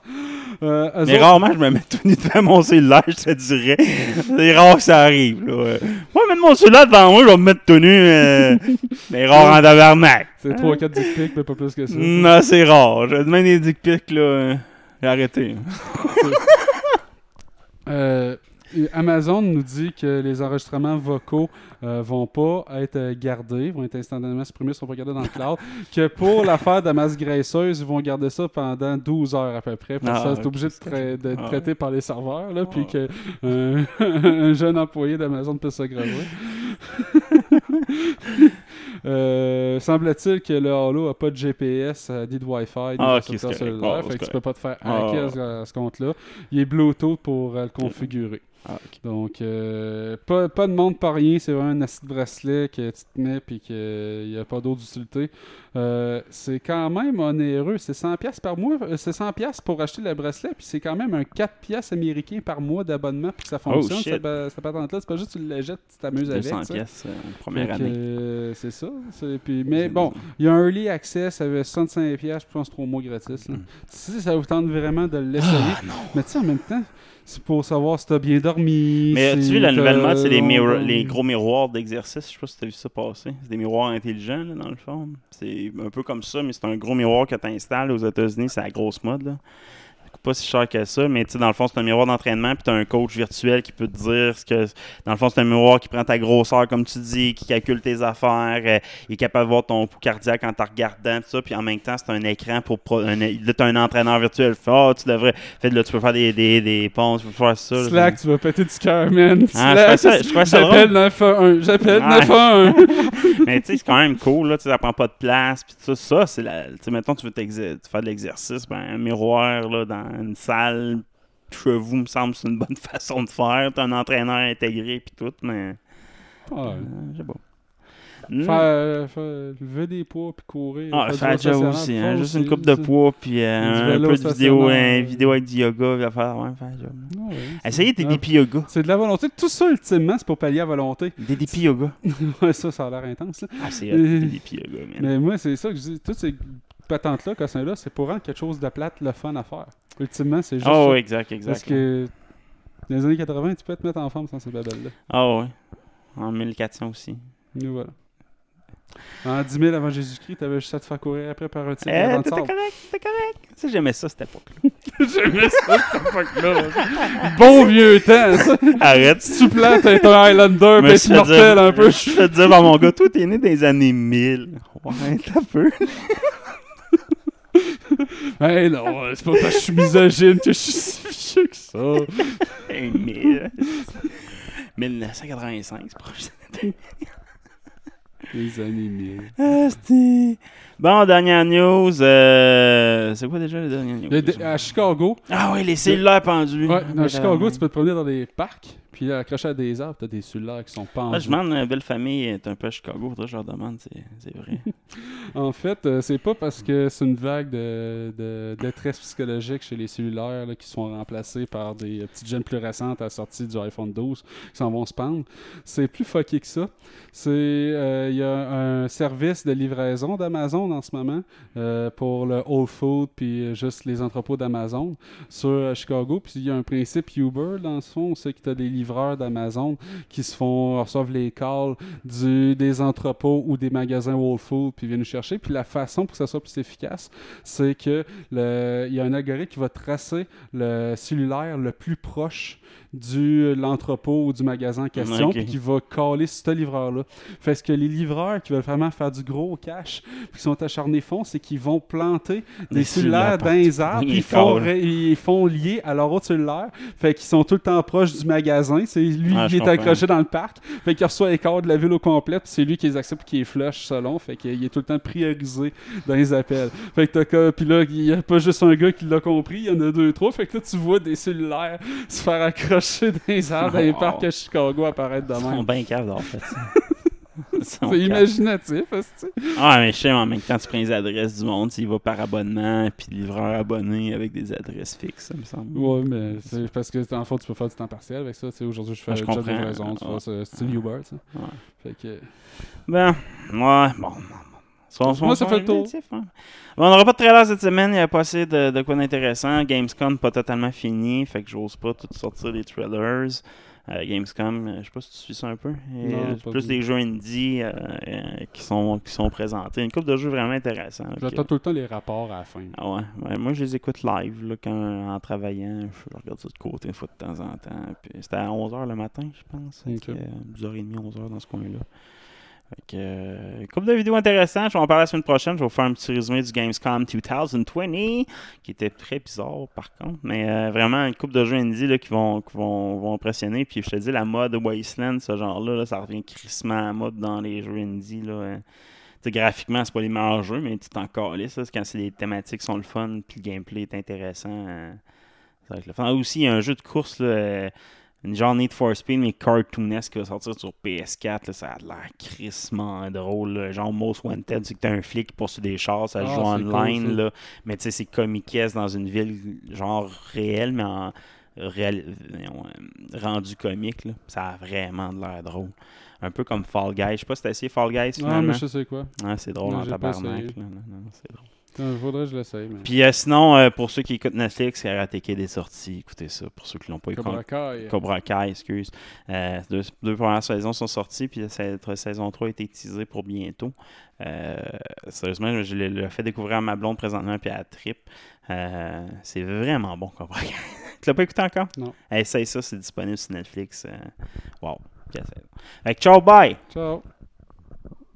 [SPEAKER 4] Euh,
[SPEAKER 3] Mais
[SPEAKER 4] autres-
[SPEAKER 3] rarement, je me mets tout nu devant mon cellulaire, je te dirais. C'est rare que ça arrive. Là. Moi, mettre mon cellulaire devant moi, je vais me mettre tout nu. euh, mais rare en tabarnak.
[SPEAKER 4] C'est 3-4 dick pics, mais pas plus que ça.
[SPEAKER 3] Non, c'est rare. Je même des dick pics, là. euh, J'ai arrêté.
[SPEAKER 4] Euh, et Amazon nous dit que les enregistrements vocaux euh, vont pas être euh, gardés, vont être instantanément supprimés, sont pas gardés dans le cloud. que pour l'affaire de la masse graisseuse, ils vont garder ça pendant 12 heures à peu près. Pour
[SPEAKER 3] Ah,
[SPEAKER 4] ça, c'est
[SPEAKER 3] ok,
[SPEAKER 4] obligé de
[SPEAKER 3] c'est
[SPEAKER 4] tra- d'être
[SPEAKER 3] Ah.
[SPEAKER 4] traité par les serveurs, là, puis que euh, un jeune employé d'Amazon peut se graver. Euh, Semble-t-il que le Halo a pas de GPS euh, ni de Wi-Fi ni
[SPEAKER 3] Ah,
[SPEAKER 4] de
[SPEAKER 3] ok, c'est
[SPEAKER 4] récepteur
[SPEAKER 3] correct.
[SPEAKER 4] cellulaire,
[SPEAKER 3] Ah,
[SPEAKER 4] fait que tu peux pas te faire
[SPEAKER 3] Ah,
[SPEAKER 4] hacker à ce- à ce compte-là. Il est Bluetooth pour euh, le configurer.
[SPEAKER 3] Ah.
[SPEAKER 4] Donc, euh, pas, pas de montre, pas rien. C'est vraiment un acide bracelet que tu te mets puis qu'il n'y a pas d'autre utilité. Euh, c'est quand même onéreux. C'est 100$ piastres par mois. Euh, C'est 100$ piastres pour acheter le bracelet. Puis c'est quand même un 4$ piastres américain par mois d'abonnement. Puis que ça fonctionne.
[SPEAKER 3] Oh,
[SPEAKER 4] cette, patente-là. C'est pas juste tu le jettes, tu t'amuses avec.
[SPEAKER 3] 200
[SPEAKER 4] tu sais.
[SPEAKER 3] pièces euh,
[SPEAKER 4] Fait
[SPEAKER 3] première
[SPEAKER 4] que,
[SPEAKER 3] année.
[SPEAKER 4] c'est ça. Puis, mais bon, il y a un early access avec 65$, piastres, je pense 3 mois gratis. là. Si ça vous tente vraiment de l'essayer,
[SPEAKER 3] Ah,
[SPEAKER 4] mais tu sais, en même temps, c'est pour savoir si t'as bien dormi.
[SPEAKER 3] Mais as-tu
[SPEAKER 4] si
[SPEAKER 3] vu la nouvelle mode, c'est les, les gros miroirs d'exercice. Je sais pas si t'as vu ça passer. C'est des miroirs intelligents, là, dans le fond. C'est un peu comme ça, mais c'est un gros miroir que tu installes aux États-Unis. C'est la grosse mode, là. Coûte pas si cher que ça, mais tu sais, dans le fond, c'est un miroir d'entraînement, puis tu as un coach virtuel qui peut te dire ce que. Dans le fond, c'est un miroir qui prend ta grosseur, comme tu dis, qui calcule tes affaires, euh, il est capable de voir ton pouls cardiaque en te regardant, tout ça, puis en même temps, c'est un écran pour. pro- un, là, tu un entraîneur virtuel. Fait, Ah, tu devrais. Fait, là, tu peux faire des, des, des ponts, tu peux faire ça. là.
[SPEAKER 4] Slack, tu vas péter du cœur, man.
[SPEAKER 3] Ah,
[SPEAKER 4] Slack,
[SPEAKER 3] je ça-
[SPEAKER 4] J'appelle
[SPEAKER 3] drôle.
[SPEAKER 4] 911. J'appelle. 911.
[SPEAKER 3] Mais tu sais, c'est quand même cool, là, tu prend pas de place, puis tout ça, ça c'est la... Tu sais, mettons, tu veux faire de l'exercice, ben, un miroir, là, dans une salle, chez vous, me semble, c'est une bonne façon de faire. T'as un entraîneur intégré, puis tout, mais...
[SPEAKER 4] Ouais.
[SPEAKER 3] euh, je sais pas. Hmm.
[SPEAKER 4] Faire, faire lever des poids puis courir.
[SPEAKER 3] Ah,
[SPEAKER 4] faire
[SPEAKER 3] faire déjà aussi, hein,
[SPEAKER 4] faire
[SPEAKER 3] juste une
[SPEAKER 4] aussi,
[SPEAKER 3] coupe de poids, puis euh, un peu de vidéo, euh, vidéo avec du yoga, puis faire, ouais, faire.
[SPEAKER 4] Ah ouais,
[SPEAKER 3] Essayez des
[SPEAKER 4] Ah,
[SPEAKER 3] défis yoga.
[SPEAKER 4] C'est de la volonté. Tout ça, ultimement, c'est pour pallier à volonté.
[SPEAKER 3] Des défis yoga.
[SPEAKER 4] Ouais, ça, ça a l'air intense. là.
[SPEAKER 3] Ah, c'est
[SPEAKER 4] Euh,
[SPEAKER 3] des défis yoga, man.
[SPEAKER 4] Mais moi, c'est ça que je dis. Toutes ces patentes-là, cossins-là, c'est pour rendre quelque chose de plate le fun à faire. Ultimement, c'est juste ça.
[SPEAKER 3] ouais, exact, exact.
[SPEAKER 4] Parce que dans les années 80, tu peux te mettre en forme sans ces babelles-là.
[SPEAKER 3] Ah, ouais. En 1400 aussi.
[SPEAKER 4] Nous voilà. En 10 000 avant Jésus-Christ, t'avais juste à te faire courir après par un tigre
[SPEAKER 3] Eh,
[SPEAKER 4] sable.
[SPEAKER 3] correct, t'étais correct. Tu sais, j'aimais ça, cette époque-là.
[SPEAKER 4] J'aimais ça, cette époque-là. Bon vieux temps, ça.
[SPEAKER 3] Arrête.
[SPEAKER 4] Tu plantes, t'es un Highlander, t'es
[SPEAKER 3] suis fait
[SPEAKER 4] mortel un peu.
[SPEAKER 3] Je dire par mon gars, toi, t'es né dans les années 1000. Ouais, t'as peu.
[SPEAKER 4] Hey non, c'est pas parce que je suis misogyne que je suis si vieux que ça.
[SPEAKER 3] Hey, 1000. 1985, c'est proche.
[SPEAKER 4] Les années 1000.
[SPEAKER 3] Ah, c'était- Bon, dernière news. euh, C'est quoi déjà la dernière news?
[SPEAKER 4] Le- de- À Chicago,
[SPEAKER 3] Ah oui, les cellulaires pendus.
[SPEAKER 4] ouais,
[SPEAKER 3] Ouais,
[SPEAKER 4] Chicago, tu peux te promener dans des parcs, puis là, accroché à des arbres, t'as des cellulaires qui sont pendus.
[SPEAKER 3] Ah, je demande, ma belle famille est un peu à Chicago, je leur demande, c'est vrai.
[SPEAKER 4] En fait, euh, c'est pas parce que c'est une vague de, de détresse psychologique chez les cellulaires là, qui sont remplacés par des euh, petites jeunes plus récentes à la sortie du iPhone 12 qui s'en vont se pendre. C'est plus fucké que ça. C'est euh, il y a un service de livraison d'Amazon en ce moment euh, pour le Whole Food puis euh, juste les entrepôts d'Amazon sur euh, Chicago. Puis il y a un principe Uber dans ce fond, c'est que tu as des livreurs d'Amazon qui se font reçoivent les calls des entrepôts ou des magasins Whole Foods puis viennent nous chercher. Puis la façon pour que ça soit plus efficace, c'est que le, il y a un algorithme qui va tracer le cellulaire le plus proche du l'entrepôt ou du magasin en question, puis qui va caller ce livreur-là. Fait ce que les livreurs qui veulent vraiment faire du gros cash, puis qui sont acharnés font, c'est qu'ils vont planter des,
[SPEAKER 3] Des
[SPEAKER 4] cellulaires dans les arbres,
[SPEAKER 3] ils
[SPEAKER 4] font, ils font lier à leur autre cellulaire. Fait qu'ils sont tout le temps proches du magasin. C'est lui
[SPEAKER 3] Ah,
[SPEAKER 4] qui
[SPEAKER 3] je
[SPEAKER 4] est accroché dans le parc. Fait qu'il reçoit les cadres de la ville au complet, puis c'est lui qui les accepte qui les flush selon. Fait qu'il est tout le temps priorisé dans les appels. Fait que t'as puis là, il n'y a pas juste un gars qui l'a compris, il y en a deux, trois. Fait que là, tu vois des cellulaires se faire accrocher dans les arbres, dans les parcs à Chicago apparaître de
[SPEAKER 3] Ils sont bien caves d'avoir fait
[SPEAKER 4] C'est imaginatif, que
[SPEAKER 3] Ah, mais je sais, en même temps, tu prends les adresses du monde, tu y vas par abonnement, puis livreur abonné avec des adresses fixes, ça me semble.
[SPEAKER 4] Ouais, mais c'est parce que le fond, tu peux faire du temps partiel avec ça. Tu sais, aujourd'hui, je fais
[SPEAKER 3] Ah,
[SPEAKER 4] un job de livraison, tu
[SPEAKER 3] Ouais.
[SPEAKER 4] vois, c'est style Uber, tu sais.
[SPEAKER 3] Ouais.
[SPEAKER 4] Fait que.
[SPEAKER 3] Ben, ouais, bon. Son, son-
[SPEAKER 4] Moi, ça
[SPEAKER 3] son
[SPEAKER 4] fait le tour.
[SPEAKER 3] hein. Bon, on n'aura pas de trailer cette semaine, il n'y a pas assez de, de quoi d'intéressant. Gamescom pas totalement fini, fait que j'ose pas tout sortir les trailers. Euh, Gamescom, euh, je sais pas si tu suis ça un peu. Et,
[SPEAKER 4] Non,
[SPEAKER 3] euh, plus des jeux indie euh, qui, sont, qui sont présentés. Une couple de jeux vraiment intéressants.
[SPEAKER 4] J'attends tout le temps les rapports à la fin.
[SPEAKER 3] Ah ouais. Ouais, moi, je les écoute live là, quand, en travaillant. Je regarde ça de côté une fois de temps en temps. C'était à 11h le matin, je pense. Fait
[SPEAKER 4] Ok.
[SPEAKER 3] que, euh, 10h30, 11h dans ce coin-là. Fait euh, couple de vidéos intéressantes. Je vais en parler la semaine prochaine. Je vais vous faire un petit résumé du Gamescom 2020, qui était très bizarre par contre. Mais euh, vraiment, une couple de jeux indie là, qui, vont, qui vont, vont impressionner. Puis je te dis, la mode Wasteland, ce genre-là, là, ça revient crissement à mode dans les jeux indie. Là, hein. Tu sais, graphiquement, c'est pas les meilleurs jeux, mais tu t'en calisses. Quand les thématiques sont le fun, puis le gameplay est intéressant, euh, ça va le fun. Ah, aussi, il y a un jeu de course, là, euh, une genre Need for Speed, mais cartoonesque qui va sortir sur PS4. là, ça a l'air crissement drôle. là. Genre Most Wanted, c'est que t'as un flic qui poursuit des chars, ça
[SPEAKER 4] Ah,
[SPEAKER 3] joue
[SPEAKER 4] cool,
[SPEAKER 3] online.
[SPEAKER 4] ça.
[SPEAKER 3] là. Mais tu sais, c'est comique dans une ville genre réelle, mais en réel- euh, rendu comique. là. Ça a vraiment de l'air drôle. Un peu comme Fall Guys. Je sais pas si t'as essayé Fall Guys
[SPEAKER 4] Ah,
[SPEAKER 3] finalement.
[SPEAKER 4] mais je sais quoi.
[SPEAKER 3] Ah, c'est drôle
[SPEAKER 4] Non,
[SPEAKER 3] en tabarnak. Non, non, non, c'est drôle.
[SPEAKER 4] Il faudrait que je l'essaye. Mais...
[SPEAKER 3] Puis euh, sinon, euh, pour ceux qui écoutent Netflix, Karate Kid est sorti. Écoutez ça. Pour ceux qui l'ont pas
[SPEAKER 4] Cobra
[SPEAKER 3] écouté.
[SPEAKER 4] Kai.
[SPEAKER 3] Cobra Kai, excuse. Euh, deux, deux premières saisons sont sorties, puis cette saison 3 a été teasée pour bientôt. Euh, sérieusement, je l'ai fait découvrir à ma blonde présentement, puis à la trip. Euh, c'est vraiment bon, Cobra Kai. tu l'as pas écouté encore?
[SPEAKER 4] Non.
[SPEAKER 3] Essaye ça, c'est disponible sur Netflix. Euh, wow. Fait que ciao, bye!
[SPEAKER 4] Ciao.